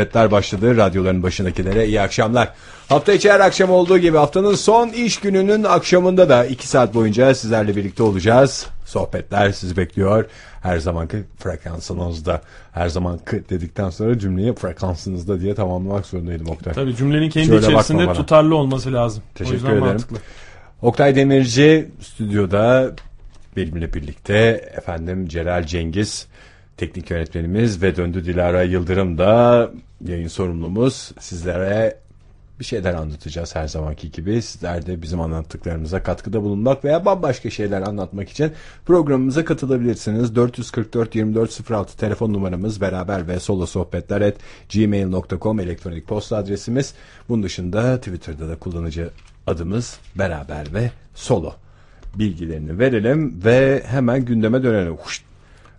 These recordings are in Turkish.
sohbetler başladı. Radyoların başındakilere iyi akşamlar. Hafta içi her akşam olduğu gibi haftanın son iş gününün akşamında da 2 saat boyunca sizlerle birlikte olacağız. Sohbetler sizi bekliyor. Her zamanki frekansınızda. Her zamanki dedikten sonra cümleyi frekansınızda diye tamamlamak zorundaydım Oktay. Tabii cümlenin kendi Şöyle içerisinde tutarlı olması lazım. Teşekkür ederim. mantıklı. Oktay Demirci stüdyoda benimle birlikte efendim Celal Cengiz teknik yönetmenimiz ve döndü Dilara Yıldırım da yayın sorumlumuz. Sizlere bir şeyler anlatacağız her zamanki gibi. Sizler de bizim anlattıklarımıza katkıda bulunmak veya bambaşka şeyler anlatmak için programımıza katılabilirsiniz. 444 2406 telefon numaramız beraber ve solo sohbetler et gmail.com elektronik posta adresimiz. Bunun dışında Twitter'da da kullanıcı adımız beraber ve solo bilgilerini verelim ve hemen gündeme dönelim. Huşt.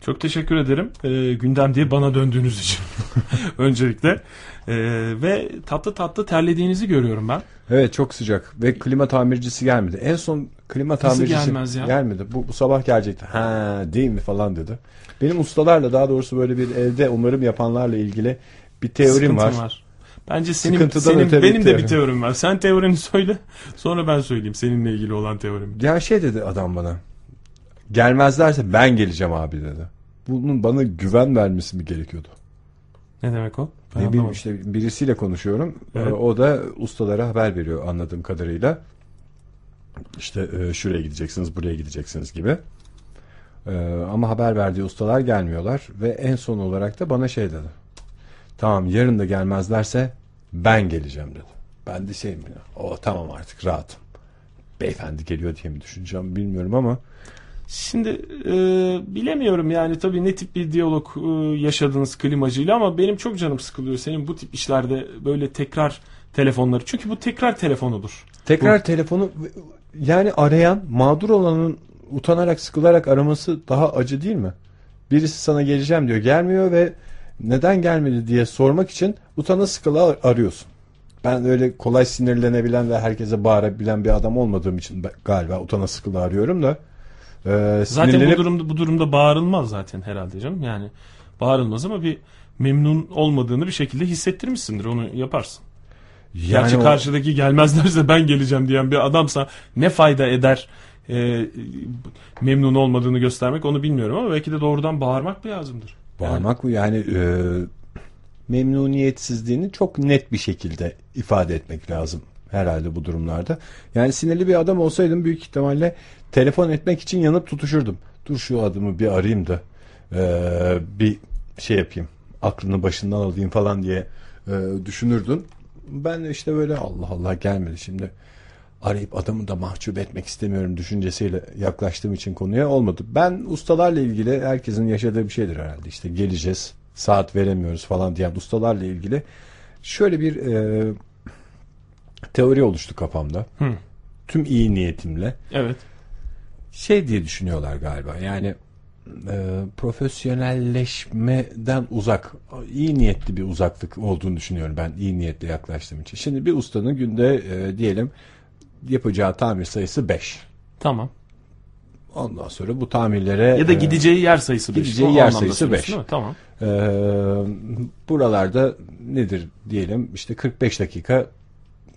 Çok teşekkür ederim. Ee, gündem diye bana döndüğünüz için. Öncelikle. Ee, ve tatlı tatlı terlediğinizi görüyorum ben. Evet çok sıcak ve klima tamircisi gelmedi. En son klima Nasıl tamircisi gelmez ya? gelmedi. Bu, bu sabah gelecekti. Ha değil mi falan dedi. Benim ustalarla daha doğrusu böyle bir evde umarım yapanlarla ilgili bir teorim Sıkıntım var. Bence senin, Sıkıntıdan senin öte benim de bir teorim var. Sen teorini söyle. Sonra ben söyleyeyim seninle ilgili olan teorimi. Ya şey dedi adam bana. Gelmezlerse ben geleceğim abi dedi. Bunun bana güven vermesi mi gerekiyordu? Ne demek o? Ben Ne bileyim işte birisiyle konuşuyorum. Evet. O da ustalara haber veriyor anladığım kadarıyla. İşte e, şuraya gideceksiniz, buraya gideceksiniz gibi. Ee, Ama haber verdiği ustalar gelmiyorlar ve en son olarak da bana şey dedi. Tamam yarın da gelmezlerse ben geleceğim dedi. Ben de şeyim ya. O tamam artık rahatım. Beyefendi geliyor diye mi düşüneceğim bilmiyorum ama Şimdi e, bilemiyorum yani tabii ne tip bir diyalog e, yaşadınız klimacıyla ama benim çok canım sıkılıyor senin bu tip işlerde böyle tekrar telefonları. Çünkü bu tekrar telefonudur. Tekrar telefonu yani arayan mağdur olanın utanarak sıkılarak araması daha acı değil mi? Birisi sana geleceğim diyor gelmiyor ve neden gelmedi diye sormak için utana sıkıla ar- arıyorsun. Ben öyle kolay sinirlenebilen ve herkese bağırabilen bir adam olmadığım için galiba utana sıkıla arıyorum da. E, Zaten sinirlenip- bu durumda bu durumda bağırılmaz zaten herhalde canım. Yani bağırılmaz ama bir memnun olmadığını bir şekilde hissettirmişsindir. Onu yaparsın. yani Gerçi o- karşıdaki gelmezlerse ben geleceğim diyen bir adamsa ne fayda eder e, memnun olmadığını göstermek onu bilmiyorum ama belki de doğrudan bağırmak lazımdır. Bağırmak mı yani e, memnuniyetsizliğini çok net bir şekilde ifade etmek lazım herhalde bu durumlarda. Yani sinirli bir adam olsaydım büyük ihtimalle telefon etmek için yanıp tutuşurdum. Dur şu adamı bir arayayım da e, bir şey yapayım aklını başından alayım falan diye e, düşünürdün. Ben de işte böyle Allah Allah gelmedi şimdi arayıp adamı da mahcup etmek istemiyorum düşüncesiyle yaklaştığım için konuya olmadı. Ben ustalarla ilgili herkesin yaşadığı bir şeydir herhalde. İşte geleceğiz, saat veremiyoruz falan diyen ustalarla ilgili şöyle bir e, teori oluştu kafamda. Hı. Tüm iyi niyetimle Evet. Şey diye düşünüyorlar galiba. Yani e, profesyonelleşmeden uzak, iyi niyetli bir uzaklık olduğunu düşünüyorum ben iyi niyetle yaklaştığım için. Şimdi bir ustanın günde e, diyelim yapacağı tamir sayısı 5. Tamam. Ondan sonra bu tamirlere Ya da e, gideceği yer sayısı 5. gideceği yer sayısı beş. Tamam. e, buralarda nedir diyelim işte 45 dakika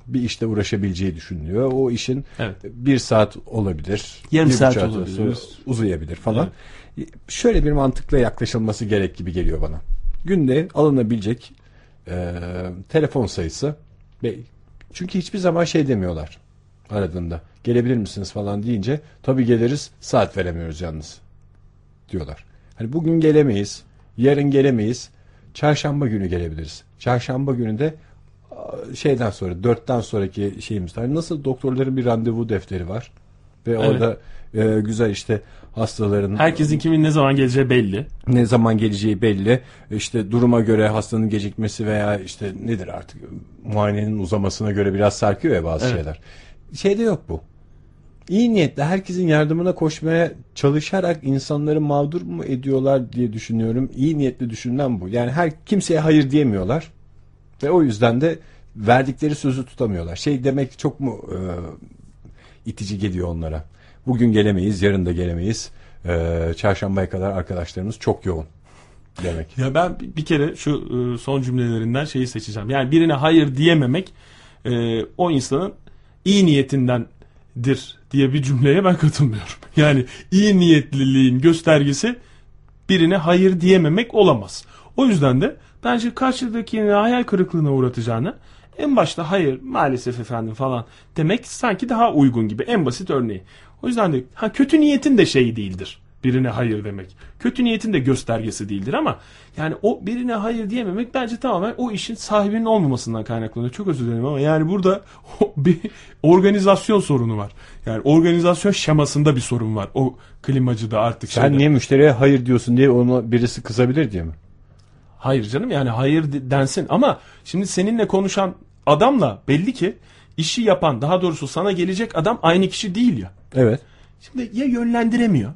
bir işte uğraşabileceği düşünülüyor. O işin Evet. bir saat olabilir. Yarım bir saat olabilir. uzayabilir falan. Şöyle bir mantıkla yaklaşılması gerek gibi geliyor bana. Günde alınabilecek e, telefon sayısı ve çünkü hiçbir zaman şey demiyorlar aradığında. Gelebilir misiniz falan deyince tabii geliriz saat veremiyoruz yalnız diyorlar. Hani bugün gelemeyiz, yarın gelemeyiz, çarşamba günü gelebiliriz. Çarşamba günü de şeyden sonra dörtten sonraki şeyimiz var. Nasıl doktorların bir randevu defteri var ve orada e, güzel işte hastaların Herkesin kimin ne zaman geleceği belli. ne zaman geleceği belli. İşte duruma göre hastanın gecikmesi veya işte nedir artık muayenenin uzamasına göre biraz sarkıyor ya bazı Evet. şeyler. Şeyde yok bu. İyi niyetle herkesin yardımına koşmaya çalışarak insanları mağdur mu ediyorlar diye düşünüyorum. İyi niyetli düşünülen bu. Yani her kimseye hayır diyemiyorlar. Ve o yüzden de verdikleri sözü tutamıyorlar. Şey demek çok mu e, itici geliyor onlara. Bugün gelemeyiz, yarın da gelemeyiz. E, çarşambaya kadar arkadaşlarımız çok yoğun. demek. Ya ben bir- kere şu e, son cümlelerinden şeyi seçeceğim. Yani birine hayır diyememek e, o insanın iyi niyetindendir diye bir cümleye ben katılmıyorum. Yani iyi niyetliliğin göstergesi birine hayır diyememek olamaz. O yüzden de bence karşıdakini hayal kırıklığına uğratacağını en başta hayır maalesef efendim falan demek sanki daha uygun gibi en basit örneği. O yüzden de ha kötü niyetin de şeyi değildir. Birine hayır demek. Kötü niyetin de göstergesi değildir ama yani o birine hayır diyememek bence tamamen o işin sahibinin olmamasından kaynaklanıyor. Çok özür dilerim ama yani burada bir organizasyon sorunu var. Yani organizasyon şemasında bir sorun var. O klimacıda artık Sen şeyde. niye müşteriye hayır diyorsun diye ona birisi kızabilir diye mi? Hayır canım yani hayır de- densin ama şimdi seninle konuşan adamla belli ki işi yapan daha doğrusu sana gelecek adam aynı kişi değil ya. Evet. Şimdi ya yönlendiremiyor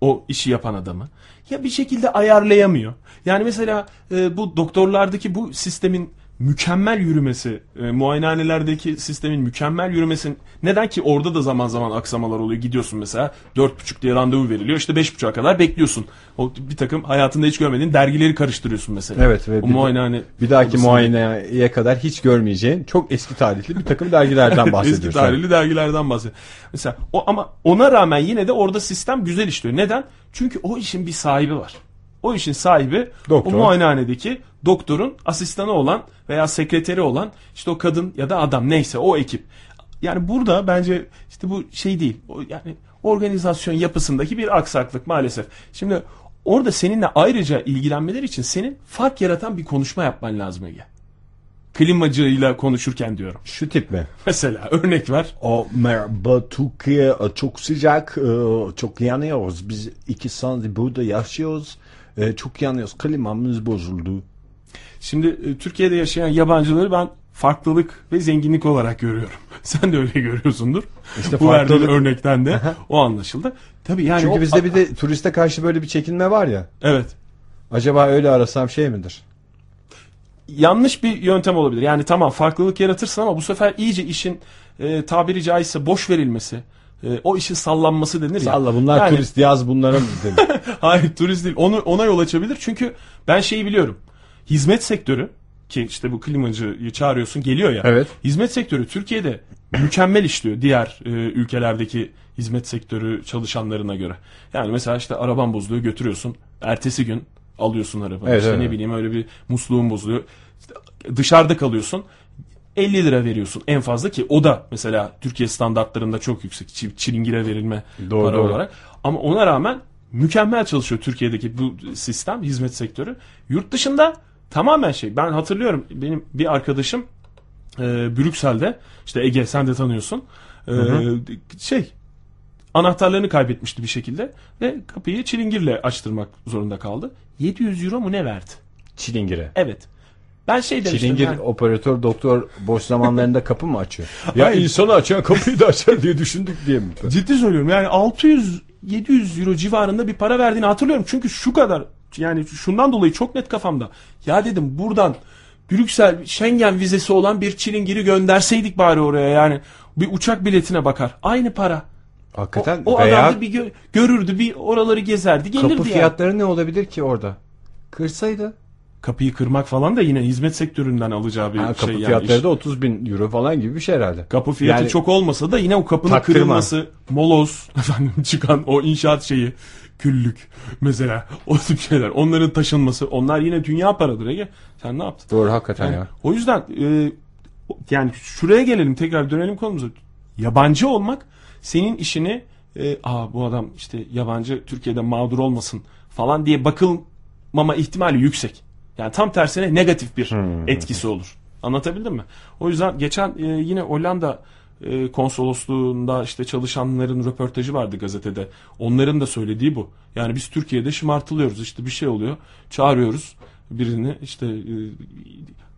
o işi yapan adamı ya bir şekilde ayarlayamıyor. Yani mesela e, bu doktorlardaki bu sistemin mükemmel yürümesi, e, muayenehanelerdeki sistemin mükemmel yürümesin neden ki orada da zaman zaman aksamalar oluyor. Gidiyorsun mesela dört buçuk diye randevu veriliyor. işte beş buçuğa kadar bekliyorsun. O bir takım hayatında hiç görmediğin dergileri karıştırıyorsun mesela. Evet ve o bir- muayenehane Bir dahaki odasında- muayeneye kadar hiç görmeyeceğin çok eski tarihli bir takım dergilerden Eski bahsediyorsun. tarihli dergilerden bahsediyor. Mesela o ama ona rağmen yine de orada sistem güzel işliyor. Neden? Çünkü o işin bir sahibi var. O işin sahibi Doktor. o muayenehanedeki doktorun asistanı olan veya sekreteri olan işte o kadın ya da adam neyse o ekip. Yani burada bence işte bu şey değil. O yani organizasyon yapısındaki bir aksaklık maalesef. Şimdi orada seninle ayrıca ilgilenmeleri için senin fark yaratan bir konuşma yapman lazım Ege. Klimacıyla konuşurken diyorum. Şu tip mi? Mesela örnek ver. O merhaba Türkiye çok sıcak, e, çok yanıyoruz. Biz iki saat burada yaşıyoruz. E, Çok yanıyoruz. Klimamız bozuldu. Şimdi e, Türkiye'de yaşayan yabancıları ben farklılık ve zenginlik olarak görüyorum. Sen de öyle görüyorsundur. İşte Bu verdiğin farklılık- örnekten de o anlaşıldı. Tabii yani Çünkü o- bizde bir de turiste karşı böyle bir çekinme var ya. evet. Acaba öyle arasam şey midir? Yanlış bir yöntem olabilir. Yani tamam farklılık yaratırsın ama bu sefer iyice işin e, tabiri caizse boş verilmesi, e, o işin sallanması denir ya. Salla bunlar Yani- turist yaz bunlara dedi. Hayır turist değil. Onu ona yol açabilir. Çünkü ben şeyi biliyorum. Hizmet sektörü ki işte bu klimacıyı çağırıyorsun geliyor ya. Evet. Hizmet sektörü Türkiye'de mükemmel işliyor diğer e, ülkelerdeki hizmet sektörü çalışanlarına göre. Yani mesela işte araban bozuluyor götürüyorsun. Ertesi gün alıyorsun arabanı. Evet, işte evet. ne bileyim öyle bir musluğun bozuluyor. Dışarıda kalıyorsun. 50 lira veriyorsun en fazla ki o da mesela Türkiye standartlarında çok yüksek çi- çilingire verilme Doğru, para doğru. olarak. Ama ona rağmen mükemmel çalışıyor Türkiye'deki bu sistem hizmet sektörü. Yurt dışında tamamen şey. Ben hatırlıyorum benim bir arkadaşım e, Brüksel'de işte Ege sen de tanıyorsun. E, şey anahtarlarını kaybetmişti bir şekilde ve kapıyı çilingirle açtırmak zorunda kaldı. 700 euro mu ne verdi? Çilingire. Evet. Ben şey demiştim. Çilingir yani- operatör doktor boş zamanlarında kapı mı açıyor? ya Hayır. insanı açan kapıyı da açar diye düşündük diye mi? Ciddi söylüyorum yani 600 700 euro civarında bir para verdiğini hatırlıyorum. Çünkü şu kadar yani şundan dolayı çok net kafamda. Ya dedim buradan Brüksel Schengen vizesi olan bir çilingiri gönderseydik bari oraya yani bir uçak biletine bakar. Aynı para. O, Hakikaten o veya adam da bir gö- görürdü bir oraları gezerdi gelirdi kapı yani. fiyatları ne olabilir ki orada? Kırsaydı. Kapıyı kırmak falan da yine hizmet sektöründen alacağı bir Ha, şey kapı yani. fiyatları iş. da 30 bin euro falan gibi bir şey herhalde. Kapı fiyatı Yani- çok olmasa da yine o kapının Taktırma. kırılması, moloz efendim çıkan o inşaat şeyi, küllük mesela o tip şeyler. Onların taşınması onlar yine dünya paradır Ege. Sen ne yaptın? Doğru hakikaten Yani ya. O yüzden e, yani şuraya gelelim tekrar dönelim konumuza. Yabancı olmak senin işini e, aa bu adam işte yabancı Türkiye'de mağdur olmasın falan diye bakılmama ihtimali yüksek. Yani tam tersine negatif bir etkisi olur. Anlatabildim mi? O yüzden geçen e, yine Hollanda e, konsolosluğunda işte çalışanların röportajı vardı gazetede. Onların da söylediği bu. Yani biz Türkiye'de şımartılıyoruz. İşte bir şey oluyor. Çağırıyoruz birini işte e,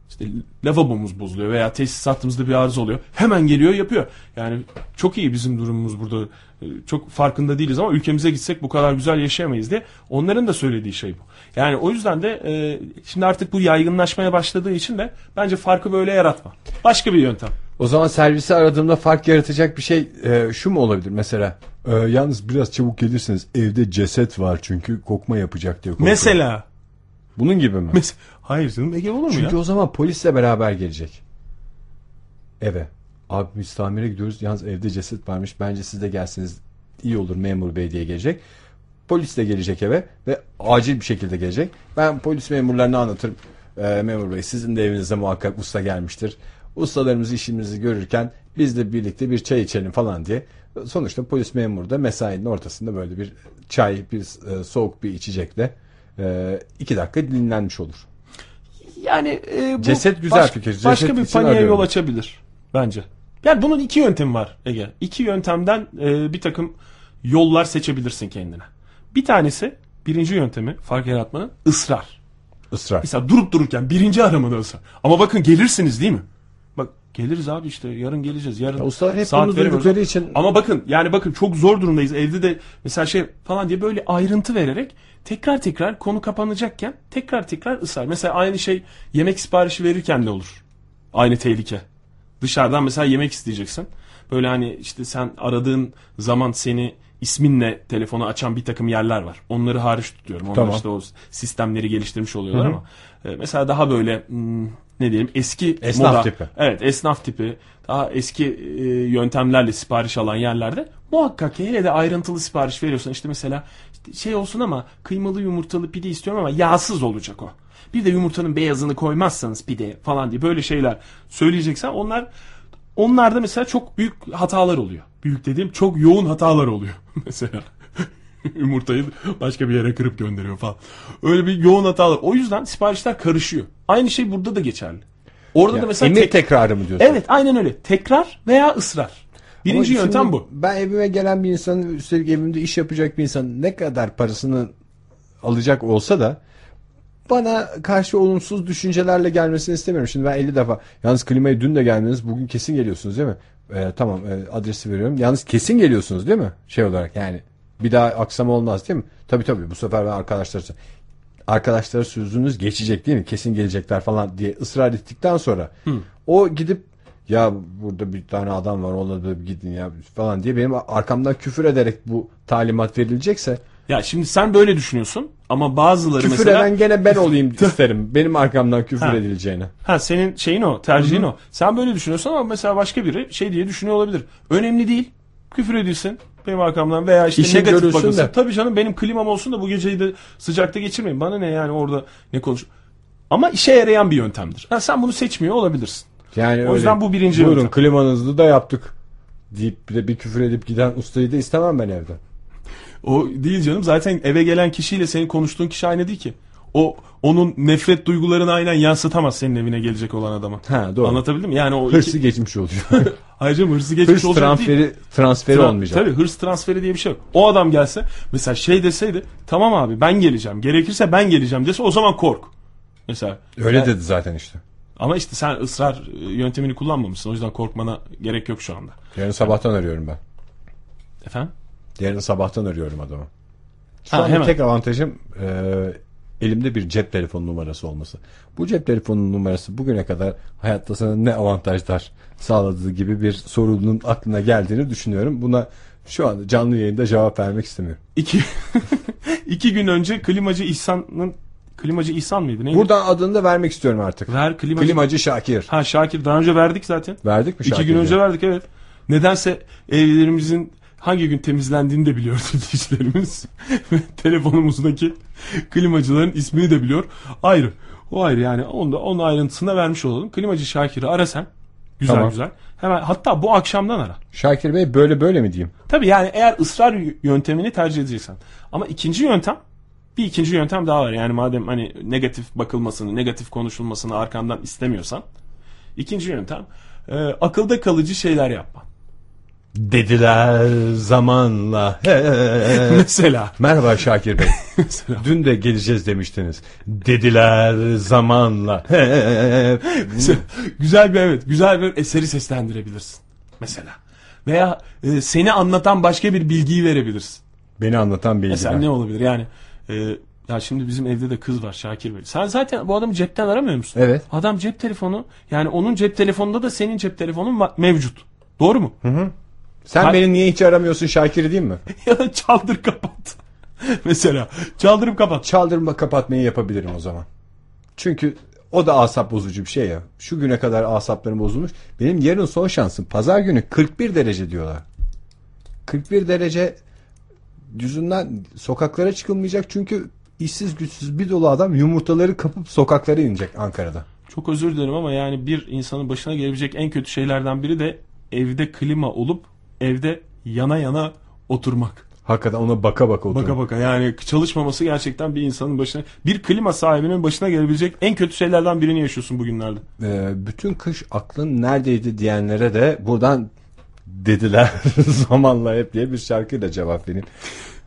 işte lavabomuz bozuluyor veya tesisatımızda bir arıza oluyor. Hemen geliyor yapıyor. Yani çok iyi bizim durumumuz burada. E, Çok farkında değiliz ama ülkemize gitsek bu kadar güzel yaşayamayız diye. Onların da söylediği şey bu. Yani o yüzden de e, şimdi artık bu yaygınlaşmaya başladığı için de bence farkı böyle yaratma. Başka bir yöntem. O zaman servisi aradığımda fark yaratacak bir şey e, şu mu olabilir mesela? E, yalnız biraz çabuk gelirsiniz. Evde ceset var çünkü kokma yapacak diye korkuyorum. Mesela Bunun gibi mi? Mes- Hayır canım Ege olur mu Çünkü ya? o zaman polisle beraber gelecek. Eve. Abi biz tamire gidiyoruz. Yalnız evde ceset varmış. Bence siz de gelseniz iyi olur memur bey diye gelecek. Polis de gelecek eve ve acil bir şekilde gelecek. Ben polis memurlarına anlatırım. Ee, memur bey sizin de evinize muhakkak usta gelmiştir. Ustalarımız işimizi görürken biz de birlikte bir çay içelim falan diye. Sonuçta polis memuru da mesainin ortasında böyle bir çay, bir e, soğuk bir içecekle e, iki dakika dinlenmiş olur. Yani e, bu Ceset güzel baş- fikir. Ceset başka bir paniğe arıyorum. yol açabilir bence. Yani bunun iki yöntemi var Ege. İki yöntemden e, bir takım yollar seçebilirsin kendine. Bir tanesi birinci yöntemi fark yaratmanın ısrar. Israr. Mesela durup dururken birinci aramada ısrar. Ama bakın gelirsiniz değil mi? Bak geliriz abi işte yarın geleceğiz. Yarın Ya ustalar hep saat bunu duydukları için- Ama bakın yani bakın çok zor durumdayız. Evde de mesela şey falan diye böyle ayrıntı vererek tekrar tekrar konu kapanacakken tekrar tekrar ısrar. Mesela aynı şey yemek siparişi verirken de olur. Aynı tehlike. Dışarıdan mesela yemek isteyeceksin. Böyle hani işte sen aradığın zaman seni isminle telefonu açan bir takım yerler var. Onları hariç tutuyorum. Onlar Tamam. işte o sistemleri geliştirmiş oluyorlar ama e, mesela daha böyle hmm, ne diyelim eski Esnaf moda, tipi. Evet esnaf tipi daha eski e, yöntemlerle sipariş alan yerlerde muhakkak ki hele de ayrıntılı sipariş veriyorsan işte mesela işte şey olsun ama kıymalı yumurtalı pide istiyorum ama yağsız olacak o. Bir de yumurtanın beyazını koymazsanız pide falan diye böyle şeyler söyleyeceksen onlar onlarda mesela çok büyük hatalar oluyor. Büyük dediğim çok yoğun hatalar oluyor mesela. Yumurtayı başka bir yere kırıp gönderiyor falan. Öyle bir yoğun hatalar. O yüzden siparişler karışıyor. Aynı şey burada da geçerli. Orada Ya, da mesela emir tek- tekrarı mı diyorsun? Evet aynen öyle. Tekrar veya ısrar. Birinci Ama yöntem bu. Ben evime gelen bir insanın üstelik evimde iş yapacak bir insan ne kadar parasını alacak olsa da bana karşı olumsuz düşüncelerle gelmesini istemiyorum. Şimdi ben 50 defa yalnız klimayı dün de geldiniz bugün kesin geliyorsunuz değil mi? Ee, tamam e, adresi veriyorum. Yalnız kesin geliyorsunuz değil mi? Şey olarak yani bir daha aksama olmaz değil mi? Tabii tabii bu sefer ben arkadaşlar arkadaşlara sözünüz geçecek değil mi? Kesin gelecekler falan diye ısrar ettikten sonra o gidip ya burada bir tane adam var onunla da gidin ya falan diye benim arkamdan küfür ederek bu talimat verilecekse Ya şimdi sen böyle düşünüyorsun ama bazıları küfür mesela eden gene ben olayım isterim. Benim arkamdan küfür Ha. edileceğine. ha senin şeyin o, tercihin o. Sen böyle düşünüyorsun ama mesela başka biri şey diye düşünüyor olabilir. Önemli değil. Küfür edilsin benim arkamdan veya işte İşin negatif bakılsın. de. Tabii canım benim klimam olsun da bu geceyi de sıcakta geçirmeyin. Bana ne yani orada ne konuş. Ama işe yarayan bir yöntemdir. Ha, sen bunu seçmiyor olabilirsin. Yani O öyle, yüzden bu birinci Buyurun yöntem. klimanızı da yaptık deyip bir de bir küfür edip giden ustayı da istemem ben evde. O değil canım. Zaten eve gelen kişiyle senin konuştuğun kişi aynı değil ki. O onun nefret duygularını aynen yansıtamaz senin evine gelecek olan adama. Ha, doğru. Anlatabildim mi? Yani o Hırsı iki... geçmiş oluyor. Ayrıca hırsı geçmiş Hırs olacak değil. transferi, transferi Tra- olmayacak. Tabii hırs transferi diye bir şey yok. O adam gelse mesela şey deseydi tamam abi ben geleceğim. Gerekirse ben geleceğim dese o zaman kork. Mesela. Öyle Yani- dedi zaten işte. Ama işte sen ısrar e, yöntemini kullanmamışsın. O yüzden korkmana gerek yok şu anda. Yarın sabahtan arıyorum ben. Efendim? Yarın sabahtan arıyorum adamı. Şu Ha, anda hemen. tek avantajım e, elimde bir cep telefonu numarası olması. Bu cep telefonu numarası bugüne kadar hayatta sana ne avantajlar sağladığı gibi bir sorunun aklına geldiğini düşünüyorum. Buna şu anda canlı yayında cevap vermek istemiyorum. İki, iki gün önce klimacı İhsan'ın klimacı İhsan mıydı? Neydi? Buradan adını da vermek istiyorum artık. Ver klimacı. Klimacı Şakir. Ha Şakir daha önce verdik zaten. Verdik mi İki Şakir? gün önce verdik evet. Nedense evlerimizin hangi gün temizlendiğini de biliyor dinleyicilerimiz. Telefonumuzdaki klimacıların ismini de biliyor. Ayrı. O ayrı yani. Onu da, onun ayrıntısını da vermiş olalım. Klimacı Şakir'i ara sen. Güzel Tamam. güzel. Hemen hatta bu akşamdan ara. Şakir Bey böyle böyle mi diyeyim? Tabii yani eğer ısrar yöntemini tercih edeceksen. Ama ikinci yöntem bir ikinci yöntem daha var. Yani madem hani negatif bakılmasını, negatif konuşulmasını arkandan istemiyorsan ikinci yöntem e, akılda kalıcı şeyler yapman. Dediler zamanla. Mesela Merhaba Şakir Bey. mesela Dün de geleceğiz demiştiniz. Dediler zamanla. güzel bir evet güzel bir eseri seslendirebilirsin. Mesela veya e, seni anlatan başka bir bilgiyi verebilirsin. Beni anlatan bilgiler. Mesela ne olabilir yani e, ya şimdi bizim evde de kız var Şakir Bey. Sen zaten bu adamı cepten aramıyor musun? Evet. Adam cep telefonu yani onun cep telefonunda da senin cep telefonun mevcut. Doğru mu? Sen Ha- beni niye hiç aramıyorsun Şakir değil mi? ya çaldır kapat. Mesela çaldırıp kapat. Çaldırma kapatmayı yapabilirim o zaman. Çünkü o da asap bozucu bir şey ya. Şu güne kadar asaplarım bozulmuş. Benim yarın son şansım. Pazar günü 41 derece diyorlar. 41 derece yüzünden sokaklara çıkılmayacak çünkü işsiz güçsüz bir dolu adam yumurtaları kapıp sokaklara inecek Ankara'da. Çok özür dilerim ama yani bir insanın başına gelebilecek en kötü şeylerden biri de evde klima olup evde yana yana oturmak. Hakikaten ona baka baka oturuyor. Baka baka yani çalışmaması gerçekten bir insanın başına bir klima sahibinin başına gelebilecek en kötü şeylerden birini yaşıyorsun bugünlerde. Ee, bütün kış aklın neredeydi diyenlere de buradan dediler zamanla hep diye bir şarkıyla cevap vereyim.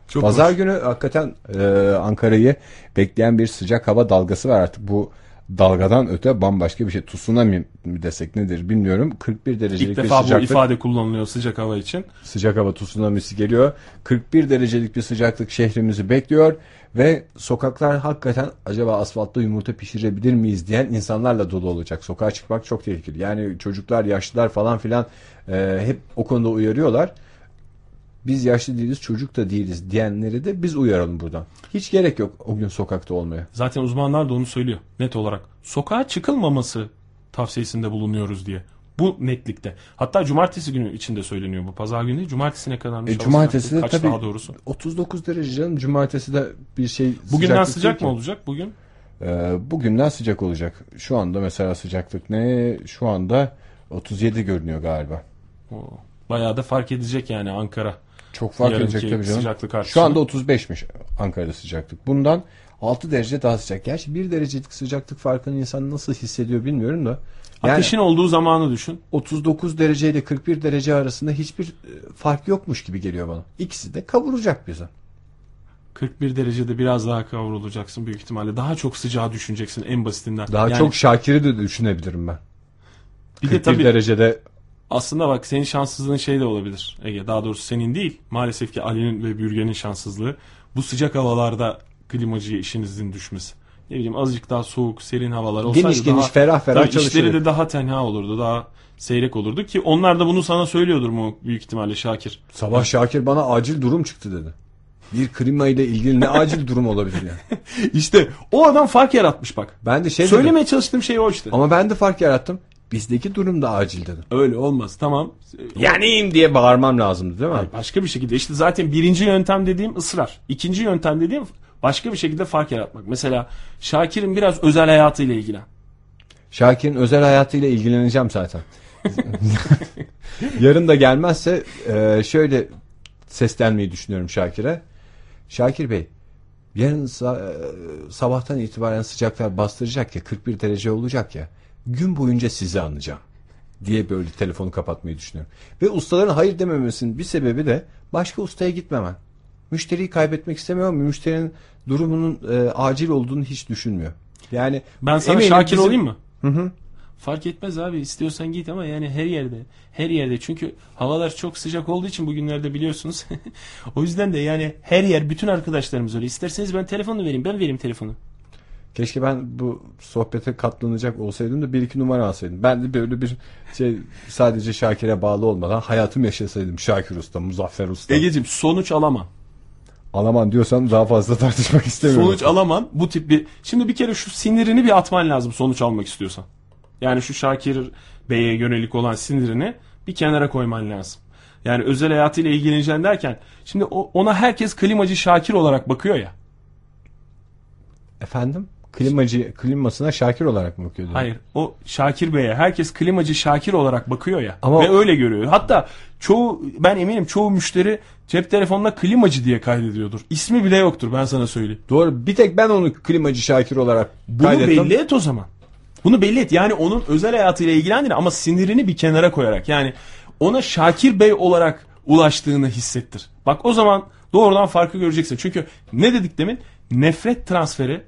Çok Pazar hoş. günü hakikaten e, Ankara'yı bekleyen bir sıcak hava dalgası var artık bu dalgadan öte bambaşka bir şey. Tsunami mi desek nedir bilmiyorum. 41 derecelik İlk bir defa bu sıcaklık. ifade kullanılıyor sıcak hava için. Sıcak hava tsunamisi geliyor. 41 derecelik bir sıcaklık şehrimizi bekliyor ve sokaklar hakikaten acaba asfaltta yumurta pişirebilir miyiz diyen insanlarla dolu olacak. Sokağa çıkmak çok tehlikeli. Yani çocuklar, yaşlılar falan filan e, hep o konuda uyarıyorlar. Biz yaşlı değiliz, çocuk da değiliz diyenleri de biz uyaralım buradan. Hiç gerek yok o gün sokakta olmaya. Zaten uzmanlar da onu söylüyor net olarak. Sokağa çıkılmaması tavsiyesinde bulunuyoruz diye. Bu netlikte. Hatta cumartesi günü içinde söyleniyor bu. Pazar günü cumartesine kadarmış. E, cumartesi de. Kaç tabii daha doğrusu. 39 derece canım. Cumartesi de bir şey Bugünden sıcak mı olacak bugün? Ee, bugünden sıcak olacak. Şu anda mesela sıcaklık ne? Şu anda 37 görünüyor galiba. Oo, Bayağı da fark edecek yani Ankara. Çok fark edecek tabii canım. sıcaklık artışı. Şu anda 35'miş Ankara'da sıcaklık. Bundan 6 derece daha sıcak. Gerçi 1 derecelik sıcaklık farkını insan nasıl hissediyor bilmiyorum da. Yani Ateşin olduğu zamanı düşün. 39 derece ile 41 derece arasında hiçbir e, fark yokmuş gibi geliyor bana. İkisi de kavuracak bize. 41 derecede biraz daha kavrulacaksın büyük ihtimalle. Daha çok sıcağı düşüneceksin en basitinden. Daha Yani çok Şakir'i de düşünebilirim ben. bir 41 de tabii derecede aslında bak senin şanssızlığın şey de olabilir. Ege daha doğrusu senin değil. Maalesef ki Ali'nin ve Bürgen'in şanssızlığı. Bu sıcak havalarda klimacıya işinizin düşmesi. Ne bileyim azıcık daha soğuk, serin havalar olsaydı geniş geniş daha, ferah ferah tabii işleri de daha tenha olurdu. Daha seyrek olurdu ki onlar da bunu sana söylüyordur mu büyük ihtimalle Şakir. Sabah Şakir bana acil durum çıktı dedi. Bir klima ile ilgili ne acil durum olabilir yani. İşte o adam fark yaratmış bak. Ben de şey dedim. Söylemeye çalıştığım şey o işte. Ama ben de fark yarattım. Bizdeki durum da acil dedim. Öyle olmaz tamam. Yanayım diye bağırmam lazımdı değil mi? Hayır, başka bir şekilde işte zaten birinci yöntem dediğim ısrar. İkinci yöntem dediğim başka bir şekilde fark yaratmak. Mesela Şakir'in biraz özel hayatıyla ilgilen. Şakir'in özel hayatıyla ilgileneceğim zaten. Yarın da gelmezse e, şöyle seslenmeyi düşünüyorum Şakir'e. Şakir Bey, yarın e, sabahtan itibaren sıcaklar bastıracak ya, 41 derece olacak ya. Gün boyunca sizi anacağım diye böyle telefonu kapatmayı düşünüyorum. Ve ustaların hayır dememesinin bir sebebi de başka ustaya gitmemen. Müşteriyi kaybetmek istemiyor ama müşterinin durumunun e, acil olduğunu hiç düşünmüyor. Yani Ben sana Şakir bizim- olayım mı? Hı hı. Fark etmez abi istiyorsan git ama yani her yerde. Her yerde çünkü havalar çok sıcak olduğu için bugünlerde biliyorsunuz. o yüzden de yani her yer bütün arkadaşlarımız öyle. İsterseniz ben telefonu vereyim ben vereyim telefonu. Keşke ben bu sohbete katlanacak olsaydım da bir iki numara alsaydım. Ben de böyle bir şey sadece Şakir'e bağlı olmadan hayatım yaşasaydım. Şakir Usta, Muzaffer Usta. Egeciğim sonuç alamam. Alaman diyorsan daha fazla tartışmak istemiyorum. Sonuç alaman bu tip bir... Şimdi bir kere şu sinirini bir atman lazım sonuç almak istiyorsan. Yani şu Şakir Bey'e yönelik olan sinirini bir kenara koyman lazım. Yani özel hayatıyla ilgileneceksin derken şimdi ona herkes klimacı Şakir olarak bakıyor ya. Efendim? Klimacı, klimasına Şakir olarak mı bakıyor? diyor? Hayır o Şakir Bey'e herkes klimacı Şakir olarak bakıyor ya. Ama- ve öyle görüyor. Hatta çoğu ben eminim çoğu müşteri cep telefonuna klimacı diye kaydediyordur. İsmi bile yoktur ben sana söyleyeyim. Doğru. Bir tek ben onu klimacı Şakir olarak Bunu kaydettim. belli et o zaman. Bunu belli et. Yani onun özel hayatıyla ilgilendir ama sinirini bir kenara koyarak. Yani ona Şakir Bey olarak ulaştığını hissettir. Bak o zaman doğrudan farkı göreceksin. Çünkü ne dedik demin? Nefret transferi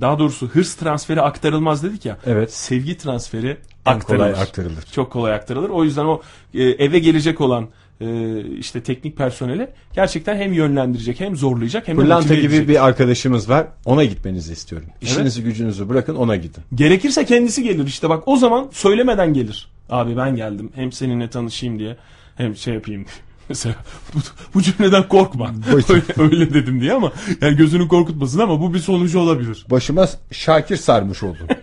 daha doğrusu hırs transferi aktarılmaz dedik ya. Evet. Sevgi transferi En aktarılır. kolay aktarılır. Çok kolay aktarılır. O yüzden o e, eve gelecek olan e, işte teknik personeli gerçekten hem yönlendirecek hem zorlayacak hem Pırlanta gibi edecek. bir arkadaşımız var. Ona gitmenizi istiyorum. İşinizi gücünüzü bırakın ona gidin. Gerekirse kendisi gelir işte bak o zaman söylemeden gelir. Abi ben geldim hem seninle tanışayım diye hem şey yapayım. Mesela bu, bu cümleden korkma. öyle, öyle dedim diye ama yani gözünü korkutmasın ama bu bir sonucu olabilir. Başıma Şakir sarmış oldum.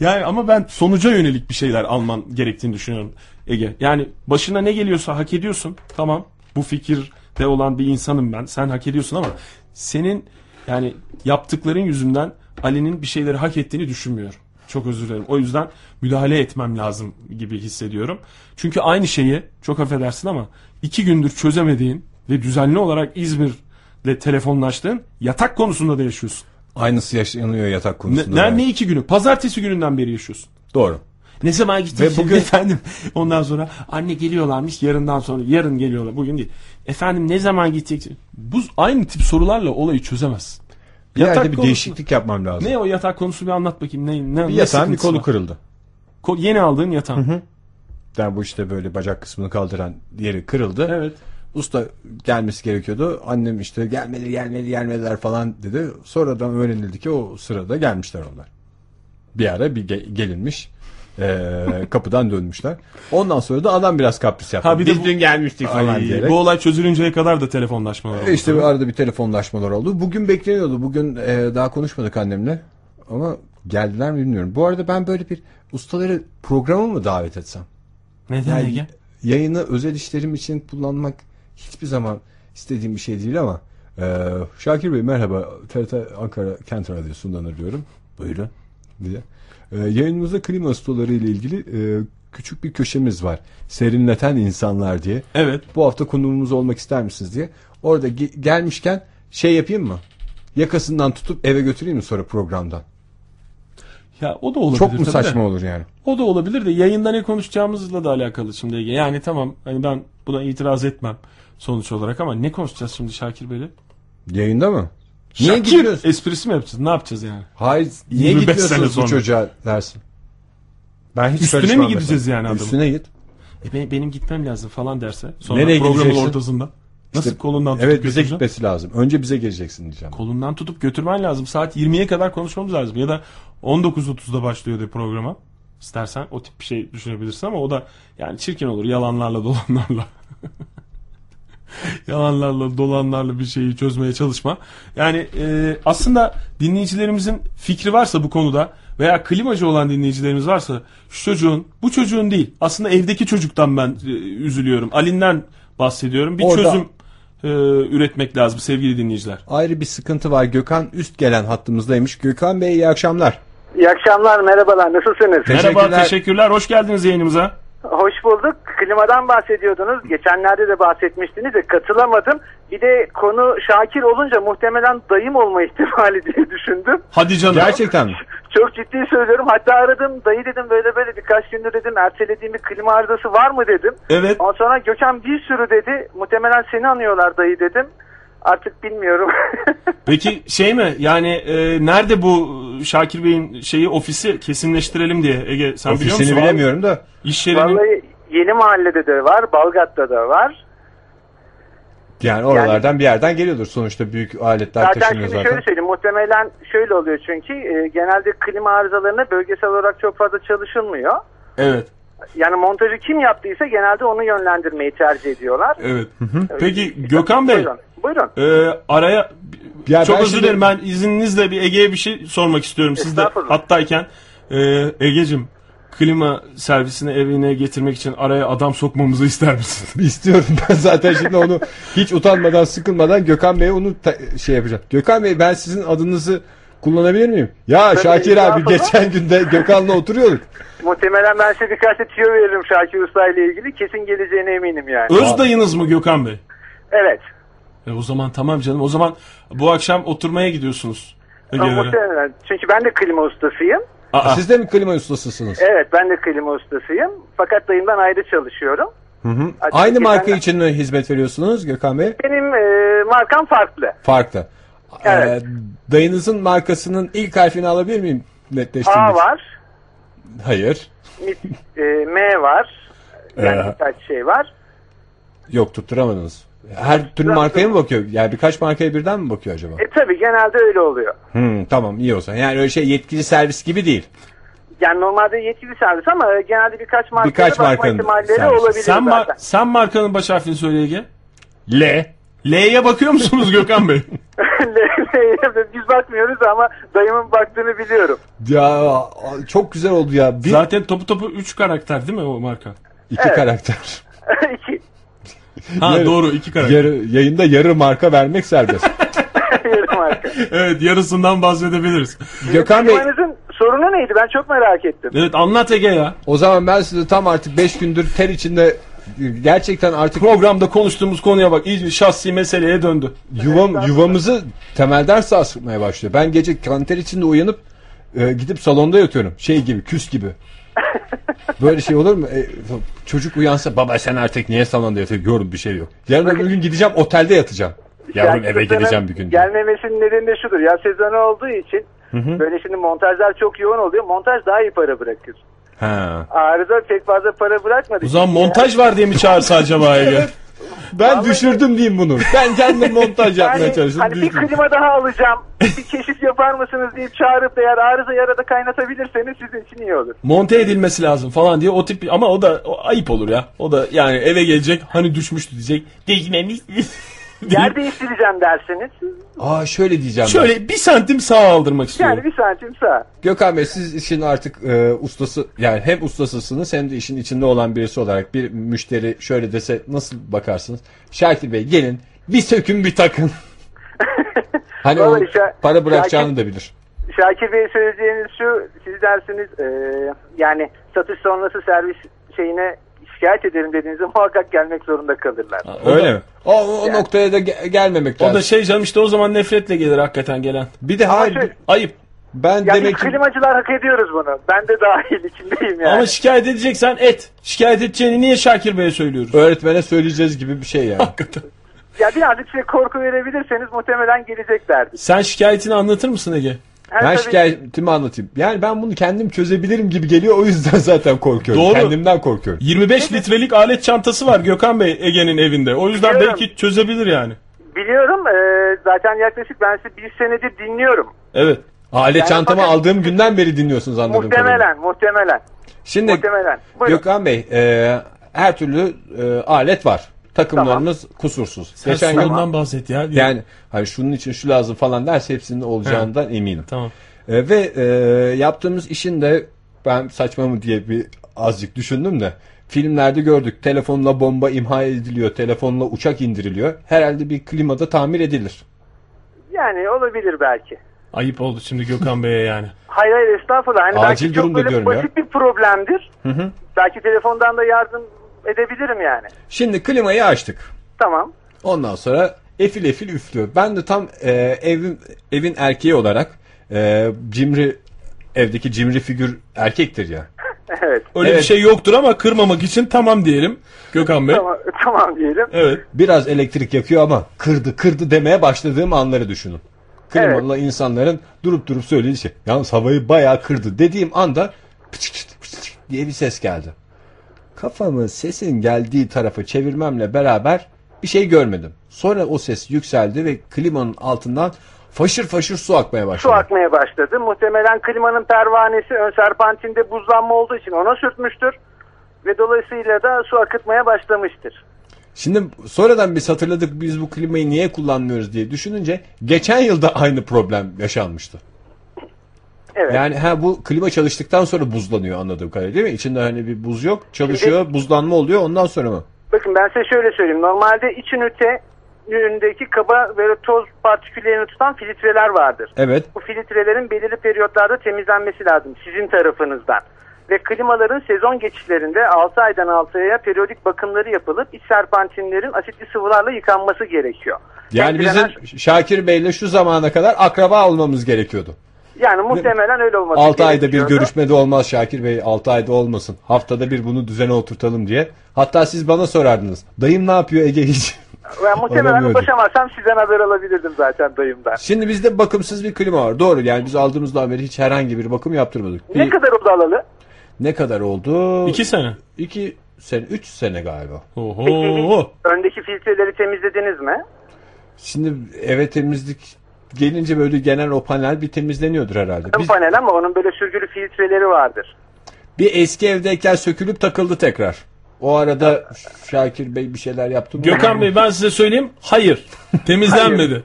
Yani ama ben sonuca yönelik bir şeyler alman gerektiğini düşünüyorum Ege. Yani başına ne geliyorsa hak ediyorsun. Tamam. Bu fikirde olan bir insanım ben. Sen hak ediyorsun ama senin yani yaptıkların yüzünden Ali'nin bir şeyleri hak ettiğini düşünmüyorum. Çok özür dilerim. O yüzden müdahale etmem lazım gibi hissediyorum. Çünkü aynı şeyi çok affedersin ama iki gündür çözemediğin ve düzenli olarak İzmir'le telefonlaştığın yatak konusunda da yaşıyorsun. Aynısı yaşanıyor yatak konusunda. ne, yani. ne iki günü? Pazartesi gününden beri yaşıyorsun. Doğru. Ne zaman gittik Ve bugün- efendim? Ondan sonra anne geliyorlarmış yarından sonra yarın geliyorlar bugün değil. Efendim ne zaman gidecek? Bu aynı tip sorularla olayı çözemez. Bir yerde bir konusu- değişiklik yapmam lazım. Ne o yatak konusu bir anlat bakayım. Ne, ne, Bir yatağın bir kolu var? kırıldı. Ko- yeni aldığın yatağın. Yani bu işte böyle bacak kısmını kaldıran yeri kırıldı. Evet. Usta gelmesi gerekiyordu. Annem işte gelmedi gelmedi gelmediler falan dedi. Sonradan öğrenildi ki o sırada gelmişler onlar. Bir ara bir ge- gelinmiş. Ee, kapıdan dönmüşler. Ondan sonra da adam biraz kapris yaptı. Ha bir de Biz bu- dün gelmiştik falan Ay, diyerek. bu olay çözülünceye kadar da telefonlaşmalar oldu. E İşte bir arada bir telefonlaşmalar oldu. Bugün bekleniyordu. Bugün e, daha konuşmadık annemle. Ama geldiler mi bilmiyorum. Bu arada ben böyle bir ustaları programa mı davet etsem? Neden Yani Ege? yayını özel işlerim için kullanmak hiçbir zaman istediğim bir şey değil ama e, Şakir Bey merhaba TRT Ankara Kent Radyosu'ndan arıyorum. Buyurun. Diye. E, yayınımızda klima ustaları ile ilgili e, küçük bir köşemiz var. Serinleten insanlar diye. Evet. Bu hafta konuğumuz olmak ister misiniz diye. Orada ge- gelmişken şey yapayım mı? Yakasından tutup eve götüreyim mi sonra programdan? Ya o da olabilir. Çok mu tabii de. saçma olur yani? O da olabilir de yayında ne konuşacağımızla da alakalı şimdi Ege. Yani tamam hani ben buna itiraz etmem sonuç olarak ama ne konuşacağız şimdi Şakir Bey'le? Yayında mı? Niye Şakir gidiyorsun? esprisi mi yapacağız? Ne yapacağız yani? Hayır, niye 25 gitmiyorsunuz sene bu sonra. çocuğa dersin? Ben hiç Üstüne karışmam mi gideceğiz mesela. yani adamın? Üstüne git. E be- benim gitmem lazım falan derse. Sonra Nereye programın gideceksin? ortasında. Nasıl İşte- kolundan tutup Evet bize götüreceğim? gitmesi lazım. Önce bize geleceksin diyeceğim. Kolundan tutup götürmen lazım. Saat 20'ye kadar konuşmamız lazım. Ya da 19.30'da başlıyor diye programa. İstersen o tip bir şey düşünebilirsin ama o da yani çirkin olur. Yalanlarla dolanlarla. Yalanlarla dolanlarla bir şeyi çözmeye çalışma. Yani e, aslında dinleyicilerimizin fikri varsa bu konuda veya klimacı olan dinleyicilerimiz varsa şu çocuğun bu çocuğun değil aslında evdeki çocuktan ben e, üzülüyorum. Ali'nden bahsediyorum. Bir Orada- çözüm e, üretmek lazım sevgili dinleyiciler. Ayrı bir sıkıntı var. Gökhan üst gelen hattımızdaymış. Gökhan Bey iyi akşamlar. İyi akşamlar, merhabalar. Nasılsınız? Teşekkürler. Merhaba, teşekkürler. Hoş geldiniz yayınımıza. Hoş bulduk. Klimadan bahsediyordunuz. Geçenlerde de bahsetmiştiniz de katılamadım. Bir de konu Şakir olunca muhtemelen dayım olma ihtimali diye düşündüm. Hadi canım. Gerçekten mi? Çok ciddi söylüyorum. Hatta aradım. Dayı dedim böyle böyle birkaç gündür dedim ertelediğim bir klima arızası var mı dedim. Evet. Ondan sonra Gökhan bir sürü dedi. Muhtemelen seni anıyorlar dayı dedim. Artık bilmiyorum. Peki şey mi? Yani e, nerede bu Şakir Bey'in şeyi ofisi kesinleştirelim diye Ege sen biliyor Ofisini musun? bilemiyorum da. İş yerinin Vallahi yeni mahallede de var. Balgat'ta da var. Yani oralardan bir yerden geliyordur. Sonuçta büyük aletler Zaten taşınıyor şimdi zaten. şöyle söyleyeyim. Muhtemelen şöyle oluyor çünkü e, genelde klima arızalarına bölgesel olarak çok fazla çalışılmıyor. Evet. Yani montajı kim yaptıysa genelde onu yönlendirmeyi tercih ediyorlar. Evet. Peki Gökhan Bey Buyurun. Buyurun. e, araya Ya çok özür dilerim ben izninizle bir Ege'ye bir şey sormak istiyorum. Siz de Estağfurullah. hattayken e, Ege'cim klima servisini evine getirmek için araya adam sokmamızı ister misin? İstiyorum ben zaten şimdi onu hiç utanmadan sıkılmadan Gökhan Bey'e onu şey yapacağım. Gökhan Bey ben sizin adınızı kullanabilir miyim? Ya Şakir abi geçen günde Gökhan'la oturuyorduk. Muhtemelen ben size birkaç da tüyo veririm Şakir Usta ile ilgili. Kesin geleceğine eminim yani. Öz dayınız mı Gökhan Bey? Evet. E, o zaman tamam canım. O zaman bu akşam oturmaya gidiyorsunuz. Ama Ege'lere. muhtemelen. Çünkü ben de klima ustasıyım. Aa, Siz de mi klima ustasısınız? Evet ben de klima ustasıyım. Fakat dayımdan ayrı çalışıyorum. Açıkçası Aynı marka ben- için mi hizmet veriyorsunuz Gökhan Bey? Benim e, markam farklı. Farklı. Evet. Ee, dayınızın markasının ilk harfini alabilir miyim? Netleştirmek A var. Hayır. e, M var. Yani Ee. birkaç şey var. Yok tutturamadınız. Her türlü markaya mı bakıyor? Yani birkaç markaya birden mi bakıyor acaba? E tabi genelde öyle oluyor. Hmm, tamam iyi olsa. Yani öyle şey yetkili servis gibi değil. Yani normalde yetkili servis ama genelde birkaç markaya Birkaç bakma markanın ihtimalleri olabilir Sen, mar- sen markanın baş harfini söyle Ege. L. L'ye bakıyor musunuz Gökhan Bey? Biz bakmıyoruz ama dayımın baktığını biliyorum. Ya çok güzel oldu ya. Bir, Zaten topu topu 3 karakter değil mi o marka? iki Evet. karakter. İki. Ha Yarı- doğru 2 karakter. Yarı, yayında yarı marka vermek serbest. Yarı marka. Evet yarısından bahsedebiliriz. Gökhan Bey sorunu neydi? Ben çok merak ettim. Evet anlat Ege ya. o zaman ben size tam artık 5 gündür ter içinde gerçekten artık Programda konuştuğumuz konuya bak iyice şahsi meseleye döndü. yuvam yuvamızı temelden sarsmaya başlıyor. Ben gece kanter içinde uyanıp e, gidip salonda yatıyorum. Şey gibi küs gibi. Böyle şey olur mu? E, çocuk uyansa baba sen artık niye salonda yatıyorsun? Yorum bir şey yok. Yarın öbür gün gideceğim otelde yatacağım. Yavrum Yani eve gideceğim bir gün. Gelmemesinin nedeni de şudur. Ya sezonu olduğu için böyle şimdi montajlar çok yoğun oluyor. Montaj daha iyi para bırakır. Ha. Arıza pek fazla para bırakmadı. O zaman montaj var diye mi çağırsa acaba Ege? Ben düşürdüm diyeyim bunu. Ben kendim montaj yapmaya Yani çalıştım. hani bir klima daha alacağım. bir keşif yapar mısınız deyip çağırıp da eğer arıza yarada kaynatabilirseniz sizin için iyi olur. Monte edilmesi lazım falan diye o tip ama o da o ayıp olur ya. O da yani eve gelecek hani düşmüştü diyecek. Değmemiş. Yer değiştireceğim derseniz Aa şöyle diyeceğim. ben. Şöyle bir santim sağa aldırmak istiyorum. yani bir santim sağ. Gökhan Bey siz işin artık e, ustası yani hem ustasısınız hem de işin içinde olan birisi olarak bir müşteri şöyle dese nasıl bakarsınız? Şakir Bey gelin bir sökün bir takın. hani o para bırakacağını Şakir- da bilir. Şakir Bey söyleyeceğiniz şu siz dersiniz e, yani satış sonrası servis şeyine şikayet ederim dediğinizde muhakkak gelmek zorunda kalırlar. O Öyle da, mi? O, o noktaya da ge- gelmemek O lazım. da şey canım işte o zaman nefretle gelir hakikaten gelen. bir de hayır şöyle- Ayıp. ben Ya biz demek ki klimacılar hak ediyoruz bunu. Ben de dahil içindeyim yani. Ama şikayet edeceksen et. Şikayet edeceğini niye Şakir Bey'e söylüyoruz? öğretmene söyleyeceğiz gibi bir şey yani. Hakikaten. Ya birazcık size korku verebilirseniz muhtemelen geleceklerdir. Sen şikayetini anlatır mısın Ege? Her ben tabii- şikayetimi anlatayım. Yani ben bunu kendim çözebilirim gibi geliyor o yüzden zaten korkuyorum. Doğru. Kendimden korkuyorum. 25 litrelik alet çantası var Gökhan Bey Ege'nin evinde. O yüzden Biliyorum. belki çözebilir yani. Biliyorum. e, zaten yaklaşık ben sizi bir senedir dinliyorum. Evet. Alet Yani çantamı bakın- aldığım günden beri dinliyorsunuz anladığım kadarıyla. Muhtemelen, muhtemelen. Şimdi Muhtemelen. Buyurun. Gökhan Bey e, her türlü e, alet var. Takımlarımız kusursuz. Sen Geçen gün sorundan bahset ya. yani hani şunun için şu lazım falan derse hepsinin olacağından eminim. Tamam. E, ve e, yaptığımız işin de ben saçma mı diye bir azıcık düşündüm de filmlerde gördük. Telefonla bomba imha ediliyor, telefonla uçak indiriliyor. Herhalde bir klimada tamir edilir. Yani olabilir belki. Ayıp oldu şimdi Gökhan Bey'e yani. Hayır hayır estağfurullah. Hani Acil belki çok durumda böyle diyorum ya. basit bir problemdir. Belki telefondan da yardım edebilirim yani. Şimdi klimayı açtık. Tamam. Ondan sonra efil efil üflüyor. Ben de tam e, evin evin erkeği olarak e, cimri evdeki cimri figür erkektir ya. Evet. Öyle Evet. bir şey yoktur ama kırmamak için tamam diyelim Gökhan Bey. Tamam, tamam diyelim. Evet. Biraz elektrik yakıyor ama kırdı kırdı demeye başladığım anları düşünün. Klimalı insanların durup durup söylediği şey. Yalnız havayı bayağı kırdı dediğim anda pıçık pıçık pıçık diye bir ses geldi. Kafamı sesin geldiği tarafa çevirmemle beraber bir şey görmedim. Sonra o ses yükseldi ve klimanın altından faşır faşır su akmaya başladı. Su akmaya başladı. Muhtemelen klimanın pervanesi ön serpantinde buzlanma olduğu için ona sürtmüştür. Ve dolayısıyla da su akıtmaya başlamıştır. Şimdi sonradan biz hatırladık biz bu klimayı niye kullanmıyoruz diye düşününce geçen yılda aynı problem yaşanmıştı. Evet. Yani ha bu klima çalıştıktan sonra buzlanıyor anladığım kadarıyla değil mi? İçinde hani bir buz yok. Çalışıyor, buzlanma oluyor ondan sonra mı? Bakın ben size şöyle söyleyeyim. Normalde iç ünite ünündeki kaba ve toz partiküllerini tutan filtreler vardır. Evet. Bu filtrelerin belirli periyotlarda temizlenmesi lazım sizin tarafınızdan. Ve klimaların sezon geçişlerinde 6 aydan 6 aya periyodik bakımları yapılıp iç serpantinlerin asitli sıvılarla yıkanması gerekiyor. Yani Kendilenen- bizim Şakir Bey'le şu zamana kadar akraba olmamız gerekiyordu. Yani muhtemelen öyle olması 6 ayda bir görüşmede olmaz Şakir Bey 6 ayda olmasın. Haftada bir bunu düzene oturtalım diye. Hatta siz bana sorardınız. Dayım ne yapıyor Ege hiç? Ben muhtemelen ulaşamazsam sizden haber alabilirdim zaten dayımdan. Şimdi bizde bakımsız bir klima var. Doğru yani biz aldığımızdan beri hiç herhangi bir bakım yaptırmadık. Ne Bir- kadar oldu alalı? ne kadar oldu? İki sene. 2 sene 3 sene galiba. Oho. Öndeki filtreleri temizlediniz mi? Şimdi eve temizlik gelince böyle genel o panel bir temizleniyordur herhalde. Biz, panel ama onun böyle sürgülü filtreleri vardır. bir eski evdeyken sökülüp takıldı tekrar. O arada Şakir Bey bir şeyler yaptı mı? Gökhan Bey ben size söyleyeyim. Hayır. Temizlenmedi.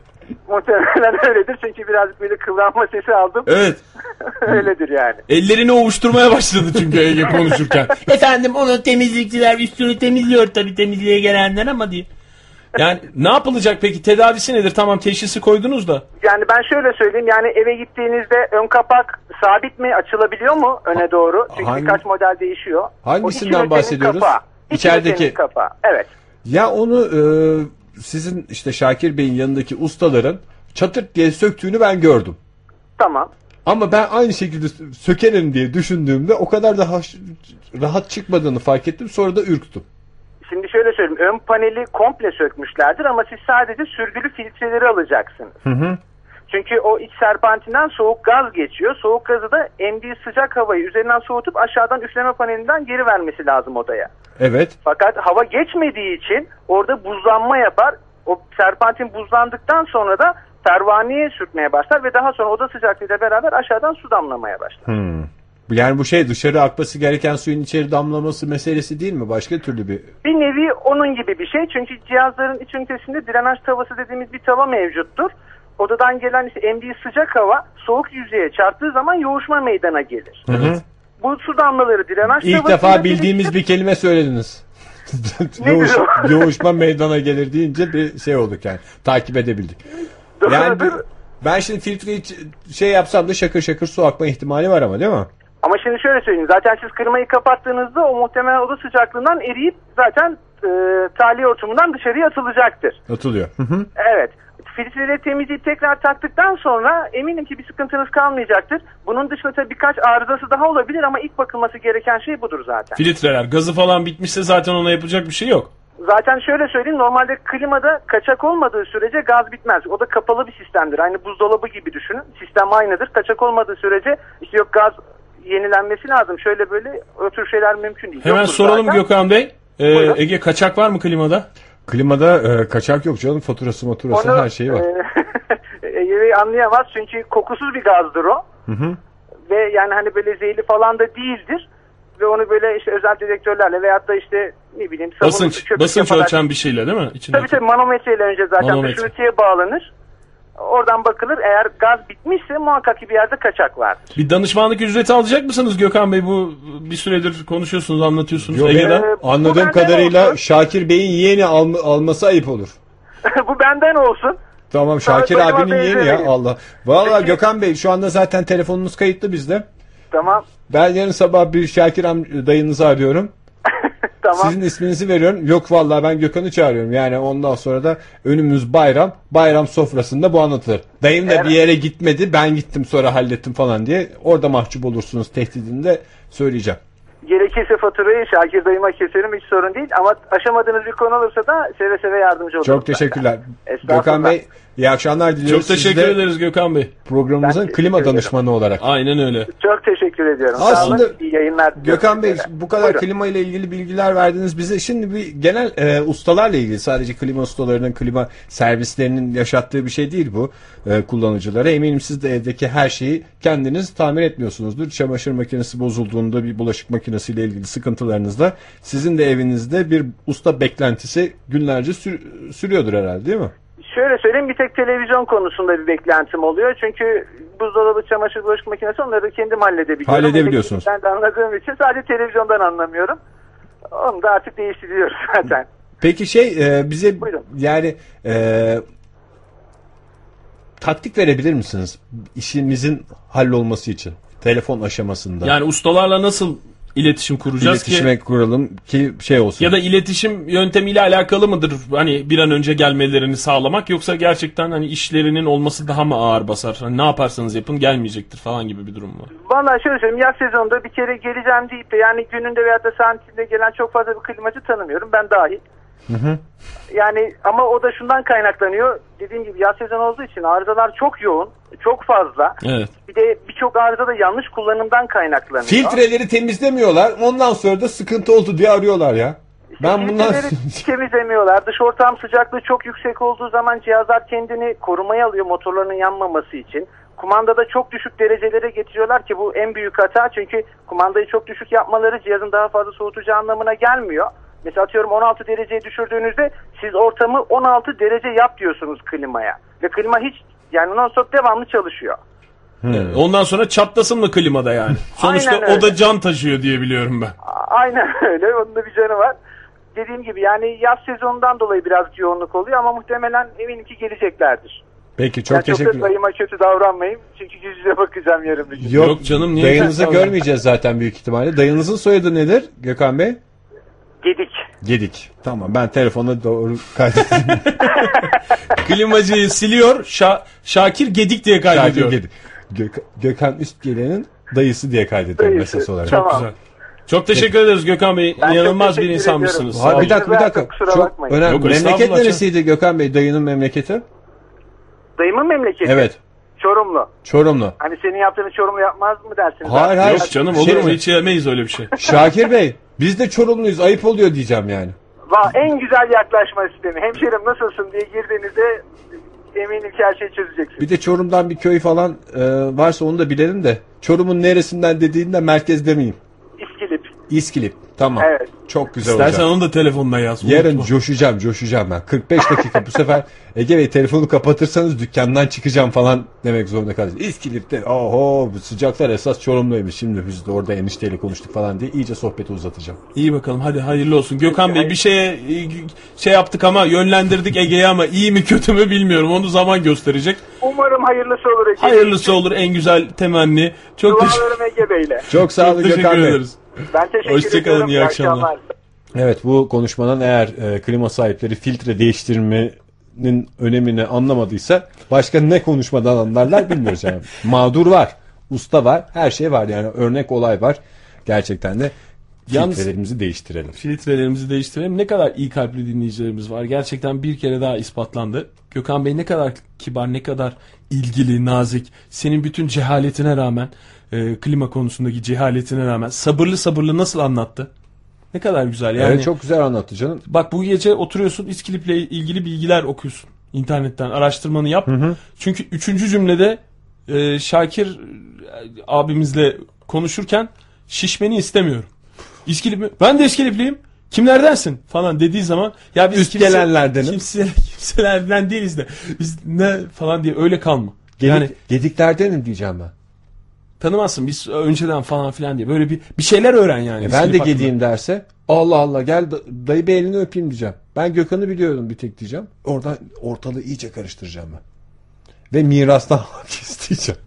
Muhtemelen öyledir çünkü birazcık böyle kıvranma sesi aldım. Evet. öyledir yani. Ellerini ovuşturmaya başladı çünkü Ege konuşurken. Efendim onu temizlikçiler üstünü temizliyor tabii temizliğe gelenler ama diye. Yani ne yapılacak peki? Tedavisi nedir? Tamam teşhisi koydunuz da. Yani ben şöyle söyleyeyim yani eve gittiğinizde ön kapak sabit mi açılabiliyor mu öne doğru? Çünkü Hangi- birkaç model değişiyor. Hangisinden O iki bahsediyoruz? Kapağı. İki İçerideki- kapağı. Evet. Ya onu e, sizin işte Şakir Bey'in yanındaki ustaların çatırt diye söktüğünü ben gördüm. Tamam. Ama ben aynı şekilde sökerim diye düşündüğümde o kadar da haş- rahat çıkmadığını fark ettim. Sonra da ürktüm. Şimdi şöyle söyleyeyim. Ön paneli komple sökmüşlerdir ama siz sadece sürgülü filtreleri alacaksınız. Çünkü o iç serpantinden soğuk gaz geçiyor. Soğuk gazı da emdiği sıcak havayı üzerinden soğutup aşağıdan üfleme panelinden geri vermesi lazım odaya. Evet. Fakat hava geçmediği için orada buzlanma yapar. O serpantin buzlandıktan sonra da pervaneye sürtmeye başlar ve daha sonra oda sıcaklığıyla beraber aşağıdan su damlamaya başlar. Yani bu şey dışarı akması gereken suyun içeri damlaması meselesi değil mi? Başka türlü bir... Bir nevi onun gibi bir şey. Çünkü cihazların iç ünitesinde drenaj tavası dediğimiz bir tava mevcuttur. Odadan gelen işte emdiği sıcak hava soğuk yüzeye çarptığı zaman yoğuşma meydana gelir. Bu su damlaları drenaj İlk defa bildiğimiz birleşip- bir kelime söylediniz. Yoğuş, yoğuşma meydana gelir deyince bir şey olduk yani. Takip edebildik. Yani bir- Doğrudur. ben şimdi filtreyi şey yapsam da şakır şakır su akma ihtimali var ama değil mi? Ama şimdi şöyle söyleyeyim. Zaten siz klimayı kapattığınızda o muhtemelen oda sıcaklığından eriyip zaten e, tahliye hortumundan dışarıya atılacaktır. Atılıyor. Hı hı. Evet. Filtreleri temizleyip tekrar taktıktan sonra eminim ki bir sıkıntınız kalmayacaktır. Bunun dışında tabii birkaç arızası daha olabilir ama ilk bakılması gereken şey budur zaten. Filtreler gazı falan bitmişse zaten ona yapacak bir şey yok. Zaten şöyle söyleyeyim normalde klimada kaçak olmadığı sürece gaz bitmez. O da kapalı bir sistemdir. Aynı buzdolabı gibi düşünün. Sistem aynıdır. Kaçak olmadığı sürece işte yok gaz yenilenmesi lazım. Şöyle böyle o tür şeyler mümkün değil. Hemen Yoktur soralım zaten. Gökhan Bey. Ee, Buyurun. Ege kaçak var mı klimada? Klimada e, kaçak yok canım. Faturası maturası Onu, her şeyi var. e, Ege Bey anlayamaz çünkü kokusuz bir gazdır o. Ve yani hani böyle zehirli falan da değildir. Ve onu böyle işte özel dedektörlerle veyahut da işte ne bileyim sabun, Basınç, basınç yaparak- ölçen bir şeyle değil mi? İçindeki. Tabii tabii manometreyle önce zaten Manometre. dış üniteye bağlanır. Oradan bakılır. Eğer gaz bitmişse muhakkak ki bir yerde kaçak vardır. Bir danışmanlık ücreti alacak mısınız Gökhan Bey? Bu bir süredir konuşuyorsunuz, anlatıyorsunuz Yok, Ege'den. Bu Anladığım kadarıyla olsun. Şakir Bey'in yeğeni alma- alması ayıp olur. Bu benden olsun. Tamam Şakir Sonra abinin yeğeni ya. Allah. Vallahi Peki. Gökhan Bey şu anda zaten telefonunuz kayıtlı bizde. Tamam. Ben yarın sabah bir Şakir am- dayınızı arıyorum. Tamam. Sizin isminizi veriyorum. Yok vallahi ben Gökhan'ı çağırıyorum. Yani ondan sonra da önümüz bayram. Bayram sofrasında bu anlatılır. Dayım da Evet. bir yere gitmedi. Ben gittim sonra hallettim falan diye. Orada mahcup olursunuz tehdidinde söyleyeceğim. Gerekirse faturayı Şakir dayıma keserim hiç sorun değil. Ama aşamadığınız bir konu olursa da seve seve yardımcı olurum. Çok teşekkürler. Gökhan Bey iyi akşamlar diliyoruz. Çok teşekkür Siz de ederiz Gökhan Bey. Programımızın Ben klima teşekkür ederim. danışmanı olarak. Aynen öyle. Çok teşekkür ediyorum. Aslında Sağ olun. İyi yayınlar Gökhan Bey bu kadar Buyurun. klima ile ilgili bilgiler verdiniz bize. Şimdi bir genel e, ustalarla ilgili sadece klima ustalarının klima servislerinin yaşattığı bir şey değil bu e, kullanıcılara. Eminim siz de evdeki her şeyi kendiniz tamir etmiyorsunuzdur. Çamaşır makinesi bozulduğunda bir bulaşık makinesiyle ilgili sıkıntılarınızda sizin de evinizde bir usta beklentisi günlerce sür- sürüyordur herhalde değil mi? Şöyle söyleyeyim bir tek televizyon konusunda bir beklentim oluyor. Çünkü buzdolabı, çamaşır, bulaşık makinesi onları da kendim halledebiliyorum. Halledebiliyorsunuz. Ben de anladığım için sadece televizyondan anlamıyorum. Onu da artık değiştiriyoruz zaten. Peki şey e, bize Buyurun. yani e, taktik verebilir misiniz işimizin hallolması için telefon aşamasında? Yani ustalarla nasıl iletişim kuracağız iletişime ki? kuralım ki şey olsun. Ya da iletişim yöntemiyle alakalı mıdır? Hani bir an önce gelmelerini sağlamak yoksa gerçekten hani işlerinin olması daha mı ağır basar? Hani ne yaparsanız yapın gelmeyecektir falan gibi bir durum mu? Vallahi şöyle söyleyeyim yaz sezonunda bir kere geleceğim deyip de yani gününde veyahut da saatinde gelen çok fazla bir klimacı tanımıyorum. Ben dahil. Yani ama o da şundan kaynaklanıyor. Dediğim gibi yaz sezonu olduğu için arızalar çok yoğun, çok fazla. Evet. Bir de birçok arıza da yanlış kullanımdan kaynaklanıyor. Filtreleri temizlemiyorlar. Ondan sonra da sıkıntı oldu diye arıyorlar ya. Ben bundan temizlemiyorlar. Dış ortam sıcaklığı çok yüksek olduğu zaman cihazlar kendini korumaya alıyor motorlarının yanmaması için. Kumandada çok düşük derecelere getiriyorlar ki bu en büyük hata. Çünkü kumandayı çok düşük yapmaları cihazın daha fazla soğutacağı anlamına gelmiyor. Mesela atıyorum 16 dereceye düşürdüğünüzde siz ortamı 16 derece yap diyorsunuz klimaya. Ve klima hiç yani non stop devamlı çalışıyor. Ondan sonra çatlasın mı klimada yani? Sonuçta o da can taşıyor diye biliyorum ben. Aynen öyle. Onun da bir canı var. Dediğim gibi yani yaz sezonundan dolayı biraz yoğunluk oluyor ama muhtemelen eminim ki geleceklerdir. Peki çok Yani çok teşekkür da dayıma kötü davranmayayım. Çünkü yüz yüze bakacağım yarın bir gün. Yok, Yok canım, niye Dayınızı görmeyeceğiz zaten büyük ihtimalle. Dayınızın soyadı nedir Gökhan Bey? Gedik. Gedik. Tamam ben telefona doğru kaydettim. Klimacıyı siliyor. Şa- Şakir Gedik diye Şakir kaydediyor. Gedik. Gök- Gökhan Üstgelen'in dayısı diye kaydediyorum Dayısı. mesaj olarak. Tamam. Güzel. Çok teşekkür ederiz Gökhan Bey. Ben çok İnanılmaz bir insanmışsınız. Ha, bir dakika bir dakika. Çok bakmayın. önemli. Yok, Memleket estağfurullah neresiydi Gökhan Bey? Dayının memleketi? Dayımın memleketi. Evet. Çorumlu. Çorumlu. Hani senin yaptığını Çorumlu yapmaz mı dersiniz? Hayır, hayır. Yok canım olur Şey- mu? Hiç yemeyiz öyle bir şey. Şakir Bey biz de Çorumluyuz ayıp oluyor diyeceğim yani. Va, en güzel yaklaşma sistemi. Hemşerim nasılsın diye girdiğinizde eminim ki her şeyi çözeceksiniz. Bir de Çorum'dan bir köy falan e, varsa onu da bilelim de. Çorum'un neresinden dediğinde merkez demeyeyim. İskilip. İskilip. Tamam. Evet. Çok güzel İstersen olacak. onu da telefonuna yaz. Yarın unutma. coşacağım coşacağım ben. 45 dakika bu sefer Ege Bey telefonu kapatırsanız dükkandan çıkacağım falan demek zorunda kalacağız. İskilip'te oho bu sıcaklar esas Çorum'daymış. Şimdi biz de orada enişteyle konuştuk falan diye iyice sohbeti uzatacağım. İyi bakalım hadi hayırlı olsun. Gökhan Bey bir şeye e, şey yaptık ama yönlendirdik Ege'ye ama iyi mi kötü mü bilmiyorum. Onu zaman gösterecek. Umarım hayırlısı olur. Ege. Hayırlısı olur en güzel temenni. Çok teşekkür, Dualarım Ege Bey'le. Çok sağ olun Gökhan Bey. ederiz. Ben teşekkür Hoşçakalın, ediyorum. iyi akşamlar. Evet bu konuşmadan eğer e, klima sahipleri filtre değiştirmenin önemini anlamadıysa başka ne konuşmadan anlarlar bilmiyoruz yani. Mağdur var, usta var, her şey var yani örnek olay var. Gerçekten de Yalnız- filtrelerimizi değiştirelim. Filtrelerimizi değiştirelim. Ne kadar iyi kalpli dinleyicilerimiz var. Gerçekten bir kere daha ispatlandı. Gökhan Bey ne kadar kibar, ne kadar ilgili, nazik. Senin bütün cehaletine rağmen, e, klima konusundaki cehaletine rağmen sabırlı sabırlı nasıl anlattı? Ne kadar güzel. Yani Evet çok güzel anlattı canım. bak bu gece oturuyorsun İskilip'le ilgili bilgiler okuyorsun internetten. Araştırmanı yap. Çünkü üçüncü cümlede e, Şakir e, abimizle konuşurken şişmeni istemiyorum. İskilip mi? Ben de İskilipliyim. Kimlerdensin falan dediği zaman ya biz Üst gelenlerdenim. Kimse, kimselerden değiliz de biz ne falan diye öyle kalma. Gedik, Yani gediklerdenim diyeceğim ben. Tanımazsın biz önceden falan filan diye böyle bir bir şeyler öğren yani. E ben de hakkında. gediyim derse Allah Allah gel da- dayı bir elini öpeyim diyeceğim. Ben Gökhan'ı biliyorum bir tek diyeceğim. Oradan ortalığı iyice karıştıracağım ben. Ve mirastan hak isteyeceğim.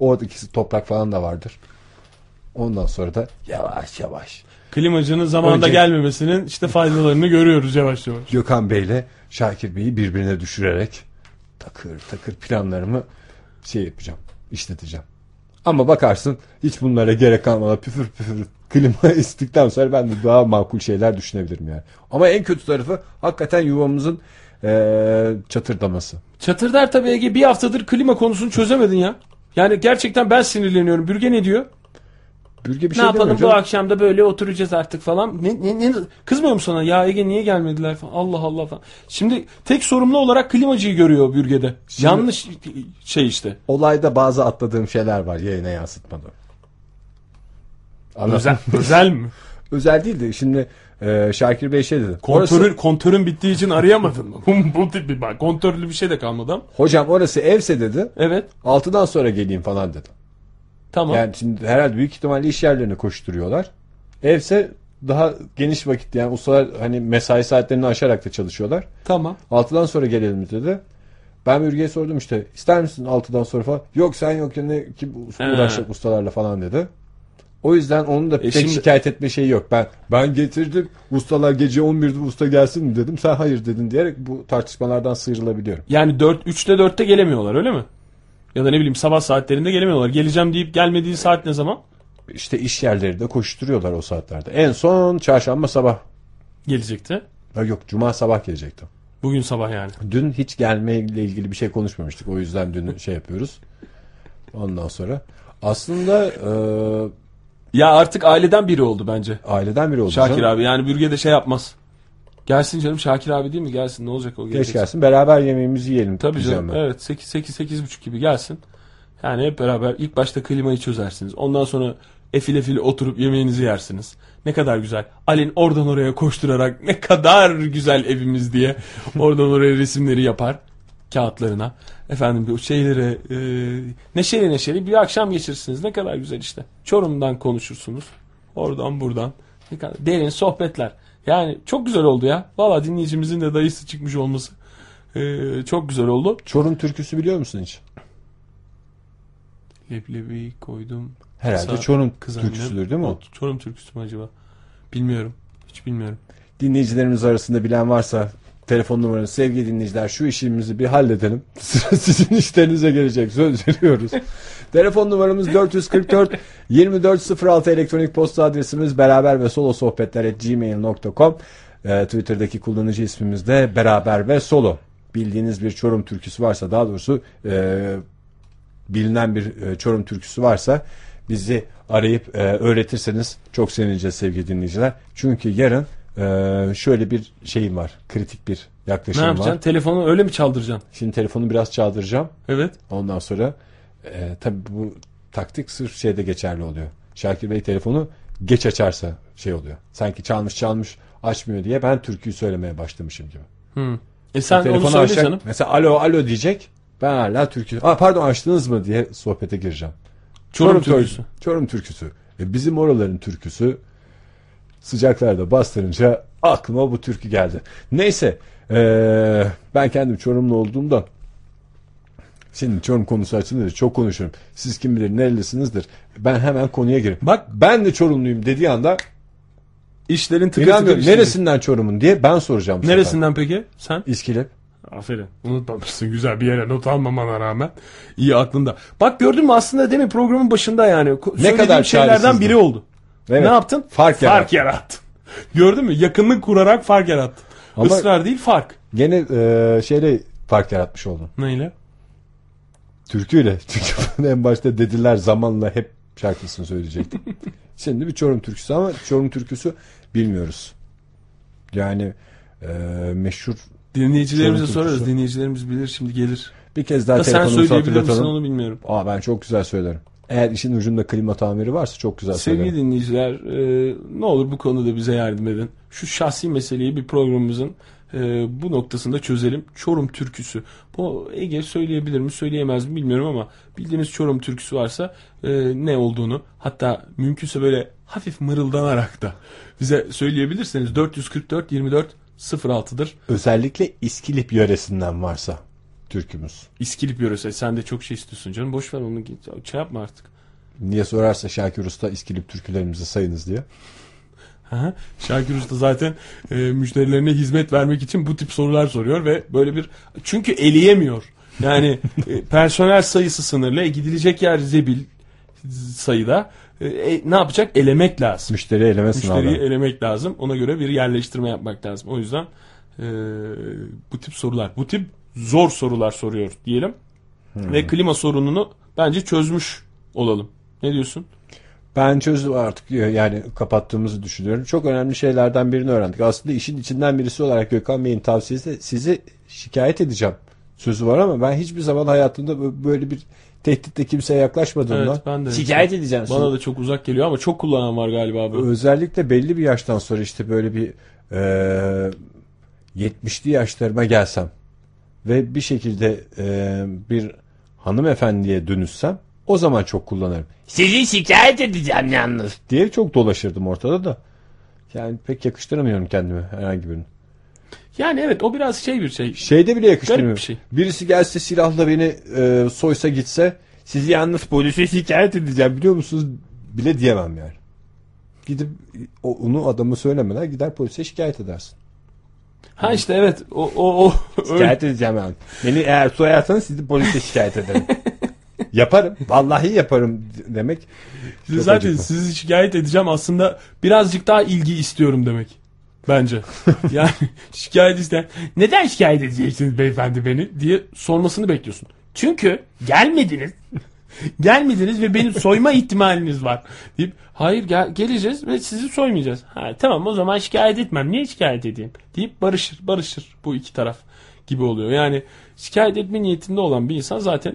Oradaki toprak falan da vardır. Ondan sonra da yavaş yavaş Klimacının zamanında Önce- gelmemesinin işte faydalarını görüyoruz yavaş yavaş. Gökhan Bey'le Şakir Bey'i birbirine düşürerek takır takır planlarımı şey yapacağım, işleteceğim. Ama bakarsın hiç bunlara gerek kalmadan püfür püfür klima istikten sonra ben de daha makul şeyler düşünebilirim yani. Ama en kötü tarafı hakikaten yuvamızın eee çatırdaması. Çatırdar tabii Ege bir haftadır klima konusunu çözemedin ya. Yani gerçekten ben sinirleniyorum. Bürge ne diyor? Bürge bir ne şey yapalım demiyor bu akşam da böyle oturacağız artık falan. Ne, ne, ne, kızmıyor mu sana? Ya Ege niye gelmediler falan. Allah Allah falan. Şimdi tek sorumlu olarak klimacıyı görüyor bürgede. Yanlış şey işte. Olayda bazı atladığım şeyler var yayına yansıtmadan. Anladın Özel, özel mi? Özel değil de şimdi eee Şakir Bey şey dedi. Kontörün, Orası- kontörün bittiği için arayamadın mı? bu tip bir bak. Kontörlü bir şey de kalmadı ama. Hocam orası evse dedi. Evet. 6'dan sonra geleyim falan dedi. Tamam. Yani şimdi herhalde büyük ihtimalle iş yerlerine koşturuyorlar. Evse daha geniş vakit yani ustalar hani mesai saatlerini aşarak da çalışıyorlar. Tamam. 6'dan sonra gelelim dedi. Ben Ürge'ye sordum işte ister misin 6'dan sonra falan. Yok sen yok ya ne kim uğraşacak ustalarla falan dedi. O yüzden onun da E pek şimdi- şikayet etme şeyi yok. Ben ben getirdim ustalar gece 11'de usta gelsin mi dedim. Sen hayır dedin diyerek bu tartışmalardan sıyrılabiliyorum. Yani 4 3'te 4'te gelemiyorlar öyle mi? Ya da ne bileyim sabah saatlerinde gelemiyorlar. Geleceğim deyip gelmediği saat ne zaman? İşte iş yerleri de koşturuyorlar o saatlerde. En son çarşamba sabah. Gelecekti. Ha, Yok cuma sabah gelecekti. Bugün sabah yani. Dün hiç gelmeyle ilgili bir şey konuşmamıştık. O yüzden dün şey yapıyoruz. Ondan sonra aslında e, Ya artık aileden biri oldu bence. aileden biri oldu. Şakir canım. abi yani bürge de şey yapmaz. Gelsin canım Şakir abi değil mi? Gelsin ne olacak o Geç gelecek. gelsin beraber yemeğimizi yiyelim. Tabii canım. ben. Evet 8 8 8 buçuk gibi gelsin. Yani hep beraber ilk başta klimayı çözersiniz. Ondan sonra efil efil oturup yemeğinizi yersiniz. Ne kadar güzel. Alin oradan oraya koşturarak ne kadar güzel evimiz diye oradan oraya resimleri yapar kağıtlarına. Efendim bu şeylere e, neşeli neşeli bir akşam geçirirsiniz. Ne kadar güzel işte. Çorum'dan konuşursunuz. Oradan buradan. Ne kadar derin sohbetler. Yani çok güzel oldu ya. Valla dinleyicimizin de dayısı çıkmış olması e, çok güzel oldu. Çorum türküsü biliyor musun hiç? Leblebi koydum. Herhalde Kısa Çorum kız türküsüdür değil mi o? O Çorum türküsü mü acaba? Bilmiyorum. Hiç bilmiyorum. Dinleyicilerimiz arasında bilen varsa telefon numaranı sevgili dinleyiciler şu işimizi bir halledelim. Sıra sizin işlerinize gelecek söz veriyoruz. telefon numaramız 444 2406 elektronik posta adresimiz beraber ve solo sohbetler gmail.com Ee, Twitter'daki kullanıcı ismimiz de beraber ve solo. Bildiğiniz bir Çorum türküsü varsa daha doğrusu e, bilinen bir e, Çorum türküsü varsa bizi arayıp e, öğretirseniz çok sevineceğiz sevgili dinleyiciler. Çünkü yarın e, şöyle bir şeyim var. Kritik bir Ne yaklaşım yapacaksın? var. Telefonu öyle mi çaldıracaksın? Şimdi telefonu biraz çaldıracağım. Evet. Ondan sonra e, tabii bu taktik sırf şeyde geçerli oluyor. Şakir Bey telefonu geç açarsa şey oluyor. Sanki çalmış çalmış açmıyor diye ben türküyü söylemeye başlamışım gibi. Hı. E sen onu Telefonu söyle açacak, canım. Mesela alo alo diyecek. Ben hala türkü. Aa, pardon açtınız mı diye sohbete gireceğim. Çorum tür- türküsü. Çorum türküsü. E bizim oraların türküsü sıcaklarda bastırınca aklıma bu türkü geldi. Neyse e, ben kendim Çorumlu olduğumda şimdi Çorum konusu açılınca çok konuşurum. Siz kim bilir nerelisinizdir. Ben hemen konuya gireyim. Bak ben de Çorumluyum dediği anda İşlerin tıkır tıkır işledi. neresinden Çorum'un diye ben soracağım. bu sefer. Neresinden peki? Sen? İskilep. Aferin. Unutmamışsın güzel bir yere not almamana rağmen. İyi aklında. Bak gördün mü aslında mi programın başında yani. Söylediğim kadar şeylerden biri oldu. Evet. Ne yaptın? Fark Fark yarattın. yarattın. Gördün mü? Yakınlık kurarak fark yarattın. Ama- Israr değil fark. Gene e, şeyle fark yaratmış oldun. Neyle? Türküyle. Çünkü en başta dediler zamanla hep şarkısını söyleyecektim. Şimdi bir Çorum türküsü ama Çorum türküsü bilmiyoruz. Yani e, meşhur Dinleyicilerimize türküsü. Dinleyicilerimiz bilir şimdi gelir. bir kez daha Da sen telefonumuzu söyleyebilir misin hatırlatalım. onu bilmiyorum. Aa, ben çok güzel söylerim. Eğer işin ucunda klima tamiri varsa çok güzel Sevgili söylerim. dinleyiciler e, ne olur bu konuda bize yardım edin. Şu şahsi meseleyi bir programımızın e, bu noktasında çözelim. Çorum türküsü. Bu Ege söyleyebilir mi söyleyemez mi bilmiyorum ama bildiğiniz Çorum türküsü varsa e, ne olduğunu hatta mümkünse böyle hafif mırıldanarak da bize söyleyebilirseniz 444 24 06'dır. Özellikle İskilip yöresinden varsa türkümüz. İskilip yöresi. Sen de çok şey istiyorsun canım. Boş ver onu git. Şey yapma artık. Niye sorarsa Şakir Usta İskilip türkülerimizi sayınız diye. Aha. Şakir Usta zaten e, müşterilerine hizmet vermek için bu tip sorular soruyor ve böyle bir çünkü eleyemiyor. Yani e, personel sayısı sınırlı, e, gidilecek yer zebil sayıda. E, e, ne yapacak? Elemek lazım. Müşteri eleme Müşteriyi sınavları. elemek lazım. Ona göre bir yerleştirme yapmak lazım. O yüzden e, bu tip sorular, bu tip zor sorular soruyor diyelim. Ve klima sorununu bence çözmüş olalım. Ne diyorsun? Ben çözdüm artık yani kapattığımızı düşünüyorum. Çok önemli şeylerden birini öğrendik. Aslında işin içinden birisi olarak Gökhan Bey'in tavsiyesi sizi şikayet edeceğim sözü var ama ben hiçbir zaman hayatımda bö- böyle bir tehditle kimseye yaklaşmadığımdan Evet, ben de. şikayet edeceğim. sizi. Bana da çok uzak geliyor ama çok kullanan var galiba abi. Özellikle belli bir yaştan sonra işte böyle bir e, 70'li yaşlarıma gelsem ve bir şekilde e, bir hanımefendiye dönüşsem o zaman çok kullanırım. Sizi şikayet edeceğim yalnız. diye çok dolaşırdım ortada da. Yani pek yakıştıramıyorum kendime herhangi birini. Yani evet o biraz şey bir şey. Şeyde bile yakıştırmıyorum. Bir şey. Birisi gelse silahla beni e, soysa gitse sizi yalnız polise şikayet edeceğim biliyor musunuz bile diyemem yani. Gidip o, onu adamı söylemeden gider polise şikayet edersin. Ha işte evet o o o. Şikayet edeceğim yani. Beni eğer soyarsanız sizi polise şikayet ederim. yaparım. Vallahi yaparım demek. çok Zaten acıklı. sizi şikayet edeceğim aslında birazcık daha ilgi istiyorum demek. Bence. yani şikayet isteyen neden şikayet edeceksiniz beyefendi beni diye sormasını bekliyorsun. Çünkü gelmediniz. Gelmediniz ve beni soyma ihtimaliniz var. Deyip hayır gel, geleceğiz ve sizi soymayacağız. Ha, tamam o zaman şikayet etmem. Niye şikayet edeyim? Deyip barışır barışır bu iki taraf gibi oluyor. Yani şikayet etme niyetinde olan bir insan zaten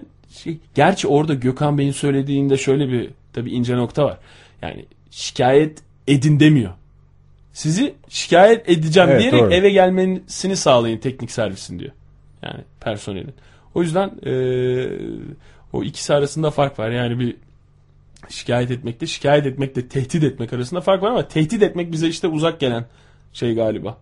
gerçi orada Gökhan Bey'in söylediğinde şöyle bir tabii ince nokta var. Yani şikayet edin demiyor. Sizi şikayet edeceğim Evet, diyerek doğru. eve gelmesini sağlayın teknik servisin diyor. Yani personelin. O yüzden eee, o ikisi arasında fark var. Yani bir şikayet etmekte, şikayet etmekle tehdit etmek arasında fark var ama tehdit etmek bize işte uzak gelen şey galiba.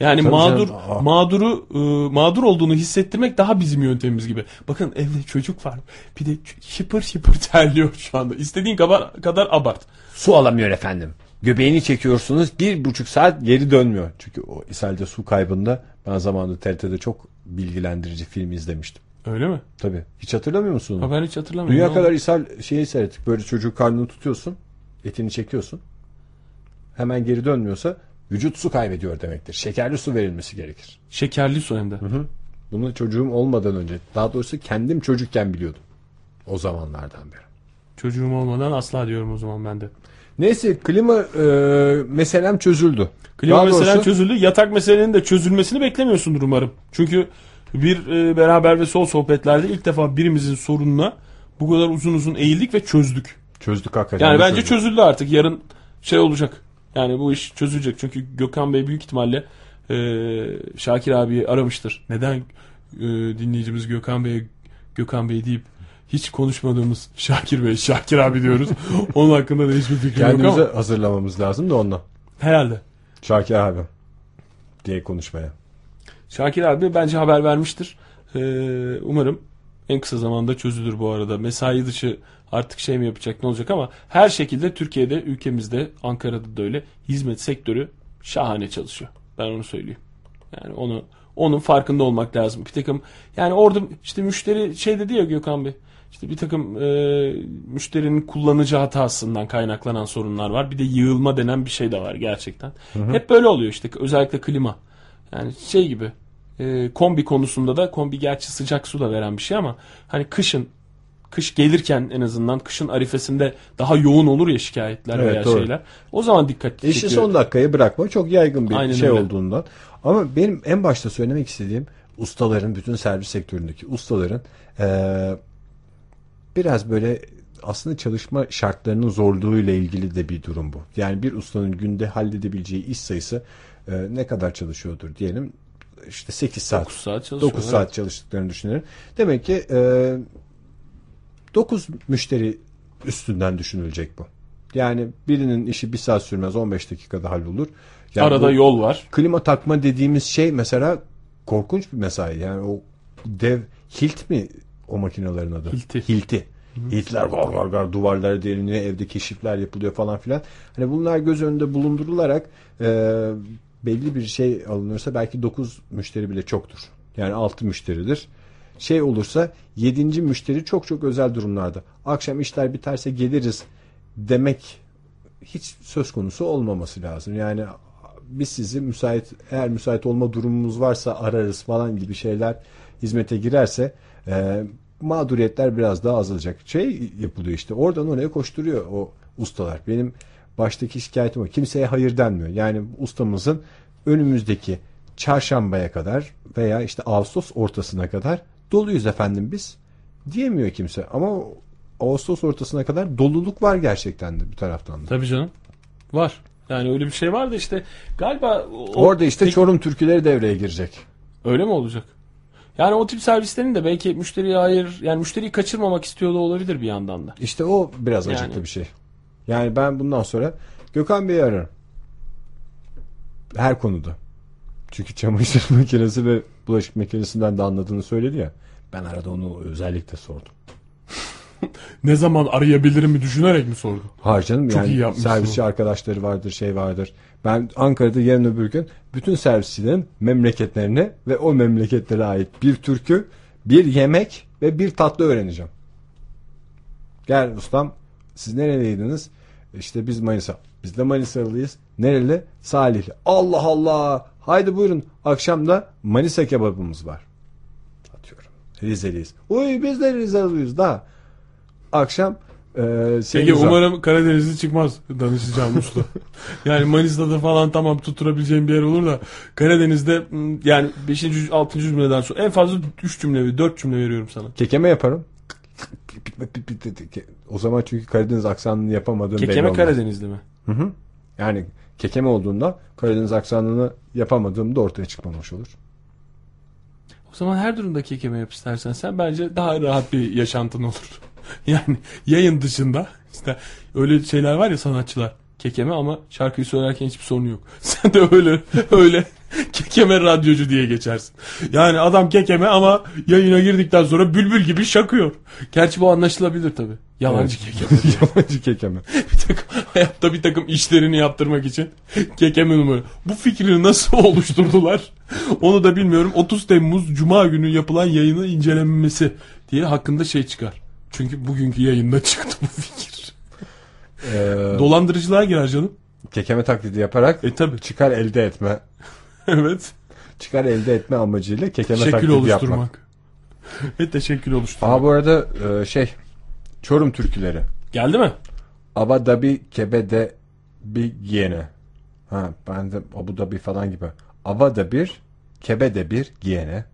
Yani Tabii mağdur canım, mağduru e, mağdur olduğunu hissettirmek daha bizim yöntemimiz gibi. Bakın evde çocuk var. Bir de şıpır şıpır terliyor şu anda. İstediğin kadar kadar abart. Su alamıyor efendim. Göbeğini çekiyorsunuz bir buçuk saat geri dönmüyor. Çünkü o ishalde su kaybında ben zamanında TRT'de çok bilgilendirici film izlemiştim. Öyle mi? Tabii. Hiç hatırlamıyor musun? Ha, ben hiç hatırlamıyorum. Dünya kadar ishal şeyi seyrettik. Böyle çocuğu karnını tutuyorsun. Etini çekiyorsun. Hemen geri dönmüyorsa vücut su kaybediyor demektir. Şekerli su verilmesi gerekir. Şekerli su hem de. Bunu çocuğum olmadan önce daha doğrusu kendim çocukken biliyordum. O zamanlardan beri. Çocuğum olmadan asla diyorum o zaman ben de. Neyse klima e, meselem çözüldü. Klima Daha doğrusu- çözüldü. Yatak meselenin de çözülmesini beklemiyorsundur umarım. Çünkü bir e, beraber ve sol sohbetlerde ilk defa birimizin sorununa bu kadar uzun uzun eğildik ve çözdük. Çözdük hakikaten. Yani bence çözdük. çözüldü artık. Yarın şey olacak. Yani bu iş çözülecek. Çünkü Gökhan Bey büyük ihtimalle e, Şakir abiyi aramıştır. Neden e, dinleyicimiz Gökhan Bey Gökhan Bey deyip hiç konuşmadığımız Şakir Bey, Şakir abi diyoruz. Onun hakkında da hiçbir fikrim yok Kendimize ama hazırlamamız lazım da ondan. herhalde. Şakir abi diye konuşmaya. Şakir abi bence haber vermiştir. Ee, umarım en kısa zamanda çözülür bu arada. Mesai dışı artık şey mi yapacak ne olacak ama her şekilde Türkiye'de, ülkemizde, Ankara'da da öyle hizmet sektörü şahane çalışıyor. Ben onu söyleyeyim. Yani onu onun farkında olmak lazım. Bir takım yani orada işte müşteri şey dedi ya Gökhan Bey. İşte bir takım e, müşterinin kullanıcı hatasından kaynaklanan sorunlar var. Bir de yığılma denen bir şey de var gerçekten. Hep böyle oluyor işte özellikle klima. Yani şey gibi e, kombi konusunda da kombi gerçi sıcak su da veren bir şey ama hani kışın kış gelirken en azından kışın arifesinde daha yoğun olur ya şikayetler Evet, veya doğru. şeyler. O zaman dikkat İşi çekiyor. son dakikaya bırakma çok yaygın bir Aynen şey öyle. olduğundan. Ama benim en başta söylemek istediğim ustaların bütün servis sektöründeki ustaların eee, biraz böyle aslında çalışma şartlarının zorluğuyla ilgili de bir durum bu. Yani bir ustanın günde halledebileceği iş sayısı eee, ne kadar çalışıyordur diyelim işte 8 saat 9 saat çalışıyor. 9 saat çalıştıklarını düşünelim. Demek ki e, 9 müşteri üstünden düşünülecek bu. Yani birinin işi bir saat sürmez 15 dakikada hallolur. Yani Arada yol var. klima takma dediğimiz şey mesela korkunç bir mesai. Yani o dev hilt mi o makinelerin adı? Hilti. Hilti. Hiltler gar gar gar duvarlara deliniyor, evde keşifler yapılıyor falan filan. Hani bunlar göz önünde bulundurularak e, belli bir şey alınırsa belki 9 müşteri bile çoktur. Yani 6 müşteridir. Şey olursa 7. müşteri çok çok özel durumlarda. Akşam işler biterse geliriz demek hiç söz konusu olmaması lazım. Yani biz sizi müsait eğer müsait olma durumumuz varsa ararız falan gibi şeyler hizmete girerse e, mağduriyetler biraz daha azalacak. Şey yapılıyor işte oradan oraya koşturuyor o ustalar. Benim baştaki şikayetim o. Kimseye hayır denmiyor. Yani ustamızın önümüzdeki çarşambaya kadar veya işte Ağustos ortasına kadar doluyuz efendim biz diyemiyor kimse. Ama Ağustos ortasına kadar doluluk var gerçekten de bir taraftan da. Tabii canım. Var. Yani öyle bir şey var da işte galiba o- Orada işte Peki- Çorum türküleri devreye girecek. öyle mi olacak? Yani o tip servislerin de belki müşteriye hayır yani müşteriyi kaçırmamak istiyor da olabilir bir yandan da. İşte o biraz Yani. acıklı bir şey. Yani ben bundan sonra Gökhan Bey'i ararım. Her konuda. Çünkü çamaşır makinesi ve bulaşık makinesinden de anladığını söyledi ya. Ben arada onu özellikle sordum. Ne zaman arayabilirim mi düşünerek mi sordun? Hayır canım Çok iyi yani yapmışsın servisçi arkadaşları vardır şey vardır. Ben Ankara'da yarın öbür gün bütün servisçilerin memleketlerine ve o memleketlere ait bir türkü, bir yemek ve bir tatlı öğreneceğim. Gel ustam siz nereliydiniz? İşte biz Manisa. Biz de Manisalıyız. Nereli? Salihli. Allah Allah. Haydi buyurun. Akşam da Manisa kebabımız var. Atıyorum. Rizeliyiz. Uy biz de Rizeliyız da. akşam e, şey Peki güzel. umarım Karadenizli çıkmaz danışacağım usta. yani Manisa'da falan tamam tutturabileceğim bir yer olur da Karadeniz'de yani 5. 6. cümleden sonra en fazla 3 cümle 4 cümle veriyorum sana. Kekeme yaparım. O zaman çünkü Karadeniz aksanını yapamadığım belli Kekeme olmaz. Karadenizli mi? Hı hı. Yani kekeme olduğunda Karadeniz aksanını yapamadığımda ortaya çıkmamış olur. O zaman her durumda kekeme yap istersen sen bence daha rahat bir yaşantın olur. yani yayın dışında işte öyle şeyler var ya sanatçılar kekeme ama şarkıyı söylerken hiçbir sorunu yok. Sen de öyle öyle kekeme radyocu diye geçersin. Yani adam kekeme ama yayına girdikten sonra bülbül gibi şakıyor. Gerçi bu anlaşılabilir tabii. Yalancı kekeme. Yabancı kekeme. bir takım, hayatta bir takım işlerini yaptırmak için kekeme numara. Bu fikrini nasıl oluşturdular? Onu da bilmiyorum. 30 Temmuz Cuma günü yapılan yayının incelenmesi diye hakkında şey çıkar. Çünkü bugünkü yayında çıktı bu fikir. Ee, Dolandırıcılığa girer canım. kekeme taklidi yaparak E tabi. çıkar elde etme evet. çıkar elde etme amacıyla kekeme Şekil taklidi oluşturmak. yapmak. Ve teşekkür oluşturmak. Aa bu arada e, şey Çorum türküleri. Geldi mi? Abu Dhabi Kebede bir giyene. Ha ben de Abu Dhabi falan gibi. Avada bir, Kebede bir giyene.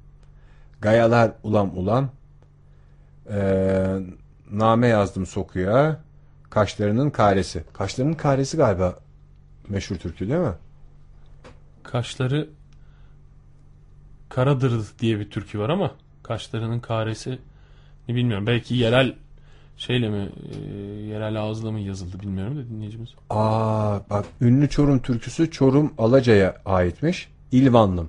Gayalar ulam ulam. Ee, name yazdım sokuya. Kaşlarının karesi. Kaşlarının karesi galiba meşhur türkü değil mi? Kaşları Karadır diye bir türkü var ama kaşlarının karesi ne bilmiyorum. Belki yerel şeyle mi e, yerel ağızla mı yazıldı bilmiyorum da dinleyicimiz. Aa bak ünlü Çorum türküsü Çorum Alaca'ya aitmiş. İlvanlım.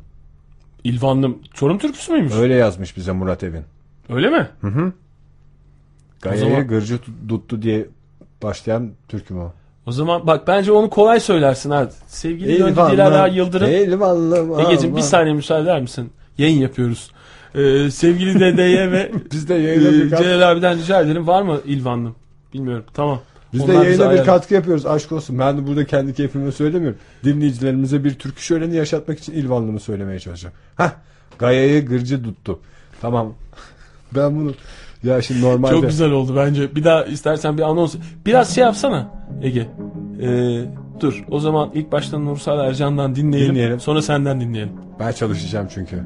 İlvanlım Çorum türküsü müymüş? Öyle, Öyle yazmış bize Murat Evin. mi? Gaya'ya zaman- gırcı tut- tuttu diye başlayan türkü mü o? O zaman bak bence onu kolay söylersin ha. Sevgili Döndü Dilara Yıldırım. Eyvallah. Egeciğim bir saniye müsaade eder misin? Yayın yapıyoruz. Ee, sevgili dedeye ve Biz de e, yayına bir katkı, Celal abiden rica ederim. Var mı İlvanlım? Bilmiyorum. Tamam. biz de Onlar bize yayına bir katkı yapıyoruz. Aşk olsun. Ben de burada kendi keyfimi söylemiyorum. Dinleyicilerimize bir türkü şöleni yaşatmak için İlvanlımı söylemeye çalışacağım. Hah. Gaya'yı gırcı tuttu. Tamam. ben bunu ya şimdi normalde Çok güzel oldu bence. Bir daha istersen bir anons. Biraz şey yapsana Ege. Ee, dur. O zaman ilk başta Nursal Ercan'dan dinleyelim. Dinleyelim. Sonra senden dinleyelim. ben çalışacağım çünkü.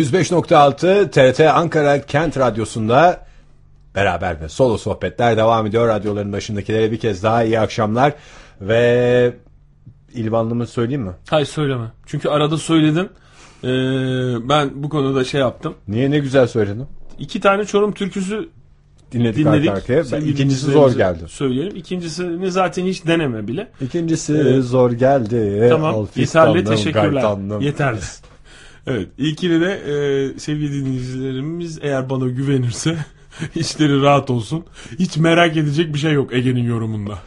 105.6 TRT Ankara Kent Radyosu'nda beraber ve solo sohbetler devam ediyor. Radyoların başındakilere bir kez daha iyi akşamlar ve İlvanlımı söyleyeyim mi? Hayır söyleme. Çünkü arada söyledin. Ee, ben bu konuda şey yaptım. Niye ne güzel söyledim. İki tane Çorum türküsü Dinledik, dinledik. arka arkaya. Ben, ikincisi zor geldi. Söyleyelim. İkincisini zaten hiç deneme bile. İkincisi Evet. zor geldi. Tamam. Yeterli teşekkürler. gaytanlım. Yeterli. Evet. İlkini de e, sevgili dinleyicilerimiz eğer bana güvenirse içleri rahat olsun. Hiç merak edecek bir şey yok Ege'nin yorumunda.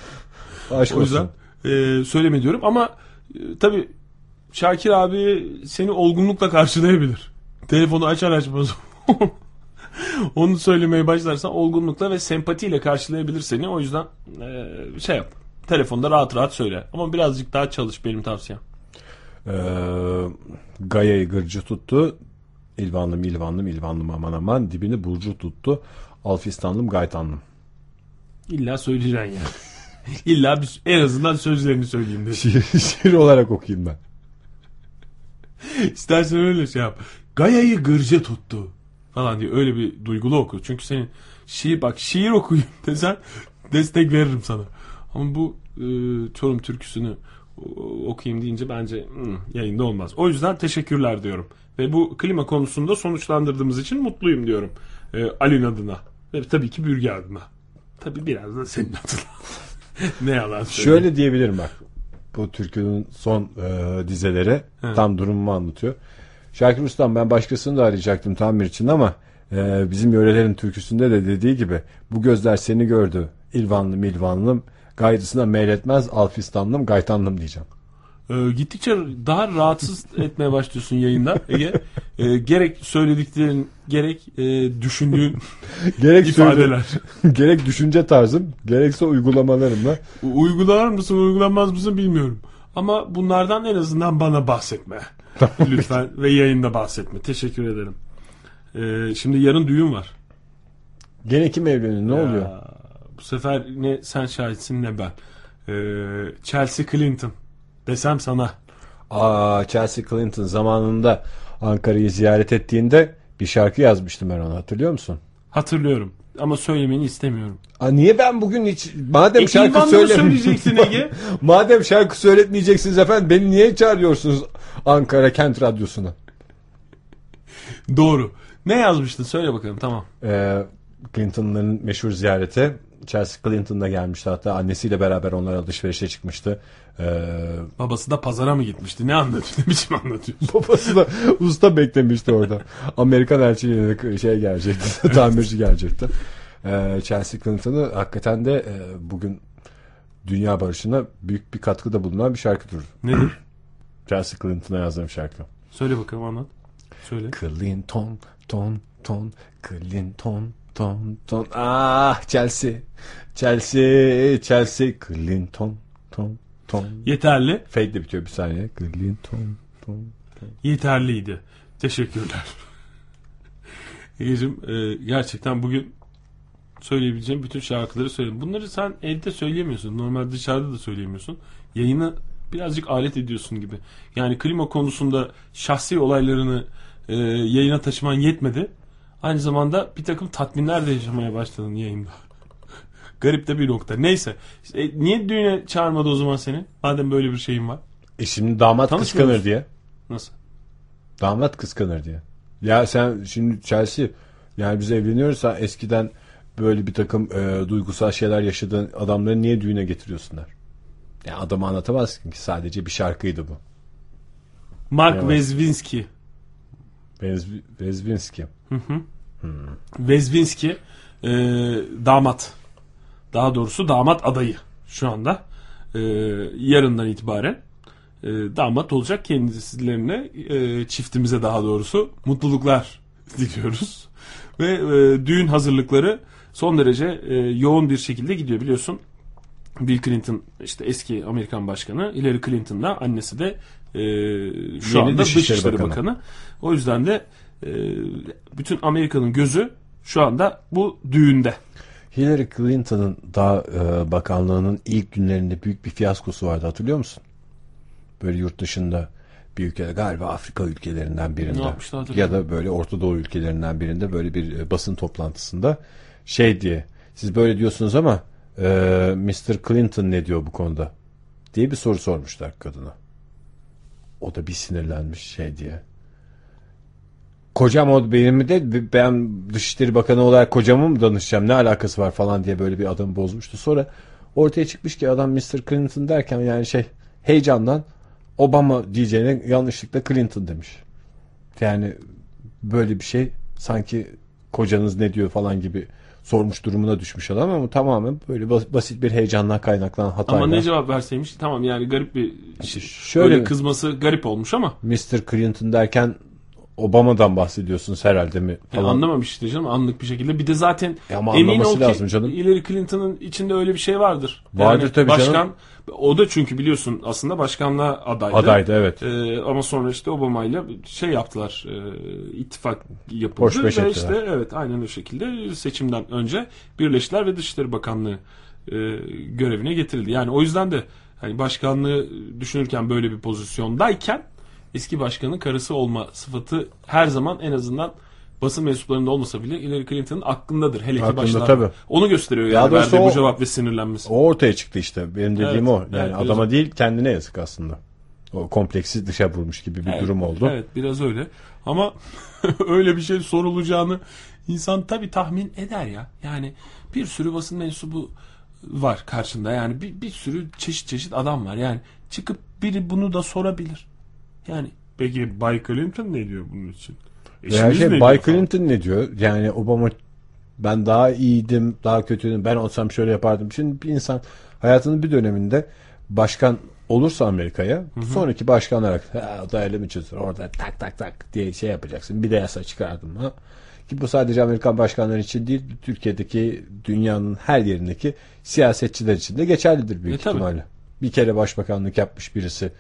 Aşk O yüzden e, söyleme diyorum ama e, tabii Şakir abi seni olgunlukla karşılayabilir. Telefonu açar açmaz onu söylemeye başlarsan olgunlukla ve sempatiyle karşılayabilir seni. O yüzden e, şey yap. Telefonda rahat rahat söyle. Ama birazcık daha çalış benim tavsiyem. Ee, Gaya'yı gırcı tuttu. İlvanlım, İlvanlım, İlvanlım aman aman. Dibini burcu tuttu. Alfistanlım, gaytanlım. İlla söyleyeceksin yani. İlla bir, en azından sözlerini söyleyeyim dedi. Şiir, şiir olarak okuyayım ben. İstersen öyle şey yap. Gaya'yı gırca tuttu falan diye öyle bir duygulu oku. Çünkü senin şiir bak şiir okuyayım desen destek veririm sana. Ama bu e, Çorum türküsünü okuyayım deyince bence hmm, yayında olmaz. O yüzden teşekkürler diyorum. Ve bu klima konusunda sonuçlandırdığımız için mutluyum diyorum. E, Ali'nin adına. Ve tabii ki Bürge adına. Tabii biraz da senin adına. ne yalan söyleyeyim. Şöyle diyebilirim bak. Bu türkünün son e, dizeleri tam durumumu anlatıyor. Şakir Ustam ben başkasını da arayacaktım tamir için ama e, bizim yörelerin türküsünde de dediği gibi bu gözler seni gördü. İlvanlım İlvanlım gaydısına meyletmez Alfistanlım gaytanlım diyeceğim. Ee, gittikçe daha rahatsız etmeye başlıyorsun yayında Ege. Ee, gerek söylediklerin gerek e, düşündüğün Gerek ifadeler. gerek düşünce tarzım gerekse uygulamalarımla Uygular mısın uygulanmaz mısın bilmiyorum. Ama bunlardan en azından bana bahsetme. Lütfen ve yayında bahsetme. Teşekkür ederim. Ee, şimdi yarın düğün var. gene kim evleniyor ne oluyor? Bu sefer ne sen şahitsin ne ben. Ee, Chelsea Clinton desem sana. Aa Chelsea Clinton zamanında Ankara'yı ziyaret ettiğinde bir şarkı yazmıştım ben ona hatırlıyor musun? Hatırlıyorum. Ama söylemeni istemiyorum. Aa, niye ben bugün hiç madem E, şarkı söyleyeceksin Ege. madem şarkı söyletmeyeceksiniz efendim beni niye çağırıyorsunuz Ankara Kent Radyosu'na? Doğru. Ne yazmıştın? Söyle bakalım. Tamam. Ee, Clinton'ların meşhur ziyareti Chelsea Clinton da gelmişti hatta annesiyle beraber onlar alışverişe çıkmıştı. Ee, Babası da pazara mı gitmişti? Ne anlatıyor? Ne biçim anlatıyor? babası da usta beklemişti orada. Amerikan elçiliğine şey gelecekti. tamirci gelecekti. Ee, Chelsea Clinton'ı hakikaten de e, bugün dünya barışına büyük bir katkıda bulunan bir şarkıdır. Nedir? Chelsea Clinton'a yazdığım şarkı. Söyle bakalım anlat. Söyle. Clinton, ton, ton, Clinton, ton, ton. Ah Chelsea, Chelsea, Chelsea, Clinton, ton, ton. Yeterli. Fade de bitiyor bir saniye. Clinton, ton. Yeterliydi. Teşekkürler. Egeciğim e, gerçekten bugün söyleyebileceğim bütün şarkıları söyledim. Bunları sen evde söyleyemiyorsun. Normal dışarıda da söyleyemiyorsun. Yayını birazcık alet ediyorsun gibi. Yani klima konusunda şahsi olaylarını e, yayına taşıman yetmedi. Aynı zamanda bir takım tatminler de yaşamaya başladın yayında. Garip de bir nokta. Neyse. E, niye düğüne çağırmadı o zaman seni? Madem böyle bir şeyin var. E şimdi damat Tanışmıyor kıskanır musun? diye. Nasıl? Damat kıskanır diye. Ya sen şimdi Chelsea yani biz evleniyoruz sen eskiden böyle bir takım e, duygusal şeyler yaşadığın adamları niye düğüne getiriyorsunlar? Ya adamı anlatamazsın ki sadece bir şarkıydı bu. Mark. Vezvinski. Vez- Vezvinski. Vezvinski e, damat. Daha doğrusu damat adayı şu anda. E, yarından itibaren e, damat olacak kendilerine e, çiftimize daha doğrusu mutluluklar diliyoruz. Ve e, düğün hazırlıkları son derece e, yoğun bir şekilde gidiyor biliyorsun. Bill Clinton işte eski Amerikan başkanı, Hillary Clinton da annesi de e, şu Yeni anda Dışişleri Dışişleri Bakanı. Bakanı. O yüzden de e, bütün Amerika'nın gözü şu anda bu düğünde. Hillary Clinton'ın daha e, bakanlığının ilk günlerinde büyük bir fiyaskosu vardı hatırlıyor musun? Böyle yurt dışında bir ülkede galiba Afrika ülkelerinden birinde ya da böyle Orta Doğu ülkelerinden birinde böyle bir e, basın toplantısında şey diye siz böyle diyorsunuz ama e, Mr. Clinton ne diyor bu konuda diye bir soru sormuşlar kadına. O da bir sinirlenmiş şey diye. Kocam o benim de ben Dışişleri Bakanı olarak kocamı mı danışacağım ne alakası var falan diye böyle bir adamı bozmuştu. Sonra ortaya çıkmış ki adam Mr. Clinton derken yani şey heyecandan Obama diyeceğine yanlışlıkla Clinton demiş. Yani böyle bir şey sanki kocanız ne diyor falan gibi sormuş durumuna düşmüş adam ama tamamen böyle bas- basit bir heyecandan kaynaklanan hatayla. Ama ne cevap verseymiş tamam yani garip bir İşte şöyle şöyle kızması garip olmuş ama Mr. Clinton derken Obama'dan bahsediyorsunuz herhalde mi Yani falan. anlamamış işte canım anlık bir şekilde. Bir de zaten E ama emin ol ki lazım canım. Hillary Clinton'ın içinde öyle bir şey vardır. Vardır tabii başkan, canım. O da çünkü biliyorsun aslında başkanlığa adaydı. Adaydı evet. Ee, ama sonra işte Obama ile şey yaptılar. E, ittifak yapıldı. Hoş ve ettiler. işte evet aynen o şekilde seçimden önce birleştiler ve Dışişleri Bakanlığı e, görevine getirildi. Yani o yüzden de hani başkanlığı düşünürken böyle bir pozisyondayken eski başkanın karısı olma sıfatı her zaman en azından basın mensuplarında olmasa bile Hillary Clinton'ın aklındadır. Hele ki başlarda. tabii. Onu gösteriyor yani doğrusu verdiği bu o- cevap ve sinirlenmesi. O ortaya çıktı işte. Benim dediğim Evet, o. Yani evet, adama değil kendine yazık aslında. O kompleksi dışa vurmuş gibi bir Evet, durum oldu. Evet biraz öyle. Ama öyle bir şey sorulacağını insan tabii tahmin eder ya. Yani bir sürü basın mensubu var karşında. Yani bir, bir sürü çeşit çeşit adam var. Yani çıkıp biri bunu da sorabilir. Yani peki Bay Clinton ne diyor bunun için? Veya Eşiniz şey ne Bay diyor falan? Clinton ne diyor? Yani Obama ben daha iyiydim, daha kötüydüm. Ben olsam şöyle yapardım. Şimdi bir insan hayatının bir döneminde başkan olursa Amerika'ya sonraki başkanlar ha, o da öyle mi çözülür orada tak tak tak diye şey yapacaksın. Bir de yasa çıkardım ha. Ki bu sadece Amerikan başkanları için değil, Türkiye'deki dünyanın her yerindeki siyasetçiler için de geçerlidir büyük E, tabii. ihtimalle. Bir kere başbakanlık yapmış birisi,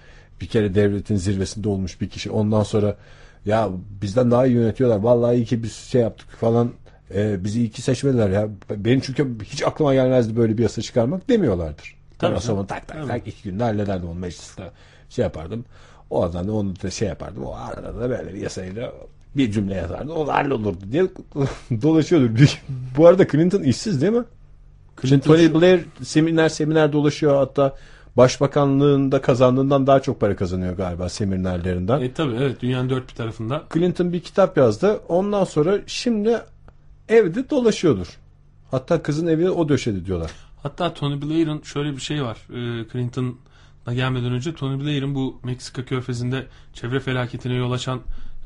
bir kere devletin zirvesinde olmuş bir kişi. Ondan sonra ya bizden daha iyi yönetiyorlar. Vallahi iyi ki biz şey yaptık falan. Ee, bizi iyi ki seçmediler ya. Benim çünkü hiç aklıma gelmezdi böyle bir yasa çıkarmak demiyorlardır. Tabii zaman tak tak tak iki günde hallederdim onu mecliste şey yapardım. O adam da onu da şey yapardım. O arada da böyle bir yasayla bir cümle yazardı. O da hallolurdu diye dolaşıyordur. Bu arada Clinton işsiz değil mi? Şimdi Tony Blair seminer seminer dolaşıyor hatta başbakanlığında kazandığından daha çok para kazanıyor galiba seminerlerinden. E tabii evet dünyanın dört bir tarafında. Clinton bir kitap yazdı. Ondan sonra şimdi evde dolaşıyordur. Hatta kızın evi o döşedi diyorlar. Hatta Tony Blair'ın şöyle bir şey var. Ee, Clinton'a gelmeden önce Tony Blair'ın bu Meksika körfezinde çevre felaketine yol açan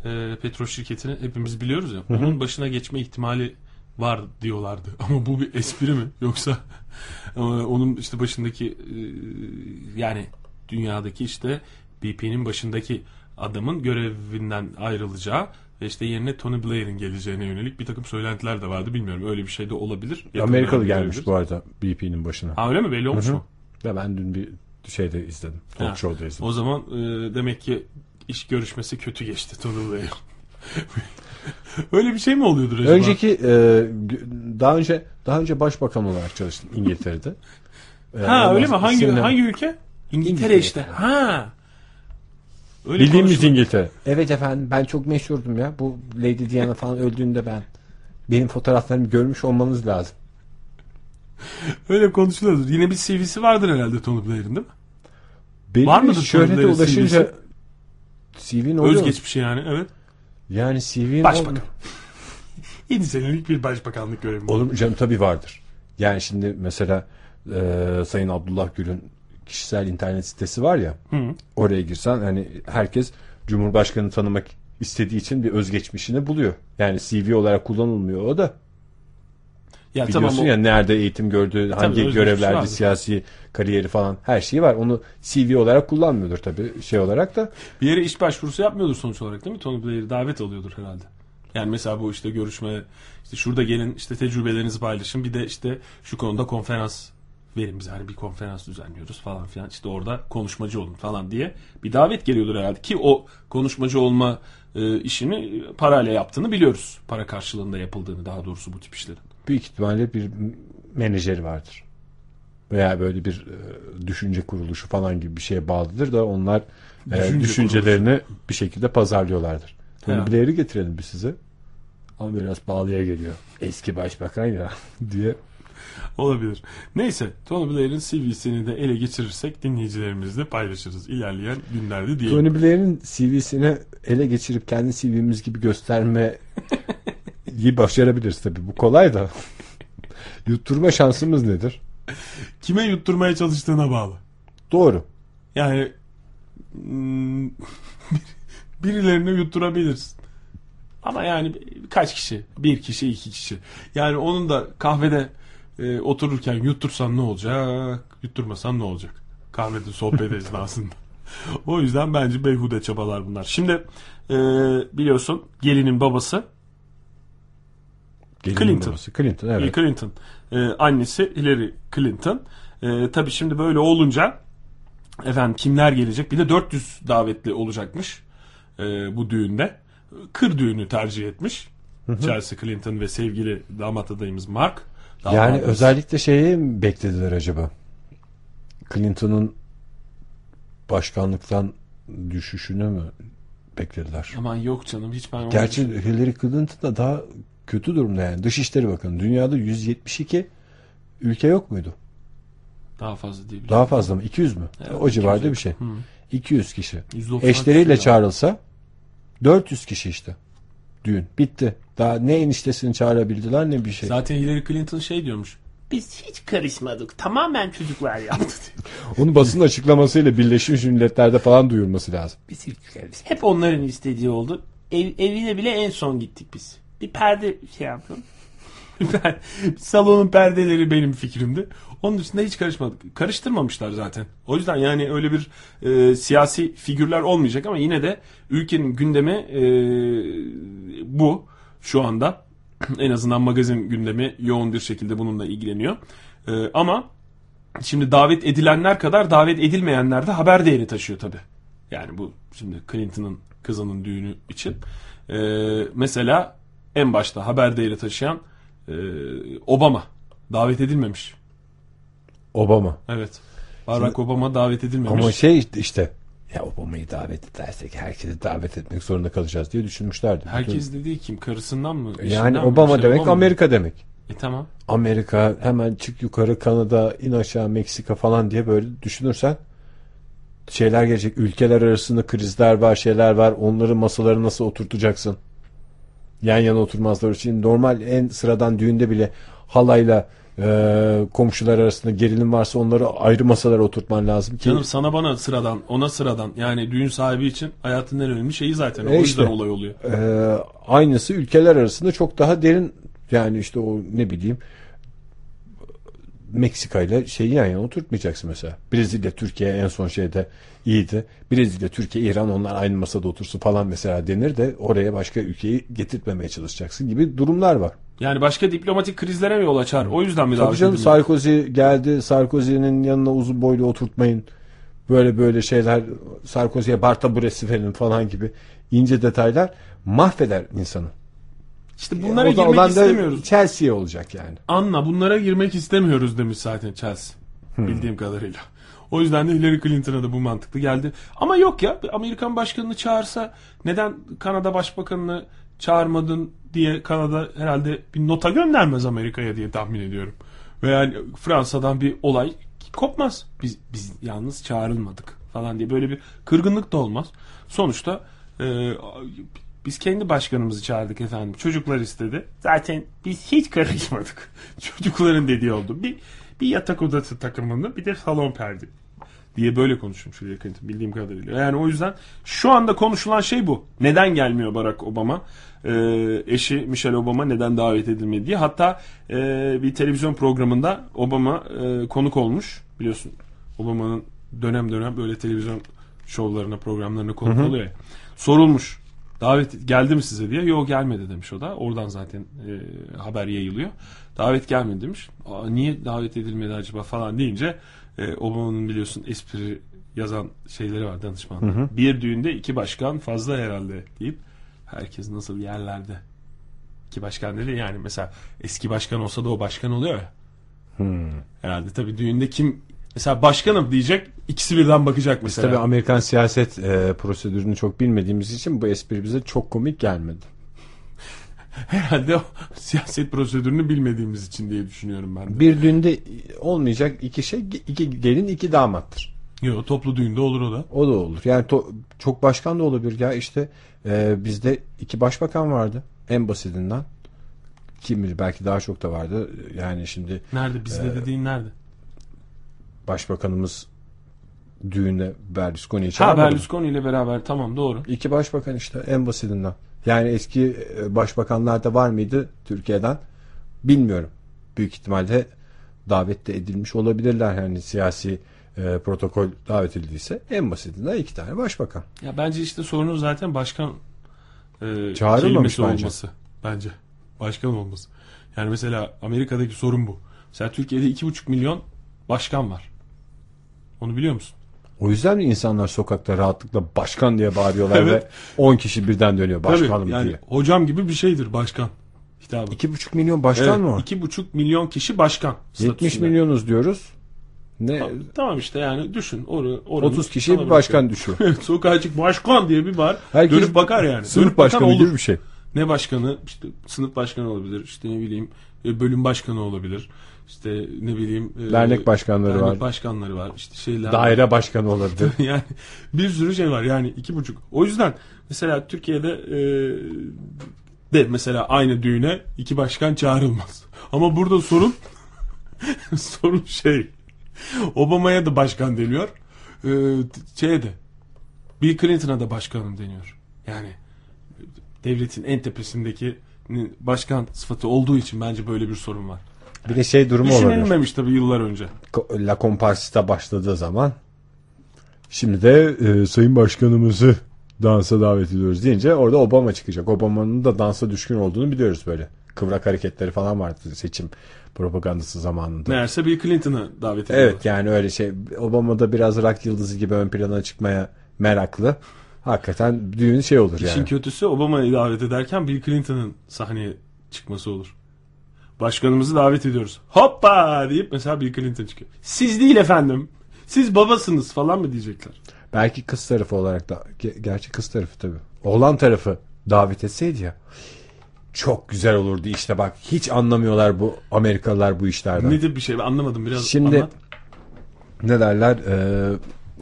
e, petrol şirketini hepimiz biliyoruz ya. Onun başına geçme ihtimali var diyorlardı. Ama bu bir espri mi? Yoksa onun işte başındaki e, yani dünyadaki işte BP'nin başındaki adamın görevinden ayrılacağı ve işte yerine Tony Blair'in geleceğine yönelik bir takım söylentiler de vardı. Bilmiyorum öyle bir şey de olabilir. Yakın Amerikalı gelmiş bu arada BP'nin başına. Ha öyle mi? Belli olmuş mu? Ya ben dün bir şeyde izledim. Talk Ha. show'da izledim. O zaman e, demek ki iş görüşmesi kötü geçti Tony Blair. öyle bir şey mi oluyordur acaba? Önceki e, daha önce daha önce başbakan olarak çalıştım İngiltere'de. E, Ha ondan öyle mi? Hangi isimle- hangi ülke? İngiltere, İngiltere. işte. Ha. Öyle Bildiğimiz konuşulur. İngiltere. Evet efendim ben çok meşhurdum ya. Bu Lady Diana falan öldüğünde ben benim fotoğraflarımı görmüş olmanız lazım. Öyle konuşuluyordur. Yine bir CV'si vardır herhalde Tony Blair'in değil mi? Belli Var mıdır şöhrete Tony Blair'in ulaşınca CV'nin oluyor. Özgeçmişi yani evet. Yani CV'nin Başbakan. olmuyor. 7 senelik bir başbakanlık görevi. Olur mu canım tabii vardır. Yani şimdi mesela e, Sayın Abdullah Gül'ün kişisel internet sitesi var ya. Oraya girsen hani herkes Cumhurbaşkanı tanımak istediği için bir özgeçmişini buluyor. Yani CV olarak kullanılmıyor o da. Ya Biliyorsun tamam o- ya nerede eğitim gördüğü, hangi özgeçmişi görevlerde vardır. siyasi kariyeri falan her şeyi var. Onu CV olarak kullanmıyordur tabii şey olarak da. Bir yere iş başvurusu yapmıyordur sonuç olarak değil mi? Tony Blair davet alıyordur herhalde. Yani mesela bu işte görüşme, işte şurada gelin işte tecrübelerinizi paylaşın. Bir de işte şu konuda konferans verin bize. Hani bir konferans düzenliyoruz falan filan. İşte orada konuşmacı olun falan diye bir davet geliyordur herhalde. Ki o konuşmacı olma e, işini parayla yaptığını biliyoruz. Para karşılığında yapıldığını daha doğrusu bu tip işlerin. Büyük ihtimalle bir menajeri vardır. veya böyle bir e, düşünce kuruluşu falan gibi bir şeye bağlıdır da onlar e, Düşünce düşüncelerini bir şekilde pazarlıyorlardır. Tony Ya. Blair'i getirelim biz size. Ama biraz pahalıya geliyor. Eski başbakan ya diye. Olabilir. Neyse Tony Blair'in CV'sini de ele geçirirsek dinleyicilerimizle paylaşırız ilerleyen günlerde diyelim. Tony Blair'in CV'sini ele geçirip kendi CV'miz gibi göstermeyi başarabiliriz tabii. Bu kolay da. Yutturma şansımız nedir? Kime yutturmaya çalıştığına bağlı. Doğru. Yani hmm, birilerine yutturabilirsin. Ama yani kaç kişi? Bir kişi, iki kişi. Yani onun da kahvede e, otururken yuttursan ne olacak? Yutturmasan ne olacak? Kahvede sohbet esnasında. o yüzden bence beyhude çabalar bunlar. Şimdi e, biliyorsun gelinin babası Gelinin Clinton. babası. Clinton evet. Clinton. E, annesi Hillary Clinton. E, tabii şimdi böyle olunca efendim kimler gelecek? Bir de 400 davetli olacakmış e, bu düğünde. Kır düğünü tercih etmiş. Chelsea Clinton ve sevgili damat adayımız Mark. Yani Damadımız- özellikle şeyi mi beklediler acaba? Clinton'un başkanlıktan düşüşünü mü beklediler? Aman yok canım hiç ben Gerçi. Hillary Clinton da daha kötü durumda yani. Dışişleri Bakanı. Dünyada 172 ülke yok muydu? daha fazla değil. Daha fazla mı? 200 mü? Evet, o civarda 200 bir şey. Hı. 200 kişi. %90 Eşleriyle düşüyor. çağrılsa 400 kişi işte. Düğün. Bitti. Daha ne eniştesini çağırabildiler ne bir şey. Zaten Hillary Clinton şey diyormuş. Biz hiç karışmadık. Tamamen çocuklar yaptı. Onu basın açıklamasıyla Birleşmiş Milletler'de falan duyurması lazım. Biz hiç karışmadık. Hep onların istediği oldu. Ev, evine bile en son gittik biz. Bir perde şey yaptım. Salonun perdeleri benim fikrimdi. Onun dışında hiç karışmadık. Karıştırmamışlar zaten. O yüzden yani öyle bir e, siyasi figürler olmayacak ama yine de ülkenin gündemi e, bu şu anda. En azından magazin gündemi yoğun bir şekilde bununla ilgileniyor. E, ama şimdi davet edilenler kadar davet edilmeyenler de haber değeri taşıyor tabii. Yani bu şimdi Clinton'ın kızının düğünü için. E, mesela en başta haber değeri taşıyan e, Obama davet edilmemiş. Obama. Evet. Barack Obama davet edilmemiş. Ama şey işte, ya Obama'yı davet edersek herkesi davet etmek zorunda kalacağız diye düşünmüşlerdi. Herkes dediği kim? Karısından mı? Bütün- yani mi? Obama İşte demek Obama? Amerika demek. E tamam. Amerika hemen çık yukarı Kanada in aşağı Meksika falan diye böyle düşünürsen şeyler gelecek. Ülkeler arasında krizler var şeyler var. Onları masaları nasıl oturtacaksın? Yan yana oturmazlar için normal en sıradan düğünde bile halayla e, komşular arasında gerilim varsa onları ayrı masalara oturtman lazım ki Canım sana bana sıradan, ona sıradan. Yani düğün sahibi için hayatın en önemli şeyi zaten. o E yüzden işte. olay oluyor. Ee, aynısı ülkeler arasında çok daha derin yani işte o ne bileyim Meksika ile şeyi yan yana oturtmayacaksın mesela. Brezilya Türkiye en son şeyde iyiydi. Brezilya Türkiye İran onlar aynı masada otursun falan mesela denir de oraya başka ülkeyi getirtmemeye çalışacaksın gibi durumlar var. Yani başka diplomatik krizlere mi yol açar? O yüzden mi Tabii davet canım? Sarkozy geldi. Sarkozy'nin yanına uzun boylu oturtmayın. Böyle böyle şeyler Sarkozy'ye bar taburesi verin falan gibi ince detaylar mahveder insanı. İşte bunlara da girmek olan istemiyoruz. Chelsea olacak yani. Anla bunlara girmek istemiyoruz demiş zaten Chelsea. Bildiğim kadarıyla. O yüzden de Hillary Clinton'a da bu mantıklı geldi. Ama yok ya Amerikan başkanını çağırsa neden Kanada başbakanını çağırmadın diye Kanada herhalde bir nota göndermez Amerika'ya diye tahmin ediyorum. Ve yani Fransa'dan bir olay kopmaz. Biz, biz yalnız çağrılmadık falan diye böyle bir kırgınlık da olmaz. Sonuçta e, biz kendi başkanımızı çağırdık efendim. Çocuklar istedi. Zaten biz hiç karışmadık. Çocukların dediği oldu. Bir, bir yatak odası takımında bir de salon perde diye böyle konuşmuş Hillary Clinton bildiğim kadarıyla. Yani o yüzden şu anda konuşulan şey bu. Neden gelmiyor Barack Obama? Ee, eşi Michelle Obama neden davet edilmedi diye. Hatta e, bir televizyon programında Obama e, konuk olmuş. Biliyorsun Obama'nın dönem dönem böyle televizyon şovlarına programlarına konuk oluyor ya. Sorulmuş. Davet geldi mi size diye. Yok gelmedi demiş o da. Oradan zaten e, haber yayılıyor. Davet gelmedi demiş. Aa, niye davet edilmedi acaba falan deyince e, Obama'nın biliyorsun espri yazan şeyleri var danışmanlar. Bir düğünde iki başkan fazla herhalde deyip herkes nasıl yerlerde. İki başkan dedi yani mesela eski başkan olsa da o başkan oluyor ya. Herhalde tabii düğünde kim mesela başkanım diyecek ikisi birden bakacak mesela. Tabii Amerikan siyaset e, prosedürünü çok bilmediğimiz için bu espri bize çok komik gelmedi. Herhalde siyaset prosedürünü bilmediğimiz için diye düşünüyorum ben de. Bir düğünde olmayacak iki şey iki gelin iki damattır. Yo, toplu düğünde olur o da. O da olur. Yani to- çok başkan da olabilir ya işte e, bizde iki başbakan vardı en basitinden. Kim bilir belki daha çok da vardı. Yani şimdi Nerede bizde dediğin nerede? başbakanımız düğüne Berlusconi'yi Ha çağırmadı. mı? Berlusconi ile beraber tamam doğru. İki başbakan işte en basitinden. Yani eski e, başbakanlar da var mıydı Türkiye'den? Bilmiyorum. Büyük ihtimalle davet de edilmiş olabilirler. Yani siyasi e, protokol davet edildiyse en basitinden iki tane başbakan. Ya bence işte sorunun zaten başkan e, Çağrılmamış bence. olması. Bence. Başkan olması. Yani mesela Amerika'daki sorun bu. Mesela Türkiye'de 2,5 milyon başkan var. Onu biliyor musun? O yüzden mi insanlar sokakta rahatlıkla başkan diye bağırıyorlar Evet. ve 10 kişi birden dönüyor başkanım Tabii, yani diye. hocam gibi bir şeydir başkan. Hitabı. 2,5 milyon başkan Evet, mı var? 2,5 milyon kişi başkan. 70 statüsünde. milyonuz diyoruz. Ne? Tamam, tamam işte yani düşün. Or, oranın 30 kişiye bir başkan düşüyor. Evet, Sokağa çık başkan diye bir var. Herkes Dönüp bakar yani. Sınıf Dönüp başkanı olur. bir şey. Ne başkanı? İşte sınıf başkanı olabilir. İşte ne bileyim e, bölüm başkanı olabilir. İşte ne bileyim e, Dernek başkanları dernek var. başkanları var. İşte şeyler. Daire başkanı olabilir. yani bir sürü şey var yani iki buçuk. O yüzden mesela Türkiye'de e, de mesela aynı düğüne iki başkan çağrılmaz. Ama burada sorun sorun şey Obama'ya da başkan deniyor. E, şeye de Bill Clinton'a da başkanım deniyor. Yani devletin en tepesindeki başkan sıfatı olduğu için bence böyle bir sorun var. Bir de şey durumu olabilir. Düşünülmemiş tabii yıllar önce. La Comparsita başladığı zaman şimdi de e, Sayın Başkanımızı dansa davet ediyoruz deyince orada Obama çıkacak. Obama'nın da dansa düşkün olduğunu biliyoruz böyle. Kıvrak hareketleri falan vardı seçim propagandası zamanında. Meğerse Bill Clinton'ı davet ediyorlar. Evet yani öyle şey. Obama da biraz rock yıldızı gibi ön plana çıkmaya meraklı. Hakikaten düğün şey olur İşin yani. kötüsü Obama'yı davet ederken Bill Clinton'ın sahneye çıkması olur. Başkanımızı davet ediyoruz. Hoppa deyip mesela Bill Clinton çıkıyor. Siz değil efendim. Siz babasınız falan mı diyecekler? Belki kız tarafı olarak da ge- gerçi kız tarafı tabii. Oğlan tarafı davet etseydi ya. Çok güzel olurdu işte bak hiç anlamıyorlar bu Amerikalılar bu işlerden. Nedir bir şey anlamadım biraz Şimdi anlat. ne derler e,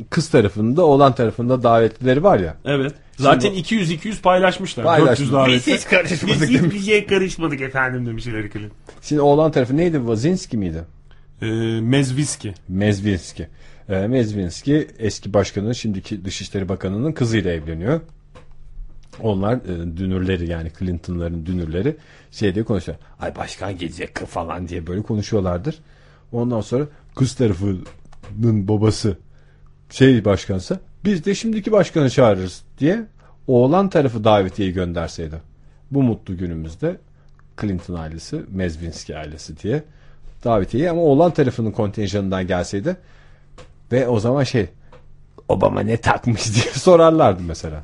kız tarafında oğlan tarafında davetlileri var ya. Evet. Zaten 200-200 paylaşmışlar. Paylaşmış. 400 daveti. Biz hiç karışmadık Biz demiş. hiçbir şey karışmadık efendim demiş Hillary Clinton. Şimdi oğlan tarafı neydi? Vazinski miydi? Ee, Mezviski. Mezvinski. E, Mezvinski eski başkanın şimdiki Dışişleri Bakanı'nın kızıyla evleniyor. Onlar e, dünürleri yani Clinton'ların dünürleri şey diye konuşuyor. Ay başkan gelecek falan diye böyle konuşuyorlardır. Ondan sonra kız tarafının babası şey başkansa biz de şimdiki başkanı çağırırız diye oğlan tarafı davetiyeyi gönderseydi. Bu mutlu günümüzde Clinton ailesi, Mezvinski ailesi diye davetiyeyi ama oğlan tarafının kontenjanından gelseydi ve o zaman şey Obama ne takmış diye sorarlardı mesela.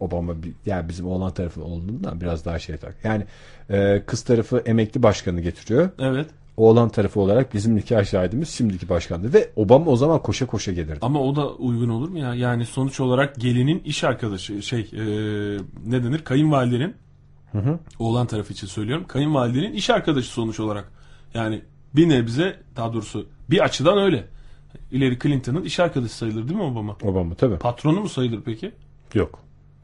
Obama yani bizim oğlan tarafı olduğundan biraz daha şey tak. Yani e, kız tarafı emekli başkanı getiriyor. Evet. Oğlan tarafı olarak bizim nikah şahidimiz şimdiki başkandı ve Obama o zaman koşa koşa gelirdi. Ama o da uygun olur mu ya? Yani sonuç olarak gelinin iş arkadaşı şey e, ne denir? Kayınvalidenin oğlan tarafı için söylüyorum. Kayınvalidenin iş arkadaşı sonuç olarak. Yani bir nebze daha doğrusu bir açıdan öyle. Hillary Clinton'ın iş arkadaşı sayılır değil mi Obama? Obama tabii. Patronu mu sayılır peki? Yok.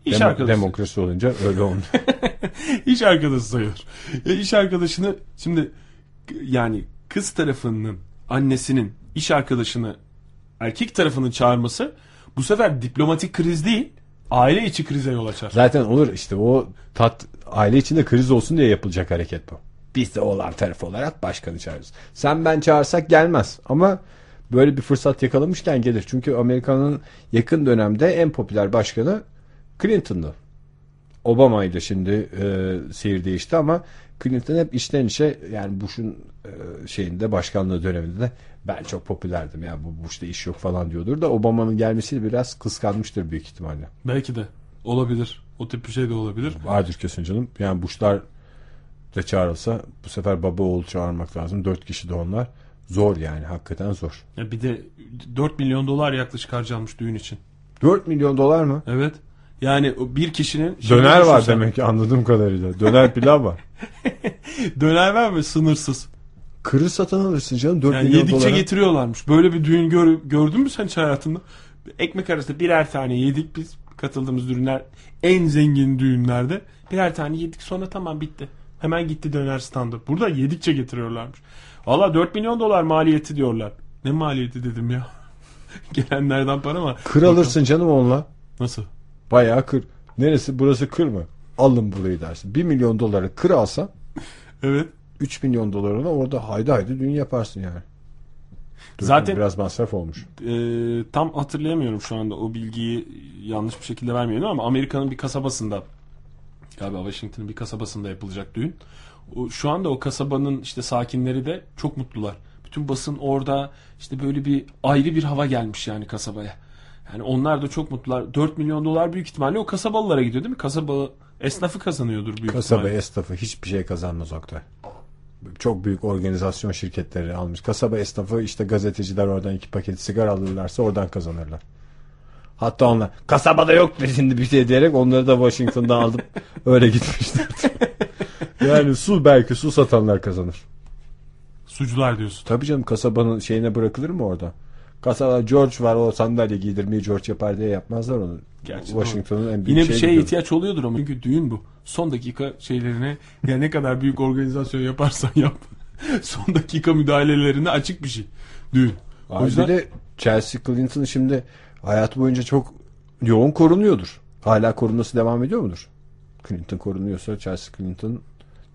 İş Demo- arkadaşı. Demokrasi olunca öyle olmuyor. iş arkadaşı sayılır. E, iş arkadaşını şimdi yani kız tarafının annesinin iş arkadaşını erkek tarafının çağırması bu sefer diplomatik kriz değil aile içi krize yol açar. Zaten olur işte o tat aile içinde kriz olsun diye yapılacak hareket bu. Biz de oğlan tarafı olarak başkanı çağırırız. Sen ben çağırsak gelmez ama böyle bir fırsat yakalamışken gelir. Çünkü Amerika'nın yakın dönemde en popüler başkanı Clinton'dı. Obama ile şimdi e, seyir değişti ama Clinton hep içten içe yani Bush'un e, şeyinde başkanlığı döneminde de ben çok popülerdim ya bu Bush'ta iş yok falan diyordur da Obama'nın gelmesiyle biraz kıskanmıştır büyük ihtimalle. Belki de olabilir. O tip bir şey de olabilir. Vardır kesin canım. Yani Bush'lar da çağrılsa bu sefer baba oğul çağırmak lazım. Dört kişi de onlar. Zor yani hakikaten zor. Ya bir de 4 milyon dolar yaklaşık harcanmış düğün için. 4 milyon dolar mı? Evet. Yani bir kişinin... Döner var düşünsen- demek ki anladığım kadarıyla. Döner pilav var. Döner var mı? Sınırsız. Kırı satın alırsın canım 4 Yani milyon yedikçe dolara. getiriyorlarmış. Böyle bir düğün gör- gördün mü sen hiç hayatında? Ekmek arası birer tane yedik biz. Katıldığımız düğünler en zengin düğünlerde. Birer tane yedik sonra tamam bitti. Hemen gitti döner standı. Burada yedikçe getiriyorlarmış. Valla 4 milyon dolar maliyeti diyorlar. Ne maliyeti dedim ya. Gelenlerden para mı? Kır alırsın canım onunla. Nasıl? Bayağı kır. Neresi burası kır mı? Alın burayı dersin. 1 milyon dolara kır alsan Evet. 3 milyon dolarına orada haydi haydi düğün yaparsın yani. Dur, Zaten- biraz masraf olmuş. Ee, tam hatırlayamıyorum şu anda o bilgiyi yanlış bir şekilde vermeyelim ama Amerika'nın bir kasabasında galiba Washington'ın bir kasabasında yapılacak düğün. O, şu anda o kasabanın işte sakinleri de çok mutlular. Bütün basın orada işte böyle bir ayrı bir hava gelmiş yani kasabaya. Yani onlar da çok mutlular. 4 milyon dolar büyük ihtimalle o kasabalılara gidiyor değil mi? Kasaba esnafı kazanıyordur büyük Kasaba ihtimalle. esnafı hiçbir şey kazanmaz Oktay. Çok büyük organizasyon şirketleri almış. Kasaba esnafı işte gazeteciler oradan iki paket sigara alırlarsa oradan kazanırlar. Hatta onlar kasabada yok şimdi bir şey diyerek onları da Washington'dan aldım öyle gitmişler. yani su belki su satanlar kazanır. Sucular diyorsun. Tabii canım kasabanın şeyine bırakılır mı orada? Kasaba George var o sandalye giydirmeyi George yapar diye yapmazlar onu. Gerçi Washington'un en büyük Yine bir şeye diyorum. ihtiyaç oluyordur ama. Çünkü düğün bu. Son dakika şeylerine ya ne kadar büyük organizasyon yaparsan yap. Son dakika müdahalelerine açık bir şey. Düğün. O Abi yüzden bir de Chelsea Clinton şimdi hayatı boyunca çok yoğun korunuyordur. Hala korunması devam ediyor mudur? Clinton korunuyorsa Chelsea Clinton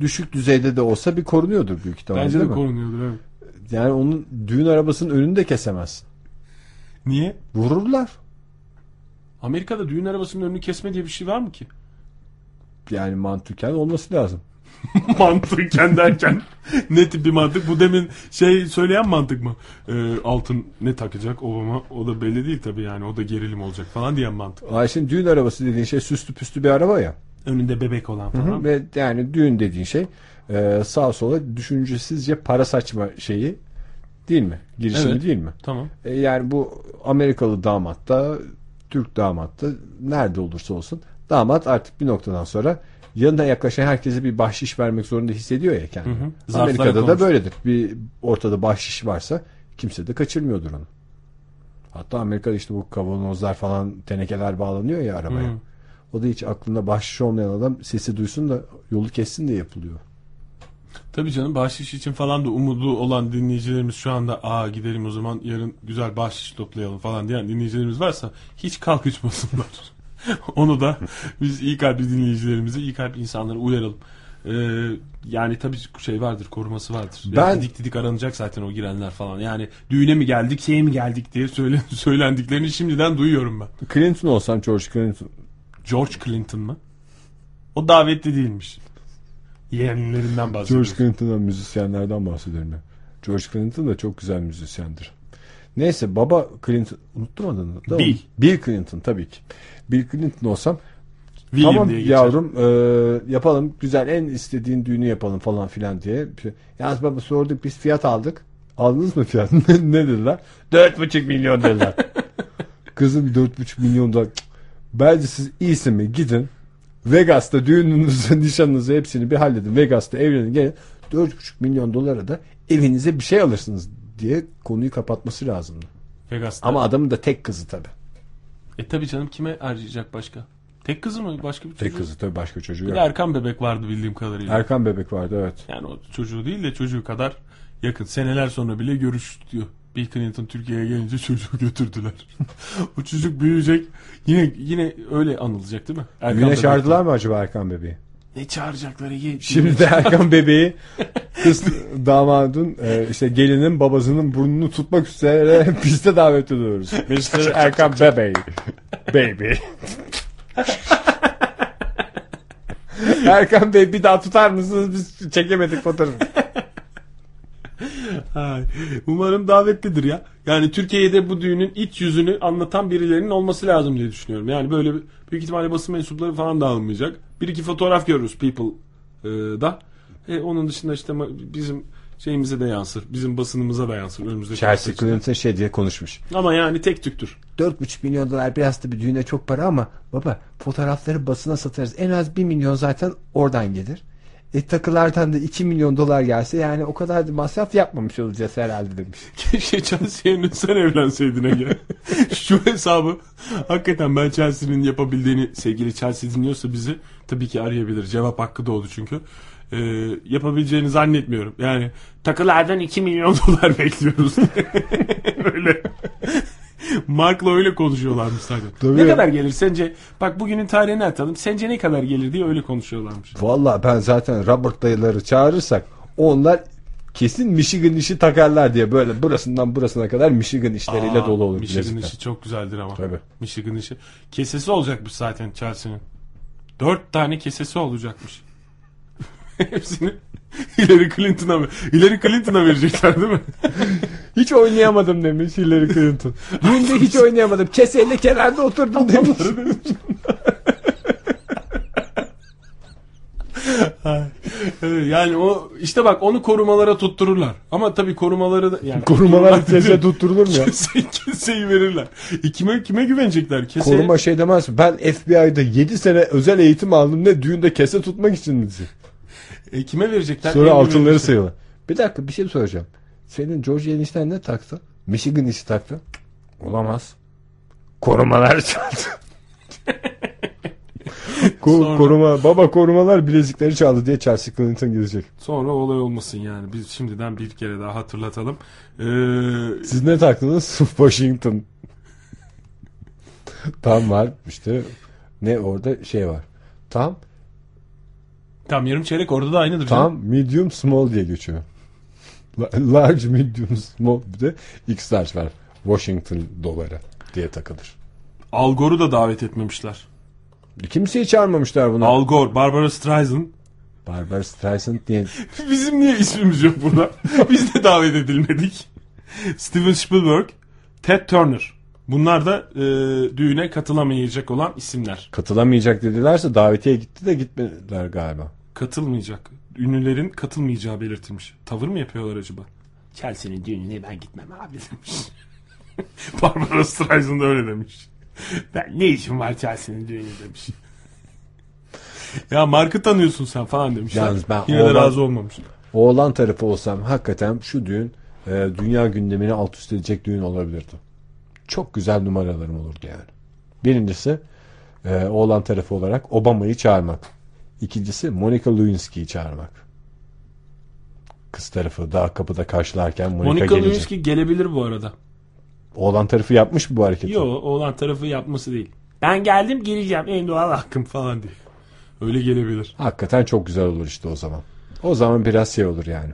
düşük düzeyde de olsa bir korunuyordur büyük ihtimalle bence de mi? korunuyordur evet. Yani onun düğün arabasının önünü de kesemezsin. Niye? Vururlar. Amerika'da düğün arabasının önünü kesme diye bir şey var mı ki? Yani mantıken olması lazım. Mantıken derken ne tip bir mantık? Bu demin şey söyleyen mantık mı? Ee, altın ne takacak Obama? O da belli değil tabii yani. O da gerilim olacak falan diyen mantık. Ay şimdi düğün arabası dediğin şey süslü püslü bir araba ya. Önünde bebek olan falan. Ve yani düğün dediğin şey e, sağ sola düşüncesizce para saçma şeyi değil mi? Girişimi Evet. değil mi? Tamam. E, yani bu Amerikalı damat da Türk damat da nerede olursa olsun damat artık bir noktadan sonra yanına yaklaşan herkese bir bahşiş vermek zorunda hissediyor ya kendini. Hı hı. Zarflara Amerika'da da konmuş. böyledir. Bir ortada bahşiş varsa kimse de kaçırmıyordur onu. Hatta Amerika'da işte bu kavanozlar falan tenekeler bağlanıyor ya arabaya. Hı. O da hiç aklında bahşiş olmayan adam sesi duysun da yolu kessin diye yapılıyor. Tabii canım bahşiş için falan da umudu olan dinleyicilerimiz şu anda aa gidelim o zaman yarın güzel bahşiş toplayalım falan diyen dinleyicilerimiz varsa hiç kalkışmasınlar. Onu da biz iyi kalpli dinleyicilerimizi, iyi kalpli insanları uyaralım. Ee, yani tabii şey vardır, koruması vardır. Ben- Ben... Didik didik aranacak zaten o girenler falan. Yani düğüne mi geldik, şeye mi geldik diye söyle, söylendiklerini şimdiden duyuyorum ben. Clinton olsam George Clinton George Clinton mı? O davetli değilmiş. Yeğenlerinden bahsediyoruz. George Clinton'dan müzisyenlerden ben. George Clinton da çok güzel müzisyendir. Neyse baba Clinton unuttum adını. da Bill. Bill Clinton tabii ki. Bill Clinton olsam William tamam diye geçer. yavrum e, yapalım güzel en istediğin düğünü yapalım falan filan diye. Yalnız baba sorduk biz fiyat aldık. Aldınız mı fiyat? ne, ne dediler? Dört buçuk milyon dediler. Kızım dört buçuk milyon dolar. Cık. Bence siz iyisi mi gidin Vegas'ta düğününüzü, nişanınızı hepsini bir halledin. Vegas'ta evlenin gelin. 4,5 milyon dolara da evinize bir şey alırsınız diye konuyu kapatması lazımdı. Vegas'ta. Ama adamın da tek kızı tabii. E tabi canım kime harcayacak başka? Tek kızı mı? Başka bir çocuğu? Tek kızı tabii başka çocuğu Bir yok. Erkan bebek vardı bildiğim kadarıyla. Erkan bebek vardı evet. Yani o çocuğu değil de çocuğu kadar yakın. Seneler sonra bile görüştü. Bill Clinton Türkiye'ye gelince çocuğu götürdüler. o çocuk büyüyecek. Yine yine öyle anılacak değil mi? Erkan Güne bebek. çağırdılar mı acaba Erkan bebeği? Ne çağıracakları? Ye- Şimdi de Erkan bebeği kız damadın e, işte gelinin babasının burnunu tutmak üzere piste davet ediyoruz. Mr. Erkan bebeği. Baby. Erkan Bey bir daha tutar mısınız? Biz çekemedik fotoğrafı. Umarım davetlidir ya. Yani Türkiye'de bu düğünün iç yüzünü anlatan birilerinin olması lazım diye düşünüyorum. Yani böyle bir- büyük ihtimalle basın mensupları falan da alınmayacak. Bir iki fotoğraf görürüz People e, da. E, onun dışında işte bizim şeyimize de yansır. Bizim basınımıza da yansır. Önümüzdeki Chelsea. Clinton şey diye konuşmuş. Ama yani tek tüktür. 4,5 milyon dolar biraz da bir düğüne çok para ama baba fotoğrafları basına satarız. En az 1 milyon zaten oradan gelir. E takılardan da 2 milyon dolar gelse yani o kadar da masraf yapmamış olacağız herhalde demiş. Keşke Chelsea'ye sen evlenseydin Ege. Şu hesabı hakikaten ben Chelsea'nin yapabildiğini sevgili Chelsea dinliyorsa bizi tabii ki arayabilir. Cevap hakkı doğdu çünkü. Ee, yapabileceğini zannetmiyorum. Yani takılardan 2 milyon dolar bekliyoruz. öyle. Mark'la öyle konuşuyorlarmış zaten. Tabii ne kadar gelir sence? Bak bugünün tarihini atalım. Sence ne kadar gelir diye öyle konuşuyorlarmış. Valla ben zaten Robert dayıları çağırırsak onlar kesin Michigan işi takarlar diye böyle burasından burasına kadar Michigan işleriyle Aa, dolu olur. Michigan bilezikler. işi çok güzeldir ama. Tabii. Michigan işi. Kesesi olacakmış zaten Chelsea'nin. Dört tane kesesi olacakmış. Hepsini Hillary Clinton'a? Hillary Clinton'a verecekler değil mi? Hiç oynayamadım demiş Hillary Clinton. Düğünde hiç oynayamadım. Keseyle kenarda oturdum demiş. Yani o işte bak onu korumalara tuttururlar. Ama tabii korumaları da yani Korumalar kese dedi. tutturulur mu ya? Kese, keseyi verirler. E, kime kime güvenecekler? Kese Koruma şey demez. Ben FBI'da 7 sene özel eğitim aldım ne düğünde kese tutmak için mi? E, kime verecekler? Sonra altınları sayıyorlar. Bir dakika bir şey soracağım. Senin George enişten ne taktı? Michigan işi taktı. Olamaz. Korumalar çaldı. Ko- Sonra- Koruma, baba korumalar bilezikleri çaldı diye Chelsea Clinton gidecek. Sonra olay olmasın yani. Biz şimdiden bir kere daha hatırlatalım. Ee, Siz ne taktınız? Washington. Tam var işte ne orada şey var. Tam tam yarım çeyrek orada da aynıdır. canım. tam medium small diye geçiyor. La- Large medium small bir de X large var. Washington doları diye takılır. Al Gore'u da davet etmemişler. Kimseyi çağırmamışlar buna. Al Gore, Barbara Streisand. Barbara Streisand diye. Bizim niye ismimiz yok burada? Biz de davet edilmedik. Steven Spielberg, Ted Turner. Bunlar da e, düğüne katılamayacak olan isimler. Katılamayacak dedilerse davetiye gitti de gitmediler galiba. Katılmayacak. Ünlülerin katılmayacağı belirtilmiş. Tavır mı yapıyorlar acaba? Chelsea'nin düğününe ben gitmem abi demiş. Barbara Streisand öyle demiş. Ben ne işim var Chelsea'nin düğünü demiş. ya Mark'ı tanıyorsun sen falan demişler. Yalnız ben Yine de oğlan- razı olmamış. Oğlan tarafı olsam hakikaten şu düğün e, dünya gündemini alt üst edecek düğün olabilirdi. Çok güzel numaralarım olurdu yani. Birincisi e, oğlan tarafı olarak Obama'yı çağırmak. İkincisi Monica Lewinsky'yi çağırmak. Kız tarafı daha kapıda karşılarken Monica, Monica gelecek. Lewinsky gelebilir bu arada. Oğlan tarafı yapmış mı bu hareketi? Yo oğlan tarafı yapması değil. Ben geldim gireceğim en doğal hakkım falan diye. Öyle gelebilir. Hakikaten çok güzel olur işte o zaman. O zaman biraz şey olur yani.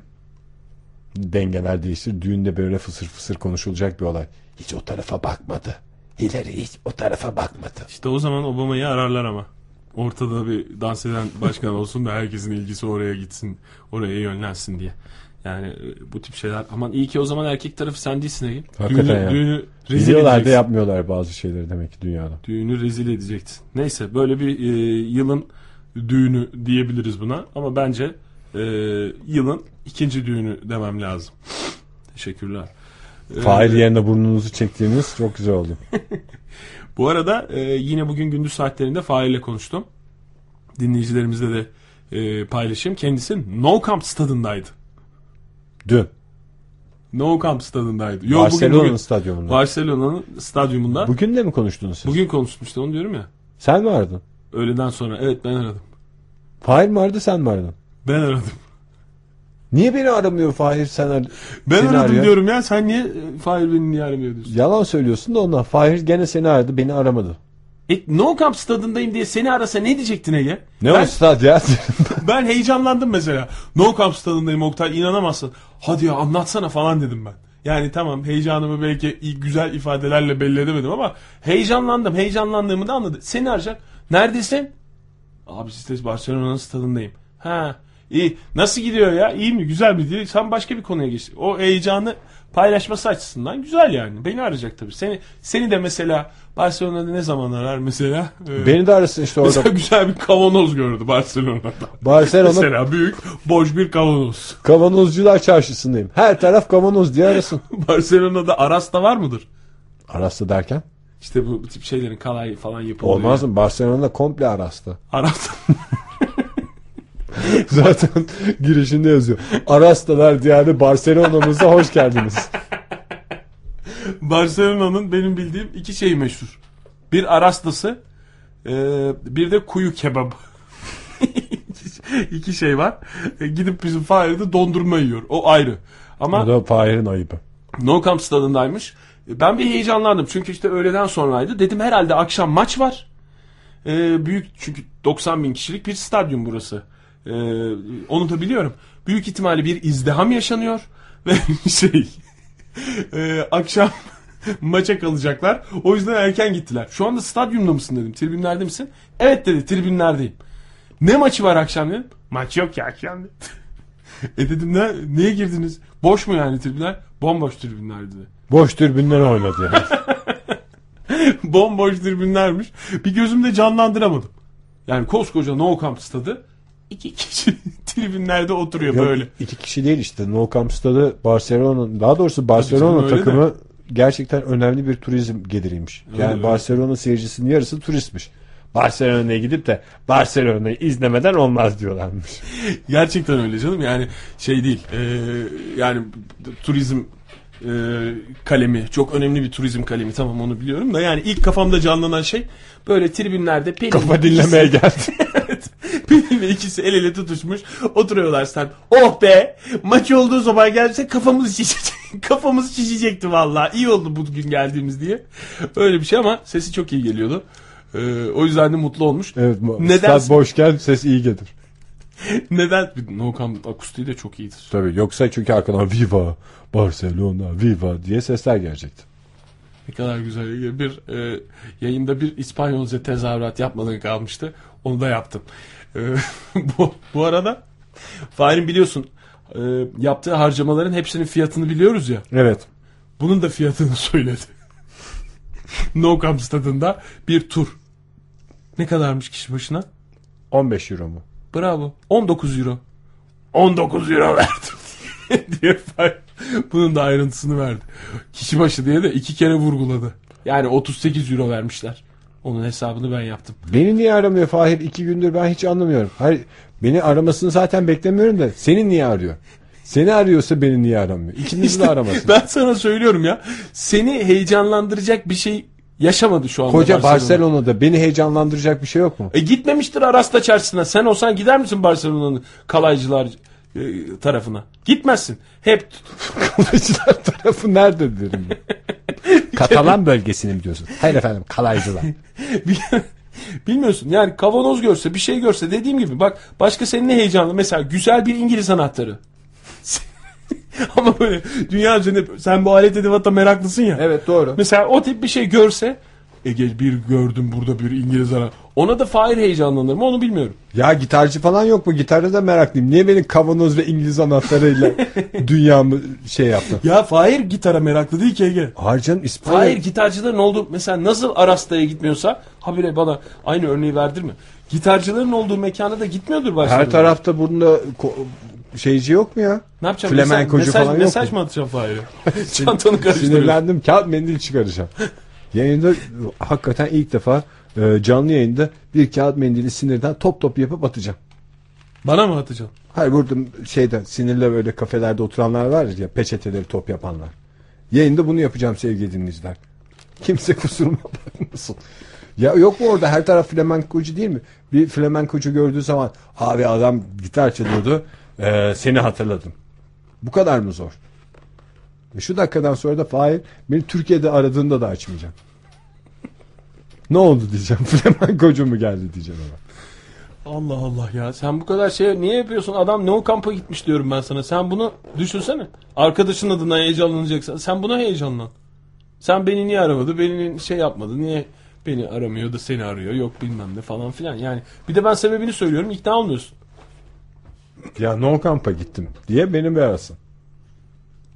Dengeler değişir. Düğünde böyle fısır fısır konuşulacak bir olay. Hiç o tarafa bakmadı. Hillary hiç o tarafa bakmadı. İşte o zaman Obama'yı ararlar ama. Ortada bir dans eden başkan olsun da herkesin ilgisi oraya gitsin. Oraya yönlensin diye. Yani e, bu tip şeyler. Aman iyi ki o zaman erkek tarafı sen değilsin Ege. Hakikaten düğünü, ya. düğünü rezil Biliyorlar da yapmıyorlar bazı şeyleri demek ki dünyada. Düğünü rezil edecektin. Neyse böyle bir e, yılın düğünü diyebiliriz buna. Ama bence e, yılın ikinci düğünü demem lazım. Teşekkürler. E, Fail yerine burnunuzu çektiğiniz çok güzel oldu. Bu arada e, yine bugün gündüz saatlerinde Fail'le konuştum. Dinleyicilerimizle de e, paylaşayım. Kendisi No Camp stadındaydı. Dün. No Camp stadındaydı. Yo, bugün, Barcelona'nın bugün. stadyumunda. Barcelona'nın stadyumunda. Bugün de mi konuştunuz siz? Bugün konuşmuştu onu diyorum ya. Sen mi aradın? Öğleden sonra. Evet ben aradım. Fahir mi aradı sen mi aradın? Ben aradım. Niye beni aramıyor Fahir sen Ben Seni aradım arıyor. diyorum ya. Sen niye e, Fahir beni niye aramıyor diyorsun? Yalan söylüyorsun da ondan. Fahir gene seni aradı beni aramadı. E, no Camp stadındayım diye seni arasa ne diyecektin Ege? Ne ben, o stad ya? ben heyecanlandım mesela. No Camp stadındayım Oktay inanamazsın. Hadi ya anlatsana falan dedim ben. Yani tamam heyecanımı belki iyi- güzel ifadelerle belli edemedim ama heyecanlandım. Heyecanlandığımı da anladı. Seni arayacak. Neredesin? Abi siz Barcelona'nın stadındayım. Ha iyi. Nasıl gidiyor ya? İyi mi? Güzel mi? diye. Sen başka bir konuya geçtin. O heyecanı paylaşması açısından güzel yani. Beni arayacak tabii. Seni seni de mesela Barcelona'da ne zaman arar mesela? Ee, Beni de arasın işte orada. mesela güzel bir kavanoz gördü Barcelona'da. Barcelona mesela büyük boş bir kavanoz. kavanozcular çarşısındayım. Her taraf kavanoz diye arasın. Barcelona'da Arasta var mıdır? Arasta derken? İşte bu, tip şeylerin kalay falan yapılıyor. Olmaz mı? Barcelona komple arasta. Arasta. Zaten girişinde yazıyor. Arastalar diyarı Barcelona'mıza hoş geldiniz. Barcelona'nın benim bildiğim iki şey meşhur. Bir Arastası, e, bir de kuyu kebabı. iki şey var. E, gidip bizim Fahir'de dondurma yiyor. O ayrı. Ama O da Fahir'in ayıbı. No Camp stadındaymış. Ben bir heyecanlandım. Çünkü işte öğleden sonraydı. Dedim herhalde akşam maç var. Ee, büyük çünkü 90 bin kişilik bir stadyum burası. Ee, onu da biliyorum. Büyük ihtimalle bir izdiham yaşanıyor. Ve şey e, akşam maça kalacaklar. O yüzden erken gittiler. Şu anda stadyumda mısın dedim. Tribünlerde misin? Evet dedi tribünlerdeyim. Ne maçı var akşam dedim. Maç yok ya akşam dedi. e dedim ne, niye girdiniz? Boş mu yani tribünler? Bomboş tribünler dedi. Boş türbünler oynadı yani. Bomboş tribünlermiş. Bir gözümde canlandıramadım. Yani koskoca No Camp stadı iki kişi tribünlerde oturuyor Yok, böyle. iki kişi değil işte. No Camp stadı Barcelona daha doğrusu Barcelona takımı gerçekten önemli bir turizm geliriymiş. Yani öyle. Barcelona seyircisinin yarısı turistmiş. Barcelona'ya gidip de Barcelona'yı izlemeden olmaz diyorlarmış. Gerçekten öyle canım. Yani şey değil. e, yani turizm e, kalemi çok önemli bir turizm kalemi tamam onu biliyorum da yani ilk kafamda canlanan şey böyle tribünlerde Pelin Kafa dinlemeye geldi. Evet. Pelin ve ikisi el ele tutuşmuş oturuyorlar sen. Oh be maç olduğu zaman gelse kafamız şişecek. kafamız şişecekti vallahi. İyi oldu bugün geldiğimiz diye. Öyle bir şey ama sesi çok iyi geliyordu. Ee, o yüzden de mutlu olmuş. Evet, Neden? Stad boşken ses iyi gelir. Neden? No Camp akustiği de çok iyidir. Tabii yoksa çünkü arkadan Viva Barcelona Viva diye sesler gelecekti. Ne kadar güzel. Bir e, yayında bir İspanyolca tezahürat yapmadan kalmıştı. Onu da yaptım. E, bu, bu arada Fahir'in biliyorsun e, yaptığı harcamaların hepsinin fiyatını biliyoruz ya. Evet. Bunun da fiyatını söyledi. no Camp stadında bir tur. Ne kadarmış kişi başına? 15 euro mu? Bravo. 19 euro. 19 euro verdim diye Fahir bunun da ayrıntısını verdi. Kişi başı diye de iki kere vurguladı. Yani 38 euro vermişler. Onun hesabını ben yaptım. Beni niye aramıyor Fahir? iki gündür ben hiç anlamıyorum. Hayır, beni aramasını zaten beklemiyorum da seni niye arıyor? Seni arıyorsa beni niye aramıyor? İkimizi de aramasın. ben sana söylüyorum ya. Seni heyecanlandıracak bir şey yaşamadı şu anda. Koca Barcelona. Barcelona'da beni heyecanlandıracak bir şey yok mu? E gitmemiştir Arasta çarşısına. Sen olsan gider misin Barcelona'nın kalaycılar tarafına? Gitmezsin. Hep Kalaycılar tarafı nerede derim. Katalan bölgesini mi diyorsun? Hayır efendim kalaycılar. Bilmiyorsun yani kavanoz görse bir şey görse dediğim gibi bak başka senin ne heyecanlı mesela güzel bir İngiliz anahtarı. Ama böyle dünya üzerinde sen bu alet edevata meraklısın ya. evet doğru. Mesela o tip bir şey görse Ege bir gördüm burada bir İngiliz ana. Ona da Fahir heyecanlanır mı onu bilmiyorum. Ya gitarcı falan yok mu? Gitarda da meraklıyım. Niye benim kavanoz ve İngiliz anahtarıyla dünyamı şey yaptın? Ya Fahir gitara meraklı değil ki Ege. Hayır canım İspanya. Hayır gitarcıların olduğu mesela nasıl Arasta'ya gitmiyorsa habire bana aynı örneği verdirme. Gitarcıların olduğu mekana da gitmiyordur başta. Her tarafta bunda şeyci yok mu ya? Ne yapacağım? Flamenkocu mesaj, falan yok mesaj mı atacağım Fahir'e? Çantanı karıştırıyorum. Sinirlendim. Kağıt mendil çıkaracağım. Yayında hakikaten ilk defa e, canlı yayında bir kağıt mendili sinirden top top yapıp atacağım. Bana mı atacaksın? Hayır burada şeyden sinirle böyle kafelerde oturanlar var ya peçeteleri top yapanlar. Yayında bunu yapacağım sevgili dinleyiciler. Kimse kusuruma bakmasın. Ya yok mu orada her taraf flamenkocu değil mi? Bir flamenkocu gördüğü zaman abi adam gitar çalıyordu e, seni hatırladım. Bu kadar mı zor? Şu dakikadan sonra da Fahir beni Türkiye'de aradığında da açmayacağım. Ne oldu diyeceğim. Flamenkocu mu geldi diyeceğim ama. Allah Allah ya sen bu kadar şey niye yapıyorsun? Adam no kampa gitmiş diyorum ben sana. Sen bunu düşünsene. Arkadaşın adına heyecanlanacaksan sen buna heyecanlan. Sen beni niye aramadı? Beni şey yapmadı. Niye beni aramıyor da seni arıyor? Yok bilmem ne falan filan. Yani bir de ben sebebini söylüyorum ikna olmuyorsun. Ya no kamp'a gittim diye beni bir arasın.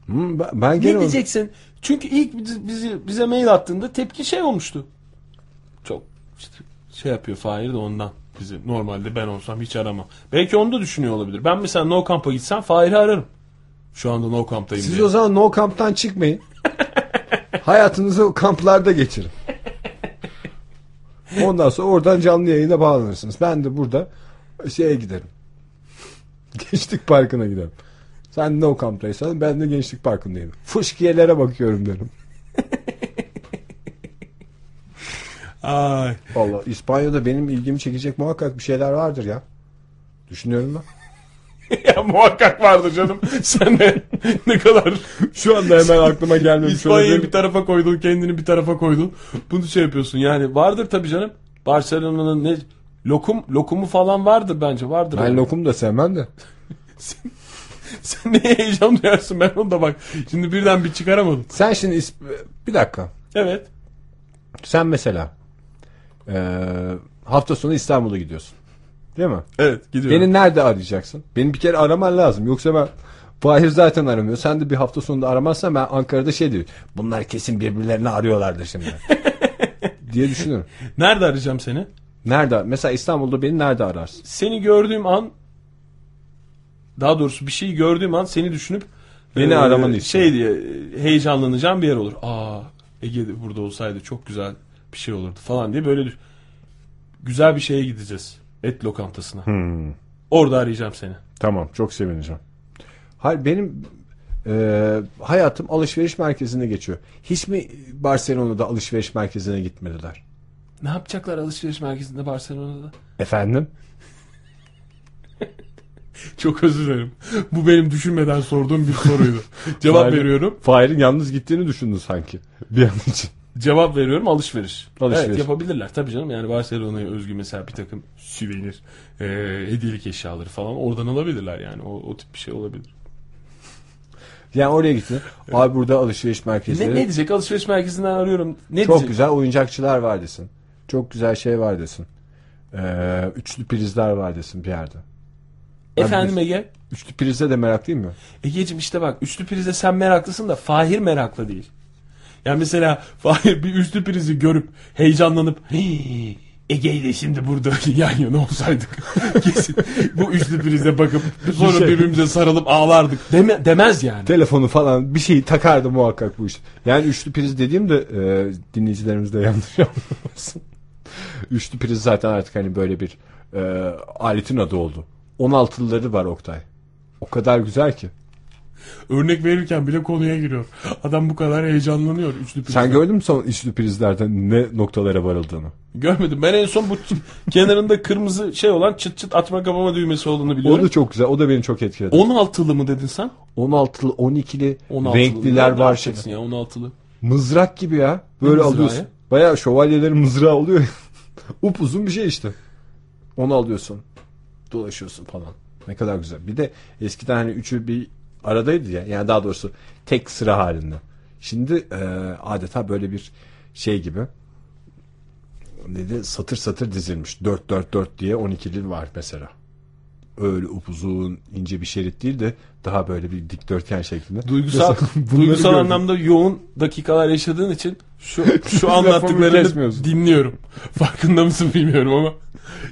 Hı, ben, ben Ne diyeceksin? Çünkü ilk bizi, bizi- bize mail attığında tepki şey olmuştu. Çok işte şey yapıyor Fahir de ondan bizi. Normalde ben olsam hiç aramam. Belki onu da düşünüyor olabilir. Ben mesela No Camp'a gitsem Fahir'i ararım. Şu anda No Camp'tayım Siz diye. o zaman no kamptan çıkmayın. Hayatınızı kamplarda geçirin. Ondan sonra oradan canlı yayına bağlanırsınız. Ben de burada şeye giderim. Gençlik Parkı'na giderim. Sen no kamptaysan ben de Gençlik Parkı'ndayım. Fışkiyelere bakıyorum derim. Ay. Valla İspanya'da benim ilgimi çekecek muhakkak bir şeyler vardır ya. Düşünüyorum ben. ya muhakkak vardır canım. Sen de ne kadar Şu anda hemen aklıma gelmemiş İspanya'yı bir tarafa koydun, kendini bir tarafa koydun. Bunu şey yapıyorsun. Yani vardır tabii canım. Barcelona'nın ne lokum lokumu falan vardır bence. Vardır. Ben yani. lokum da sevmem de. Sen neye heyecan duyarsın ben onu da bak. Şimdi birden bir çıkaramadım. Sen şimdi İsp- bir dakika. Evet. Sen mesela eee, hafta sonu İstanbul'a gidiyorsun. Değil mi? Evet gidiyorum. Beni nerede arayacaksın? Beni bir kere araman lazım. Yoksa ben Fahir zaten aramıyor. Sen de bir hafta sonunda aramazsan ben Ankara'da şey diyor. Bunlar kesin birbirlerini arıyorlardır şimdi. diye düşünüyorum. Nerede arayacağım seni? Nerede? Mesela İstanbul'da beni nerede ararsın? Seni gördüğüm an daha doğrusu bir şeyi gördüğüm an seni düşünüp Beni e, aramanı şey istiyorum. diye e, heyecanlanacağım bir yer olur. Aa Ege burada olsaydı çok güzel bir şey olurdu falan diye böyle güzel bir şeye gideceğiz. Et lokantasına. Orada arayacağım seni. Tamam çok sevineceğim. Hayır benim eee, hayatım alışveriş merkezinde geçiyor. Hiç mi Barcelona'da alışveriş merkezine gitmediler? Ne yapacaklar alışveriş merkezinde Barcelona'da? Efendim? Çok özür dilerim. Bu benim düşünmeden sorduğum bir soruydu. Cevap Fahir- veriyorum. Fahir'in yalnız gittiğini düşündü sanki. Bir an için. Cevap veriyorum alışveriş. Alışveriş. Evet yapabilirler tabii canım. Yani Barcelona'ya özgü mesela bir takım süvenir, e, hediyelik eşyaları falan oradan alabilirler yani. O, o tip bir şey olabilir. Yani oraya gitti. Abi burada alışveriş merkezleri. Ne, ne diyecek? Alışveriş merkezinden arıyorum. Ne Çok diyecek? güzel oyuncakçılar var desin. Çok güzel şey var desin. Ee, üçlü prizler var desin bir yerde. Efendim Ege? Üçlü prize de meraklıyım ya. Ege'cim işte bak üçlü prize sen meraklısın da Fahir meraklı değil. Yani mesela Fahir bir üçlü prizi görüp heyecanlanıp "Hii, Ege ile şimdi burada yan yana olsaydık kesin bu üçlü prize bakıp sonra şey- birbirimize sarılıp ağlardık deme, demez yani. Telefonu falan bir şeyi takardı muhakkak bu iş. Yani üçlü priz dediğimde e, dinleyicilerimiz de yanlış anlamasın. üçlü priz zaten artık hani böyle bir e, aletin adı oldu. 16'lıları var Oktay. O kadar güzel ki. Örnek verirken bile konuya giriyor. Adam bu kadar heyecanlanıyor üçlü prize. Sen gördün mü son üçlü prizlerden ne noktalara varıldığını? Görmedim. Ben en son bu kenarında kırmızı şey olan çıt çıt atma kapama düğmesi olduğunu O biliyorum. da çok güzel. O da beni çok etkiledi. 16'lı mı dedin sen? 16'lı, 12'li 16'lı. renkliler var. yapacaksın ya 16'lı. Mızrak gibi ya. Böyle alıyorsun. ya? Bayağı şövalyelerin mızrağı oluyor. Upuzun bir şey işte. Onu alıyorsun. Dolaşıyorsun falan. Ne kadar güzel. Bir de eskiden hani üçü bir aradaydı ya. Yani daha doğrusu tek sıra halinde. Şimdi e, adeta böyle bir şey gibi. Dedi satır satır dizilmiş. 4 4 4 diye 12'li var mesela. Öyle upuzun ince bir şerit değil de daha böyle bir dikdörtgen şeklinde. Duygusal duygusal gördüm. anlamda yoğun dakikalar yaşadığın için şu şu anlattıklarını dinliyorum. Farkında mısın bilmiyorum ama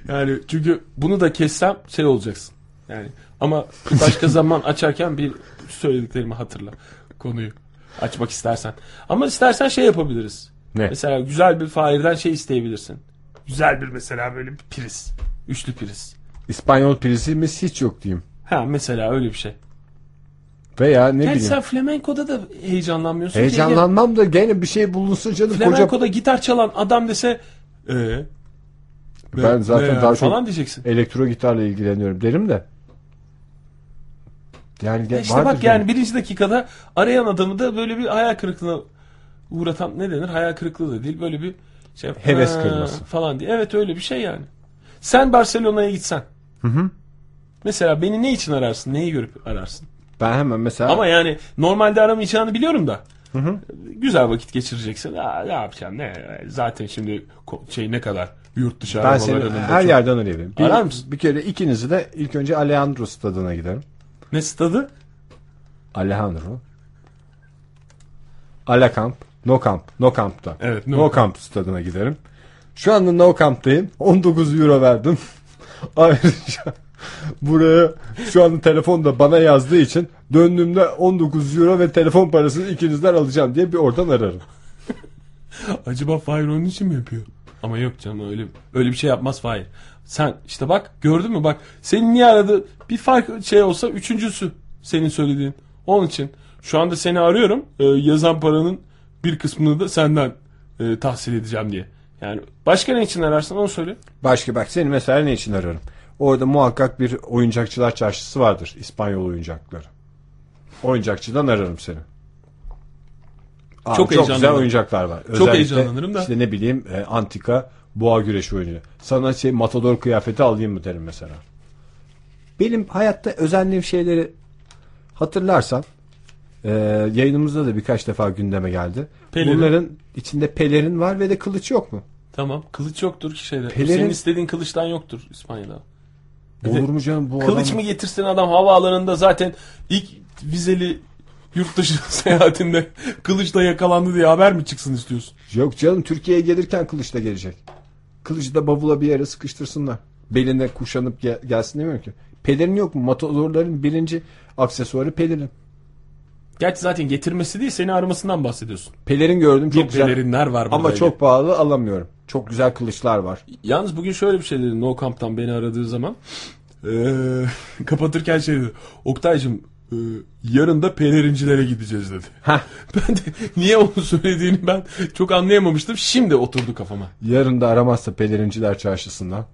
yani çünkü bunu da kessem şey olacaksın. Yani ama başka zaman açarken bir söylediklerimi hatırla konuyu açmak istersen. Ama istersen şey yapabiliriz. Ne? Mesela güzel bir Fahir'den şey isteyebilirsin. Güzel bir mesela böyle bir priz. Üçlü priz. İspanyol prizimiz hiç yok diyeyim. Ha mesela öyle bir şey. Veya ne Yani bileyim. sen flamenkoda da heyecanlanmıyorsun. Heyecanlanmam da gene bir şey bulunsun canım. Koca... Flamenko'da gitar çalan adam dese ee, Ben zaten ne daha falan çok diyeceksin. elektro gitarla ilgileniyorum derim de. Yani Ya işte bak yani birinci dakikada arayan adamı da böyle bir hayal kırıklığına uğratan ne denir? Hayal kırıklığı da değil böyle bir şey Heves kırması. falan diye. Evet öyle bir şey yani. Sen Barcelona'ya gitsen. Mesela beni ne için ararsın? Neyi görüp ararsın? Ben hemen mesela Ama yani normalde aramayacağını biliyorum da. Güzel vakit geçireceksin. Aa, ne yapacaksın? Ne? Zaten şimdi şey ne kadar yurt dışı ben seni her çok- yerden arayabilirim. Bir, Arar mısın? Bir kere ikinizi de ilk önce Alejandro stadına giderim. Ne stadı? Alejandro. Ala Camp, No Camp, No Camp'ta. Evet, No, No Camp stadına giderim. Şu anda No Camp'tayım. 19 euro verdim. Ayrıca buraya şu anda telefon da bana yazdığı için döndüğümde 19 euro ve telefon parasını ikinizden alacağım diye bir oradan ararım. Acaba Fahir onun için mi yapıyor? Ama yok canım öyle öyle bir şey yapmaz Fahir. Sen işte bak gördün mü bak seni niye aradı bir fark şey olsa üçüncüsü senin söylediğin. Onun için şu anda seni arıyorum e, yazan paranın bir kısmını da senden e, tahsil edeceğim diye. Yani başka ne için ararsın onu söyle. Başka bak seni mesela ne için ararım? Orada muhakkak bir oyuncakçılar çarşısı vardır. İspanyol oyuncakları. Oyuncakçıdan ararım seni. Aa, Çok çok güzel oyuncaklar var. Özellikle heyecanlanırım da. İşte ne bileyim e, antika boğa güreşi oyunu. Sana şey matador kıyafeti alayım mı derim mesela. Benim hayatta özendiğim şeyleri hatırlarsan e, yayınımızda da birkaç defa gündeme geldi. Pelerin. Bunların içinde pelerin var ve de kılıç yok mu? Tamam kılıç yoktur ki şeyde. Pelerin- Senin istediğin kılıçtan yoktur İspanya'da. Olur mu canım bu Kılıç adam- mı getirsin adam havaalanında zaten ilk vizeli yurt dışı seyahatinde kılıçla yakalandı diye haber mi çıksın istiyorsun? Yok canım Türkiye'ye gelirken kılıçla gelecek. Kılıcı da bavula bir yere sıkıştırsınlar. Beline kuşanıp gel- gelsin demiyorum ki. Pelerin yok mu? Matadorların birinci aksesuarı pelerin. Gerçi zaten getirmesi değil seni aramasından bahsediyorsun. Pelerin gördüm çok güzel. pelerinler var burada. Ama çok pahalı alamıyorum. Çok güzel kılıçlar var. Yalnız bugün şöyle bir şey dedi No Camp'tan beni aradığı zaman. Eee, kapatırken şey dedi. Oktay'cım e, yarın da pelerincilere gideceğiz dedi. Ben de niye onu söylediğini ben çok anlayamamıştım. Şimdi oturdu kafama. Yarın da aramazsa pelerinciler çarşısından.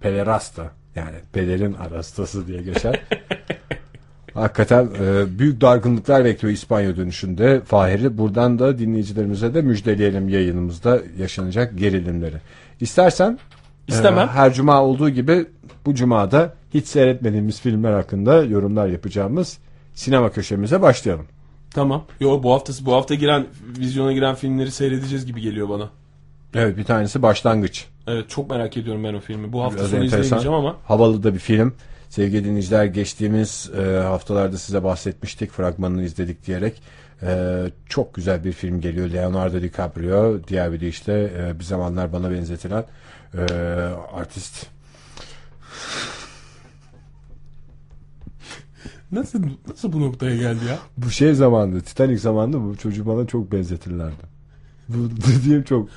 Pelerasta yani pelerin arastası diye geçer. Hakikaten e, büyük dargınlıklar bekliyor İspanya dönüşünde Fahir'i. Buradan da dinleyicilerimize de müjdeleyelim yayınımızda yaşanacak gerilimleri. İstersen İstemem. e, her cuma olduğu gibi bu cumada hiç seyretmediğimiz filmler hakkında yorumlar yapacağımız sinema köşemize başlayalım. Tamam. Yo bu hafta bu hafta giren vizyona giren filmleri seyredeceğiz gibi geliyor bana. Evet bir tanesi başlangıç. Evet çok merak ediyorum ben o filmi. Bu hafta Biraz sonu enteresan. izleyemeyeceğim ama Havalı da bir film. Sevgili dinleyiciler geçtiğimiz e, haftalarda size bahsetmiştik. Fragmanını izledik diyerek. E, çok güzel bir film geliyor. Leonardo DiCaprio. Diğer bir de işte e, bir zamanlar bana benzetilen e, artist. Nasıl nasıl bu noktaya geldi ya? Bu şey zamanında Titanic zamanında bu çocuğu bana çok benzetirlerdi. Bu diyeyim çok.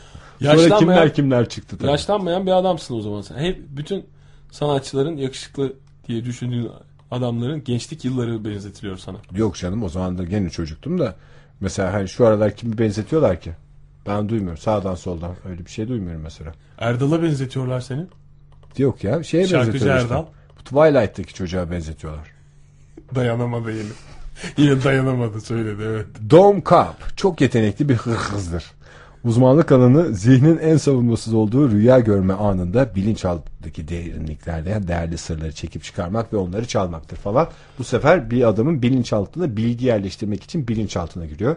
Sonra kimler kimler çıktı tabii. Yaşlanmayan bir adamsın o zaman sen. Hep bütün sanatçıların yakışıklı diye düşündüğün adamların gençlik yılları benzetiliyor sana. Yok canım o zaman da gene çocuktum da. Mesela hani şu aralar kimi benzetiyorlar ki? Ben duymuyorum. Sağdan soldan öyle bir şey duymuyorum mesela. Erdal'a benzetiyorlar seni. Yok ya şeye Şarkıcı benzetiyorlar işte. Erdal. Bu Twilight'taki çocuğa benzetiyorlar. Dayanamadı yine. yine dayanamadı söyledi evet. Dom Cobb çok yetenekli bir hırsızdır. Uzmanlık alanı zihnin en savunmasız olduğu rüya görme anında bilinçaltındaki derinliklerde değerli sırları çekip çıkarmak ve onları çalmaktır falan. Bu sefer bir adamın bilinçaltına bilgi yerleştirmek için bilinçaltına giriyor.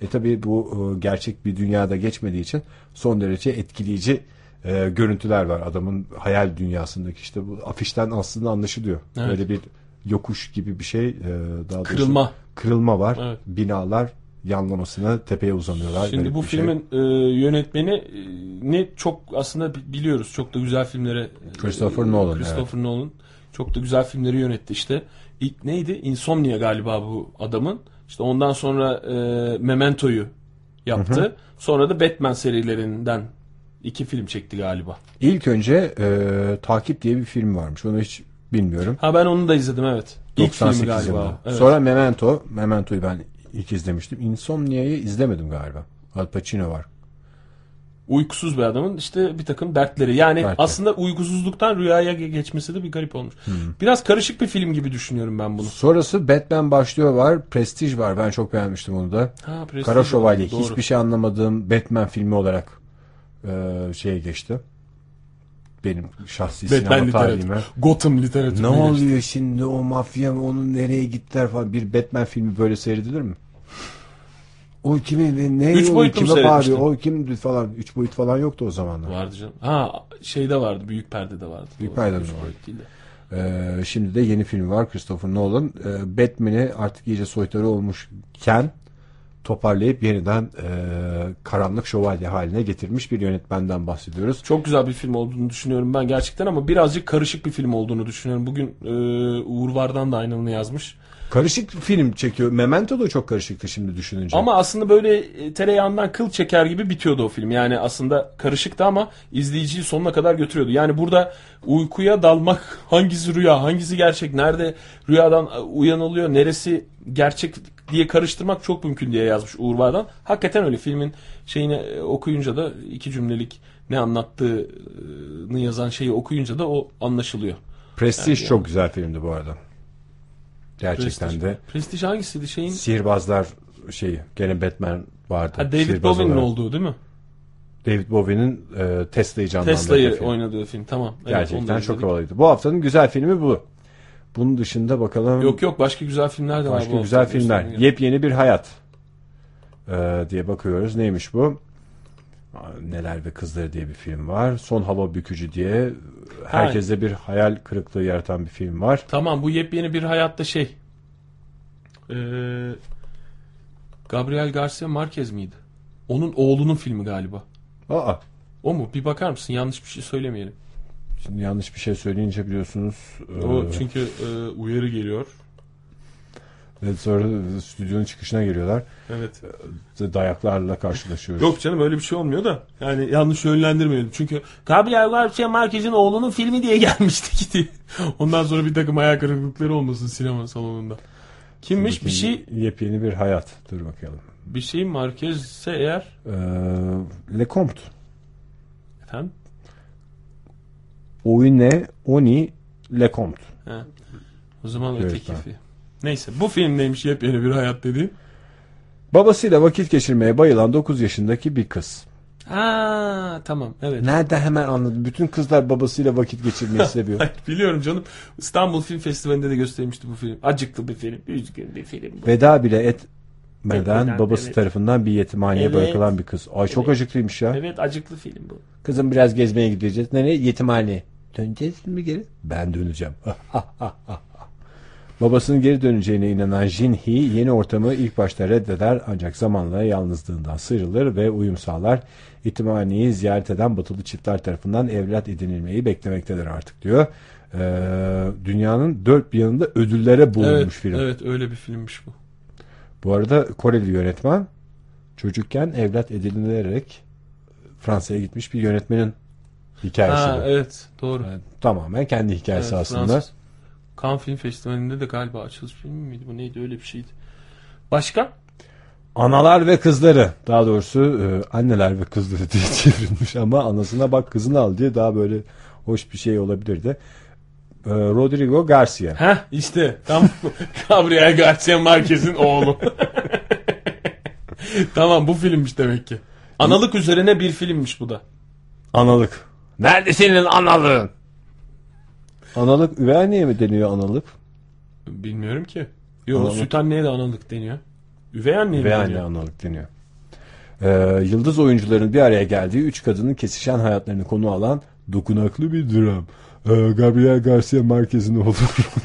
E tabi bu e, gerçek bir dünyada geçmediği için son derece etkileyici e, görüntüler var. Adamın hayal dünyasındaki işte bu afişten aslında anlaşılıyor. Evet. Böyle bir yokuş gibi bir şey. e, daha doğrusu Kırılma. Kırılma var. Evet. Binalar yanlamasına tepeye uzanıyorlar. Şimdi bu şey. filmin e, yönetmeni e, ne çok aslında bi- biliyoruz. Çok da güzel filmlere e, Christopher Nolan, Christopher Nolan çok da güzel filmleri yönetti işte. İlk neydi? Insomnia galiba bu adamın. İşte ondan sonra e, Memento'yu yaptı. Sonra da Batman serilerinden iki film çekti galiba. İlk önce e, Takip diye bir film varmış. Onu hiç bilmiyorum. Ha ben onu da izledim evet. İlk 98 filmi galiba. yılında. Evet. Sonra Memento. Memento'yu ben ilk izlemiştim. Insomnia'yı izlemedim galiba. Al Pacino var. uykusuz bir adamın işte bir takım dertleri. Yani Dertleri. aslında uykusuzluktan rüyaya ge- geçmesi de bir garip olmuş. Hmm. Biraz karışık bir film gibi düşünüyorum ben bunu. Sonrası Batman başlıyor var. Prestige var. Ben çok beğenmiştim onu da. Ha, Prestige Kara Şövalye. Hiçbir şey anlamadığım Batman filmi olarak e, şeye geçti. Benim şahsi Batman sinema literatürü. tarihime. Gotham literatürü. Ne oluyor şimdi o mafya onun nereye gittiler falan bir Batman filmi böyle seyredilir mi? O kimi ne Üç o kime bağırıyor o kimdi falan üç boyut falan yoktu o zamanlar. Vardı canım. Ha şeyde vardı. Büyük perdede vardı. Büyük perdede vardı. boyut. Ee, şimdi de yeni filmi var Christopher Nolan. Ee, Batman'i artık iyice soytarı olmuşken toparlayıp yeniden e, karanlık şövalye haline getirmiş bir yönetmenden bahsediyoruz. Çok güzel bir film olduğunu düşünüyorum ben gerçekten ama birazcık karışık bir film olduğunu düşünüyorum. Bugün e, Uğur Vardan da aynını yazmış. Karışık film çekiyor. Memento da çok karışıktı şimdi düşününce. Ama aslında böyle e, tereyağından kıl çeker gibi bitiyordu o film. Yani aslında karışıktı ama izleyiciyi sonuna kadar götürüyordu. Yani burada uykuya dalmak hangisi rüya, hangisi gerçek, nerede rüyadan e, uyanılıyor, neresi gerçek diye karıştırmak çok mümkün diye yazmış Uğur Vardan. Hakikaten öyle filmin şeyini e, okuyunca da iki cümlelik ne anlattığını yazan şeyi okuyunca da o anlaşılıyor. Prestige çok güzel filmdi bu arada. Gerçekten Prestij. de. Prestij hangisiydi şeyin? Sihirbazlar şeyi gene Batman vardı. Ha, David Bowie'nin olduğu değil mi? David Bowie'nin e, Tesla'yı canlandırdığı Tesla'yı oynadığı film. Tamam. Evet, Gerçekten çok havalıydı. Bu haftanın güzel filmi bu. Bunun dışında bakalım. Yok yok başka güzel filmler de var. Başka güzel filmler. Yepyeni bir hayat ee, diye bakıyoruz. Neymiş bu? Neler ve Kızları diye bir film var. Son Hava Bükücü diye herkese bir hayal kırıklığı yaratan bir film var. Tamam bu yepyeni bir hayatta şey. Ee, Gabriel Garcia Marquez miydi? Onun oğlunun filmi galiba. Aa, O mu? Bir bakar mısın? Yanlış bir şey söylemeyelim. Şimdi yanlış bir şey söyleyince biliyorsunuz. O ee, çünkü e, uyarı geliyor. ve sonra stüdyonun çıkışına geliyorlar. Evet. Dayaklarla karşılaşıyoruz. Yok canım öyle bir şey olmuyor da. Yani yanlış yönlendirmeyelim. Çünkü Gabriel Garcia Marquez'in oğlunun filmi diye gelmişti gitti. Ondan sonra bir takım hayal kırıklıkları olmasın sinema salonunda. Kimmiş bir şey Yepyeni bir hayat. Dur bakalım. bir şey Marquez ise eğer Ee, Le Comte. efendim Oyune Oni Le Comte. He. O zaman Evet, öteki ben- film. Neyse bu film neymiş yepyeni bir hayat dediğin? Babasıyla vakit geçirmeye bayılan 9 yaşındaki bir kız. Aa tamam evet. Nerede hemen anladım. Bütün kızlar babasıyla vakit geçirmeyi seviyor. Biliyorum canım. İstanbul Film Festivali'nde de göstermişti bu film. Acıklı bir film, üzgün bir film bu. Veda bile etmeden Etmeden, babası evet. tarafından bir yetimhaneye Evet. bırakılan bir kız. Ay çok Evet. acıklıymış ya. Evet acıklı film bu. Kızım biraz gezmeye gideceğiz. Nereye? Yetimhaneye. Döneceğiz mi geri? Ben döneceğim. Babasının geri döneceğine inanan Jinhee yeni ortamı ilk başta reddeder ancak zamanla yalnızlığından sıyrılır ve uyum sağlar. Yetimhaneyi ziyaret eden batılı çiftler tarafından evlat edinilmeyi beklemektedir artık diyor. Ee, dünyanın dört bir yanında ödüllere boğulmuş Evet, film. evet öyle bir filmmiş bu. Bu arada Koreli yönetmen çocukken evlat edinilerek Fransa'ya gitmiş bir yönetmenin hikayesi. Ha, bu. evet doğru. Yani tamamen kendi hikayesi Evet, aslında. Fransız. Cannes Film Festivali'nde de galiba açılış filmi miydi bu neydi öyle bir şeydi. Başka? Analar ve kızları daha doğrusu e, anneler ve kızları diye çevrilmiş ama anasına bak kızını al diye daha böyle hoş bir şey olabilirdi. E, Rodrigo Garcia. Heh işte tam Gabriel Garcia Marquez'in oğlu. tamam bu filmmiş demek ki. Analık üzerine bir filmmiş bu da. Analık. Nerede senin analığın? Analık üvey anneye mi deniyor analık? Bilmiyorum ki. Yok Analık. süt anneye de analık deniyor. Üvey anneye mi Üvey anne deniyor? analık deniyor. E, yıldız oyuncuların bir araya geldiği üç kadının kesişen hayatlarını konu alan dokunaklı bir dram. E, Gabriel Garcia Marquez'in oğlu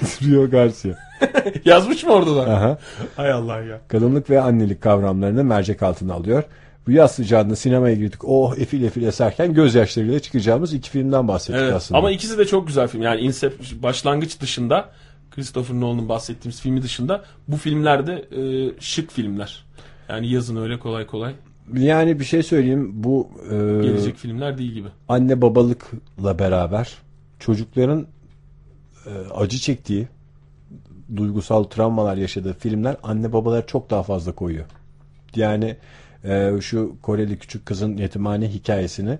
Rodrigo Garcia. Yazmış mı orada da? Aha. Hay Allah ya. kadınlık ve annelik kavramlarını mercek altına alıyor. Bu yaz sıcağında sinemaya girdik. Oh efil efil eserken gözyaşlarıyla çıkacağımız iki filmden bahsettik Evet. aslında. Ama ikisi de çok güzel film. Yani Inception başlangıç dışında Christopher Nolan'ın bahsettiğimiz filmi dışında bu filmlerde e, şık filmler. Yani yazın öyle kolay kolay Yani bir şey söyleyeyim. Bu e, gelecek filmler değil gibi. anne babalıkla beraber çocukların e, acı çektiği duygusal travmalar yaşadığı filmler anne babalar çok daha fazla koyuyor. Yani e, şu Koreli küçük kızın yetimhane hikayesini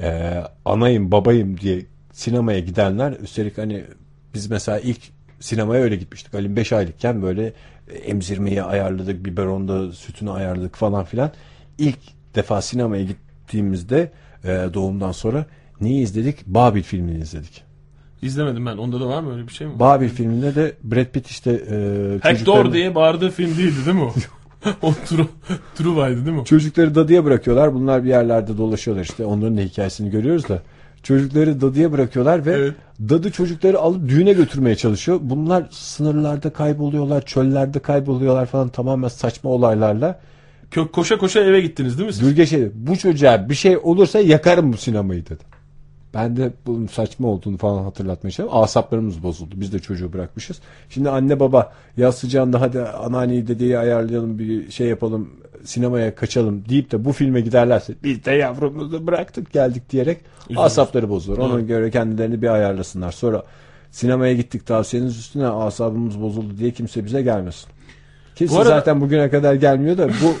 e, anayım babayım diye sinemaya gidenler üstelik hani biz mesela ilk sinemaya öyle gitmiştik. Ali 5 aylıkken böyle emzirmeyi ayarladık, biberonda sütünü ayarladık falan filan. İlk defa sinemaya gittiğimizde e, doğumdan sonra neyi izledik? Babil filmini izledik. İzlemedim ben. Onda da var mı öyle bir şey mi? Babil filminde de Brad Pitt işte e, Hector çocuklarını- diye bağırdığı film değildi değil mi o? o Tru, Truva'ydı değil mi? Çocukları dadıya bırakıyorlar. Bunlar bir yerlerde dolaşıyorlar işte. Onların da hikayesini görüyoruz da. Çocukları dadıya bırakıyorlar ve Evet. dadı çocukları alıp düğüne götürmeye çalışıyor. Bunlar sınırlarda kayboluyorlar, çöllerde kayboluyorlar falan tamamen saçma olaylarla. Kö- koşa koşa eve gittiniz değil mi siz? Gürge dedi, bu çocuğa bir şey olursa yakarım bu sinemayı dedi. Ben de bunun saçma olduğunu falan hatırlatmaya çalıştım. Asaplarımız bozuldu. Biz de çocuğu bırakmışız. Şimdi anne baba yaz sıcağında hadi anneanneyi dedeyi ayarlayalım bir şey yapalım sinemaya kaçalım deyip de bu filme giderlerse biz de yavrumuzu bıraktık geldik diyerek asapları bozulur. Ona göre kendilerini bir ayarlasınlar. Sonra sinemaya gittik tavsiyeniz üstüne asabımız bozuldu diye kimse bize gelmesin. Kimse Bu arada- zaten bugüne kadar gelmiyor da bu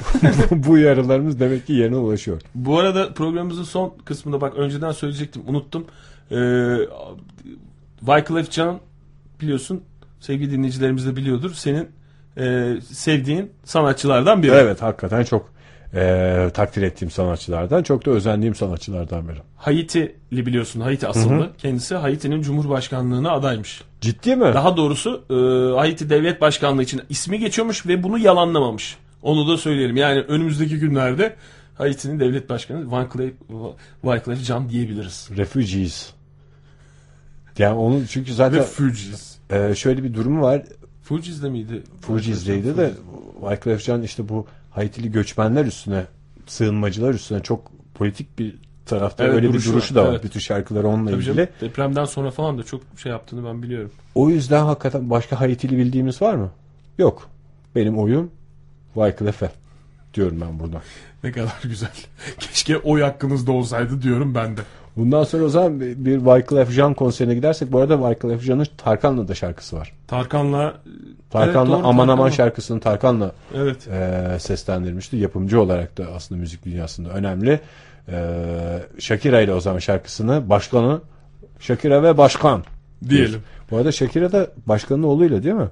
bu uyarılarımız demek ki yerine ulaşıyor. Bu arada programımızın son kısmında bak önceden söyleyecektim unuttum. Ee, Wyclef Jean biliyorsun sevgili dinleyicilerimiz de biliyordur. Senin e, sevdiğin sanatçılardan biri. Evet hakikaten çok e, takdir ettiğim sanatçılardan çok da özendiğim sanatçılardan biri. Haitili biliyorsun Haiti asıllı. Kendisi Haiti'nin Cumhurbaşkanlığına adaymış. Ciddi mi? Daha doğrusu e, Haiti Devlet Başkanlığı için ismi geçiyormuş ve bunu yalanlamamış. Onu da söyleyelim. Yani önümüzdeki günlerde Haiti'nin devlet başkanı Wyclef, Wyclef Jean diyebiliriz. Refugees. Yani onun çünkü zaten Refugees. e, şöyle bir durumu var. Fugees'de miydi? Fugees'deydi de Wyclef Jean işte bu Haitili göçmenler üstüne sığınmacılar üstüne çok politik bir tarafta Evet, öyle duruşu bir duruşu var, da var. evet. Bütün şarkıları onunla Tabii ilgili. canım, depremden sonra falan da çok şey yaptığını ben biliyorum. O yüzden hakikaten başka Haitili bildiğimiz var mı? Yok. Benim oyum Wyclef'e diyorum ben burada. Ne kadar güzel. Keşke oy hakkınızda olsaydı diyorum ben de. Bundan sonra o zaman bir Wyclef Jean konserine gidersek bu arada Wyclef Jean'ın Tarkan'la da şarkısı var. Tarkan'la Tarkan'la Evet, doğru, Aman Aman Tarkan'la. şarkısını Tarkan'la evet. e, seslendirmişti. Yapımcı olarak da aslında müzik dünyasında önemli. E, Shakira ile o zaman şarkısını başkanı Shakira ve başkan Diyelim. Bu arada Shakira da başkanın oğluyla değil mi?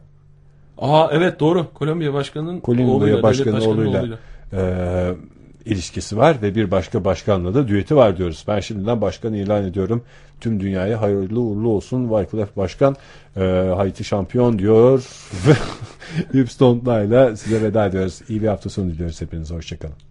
Aa evet doğru. Kolombiya başkanının Kolombiya oğluyla, başkanının devlet başkanının oğluyla. oğluyla. e, ilişkisi var ve bir başka başkanla da düeti var diyoruz. Ben şimdiden başkanı ilan ediyorum. Tüm dünyaya hayırlı uğurlu olsun. Wyclef Başkan e, Haiti şampiyon diyor. Ve Hips Don't Lie'la size veda ediyoruz. İyi bir hafta sonu diliyoruz hepinize. Hoşçakalın.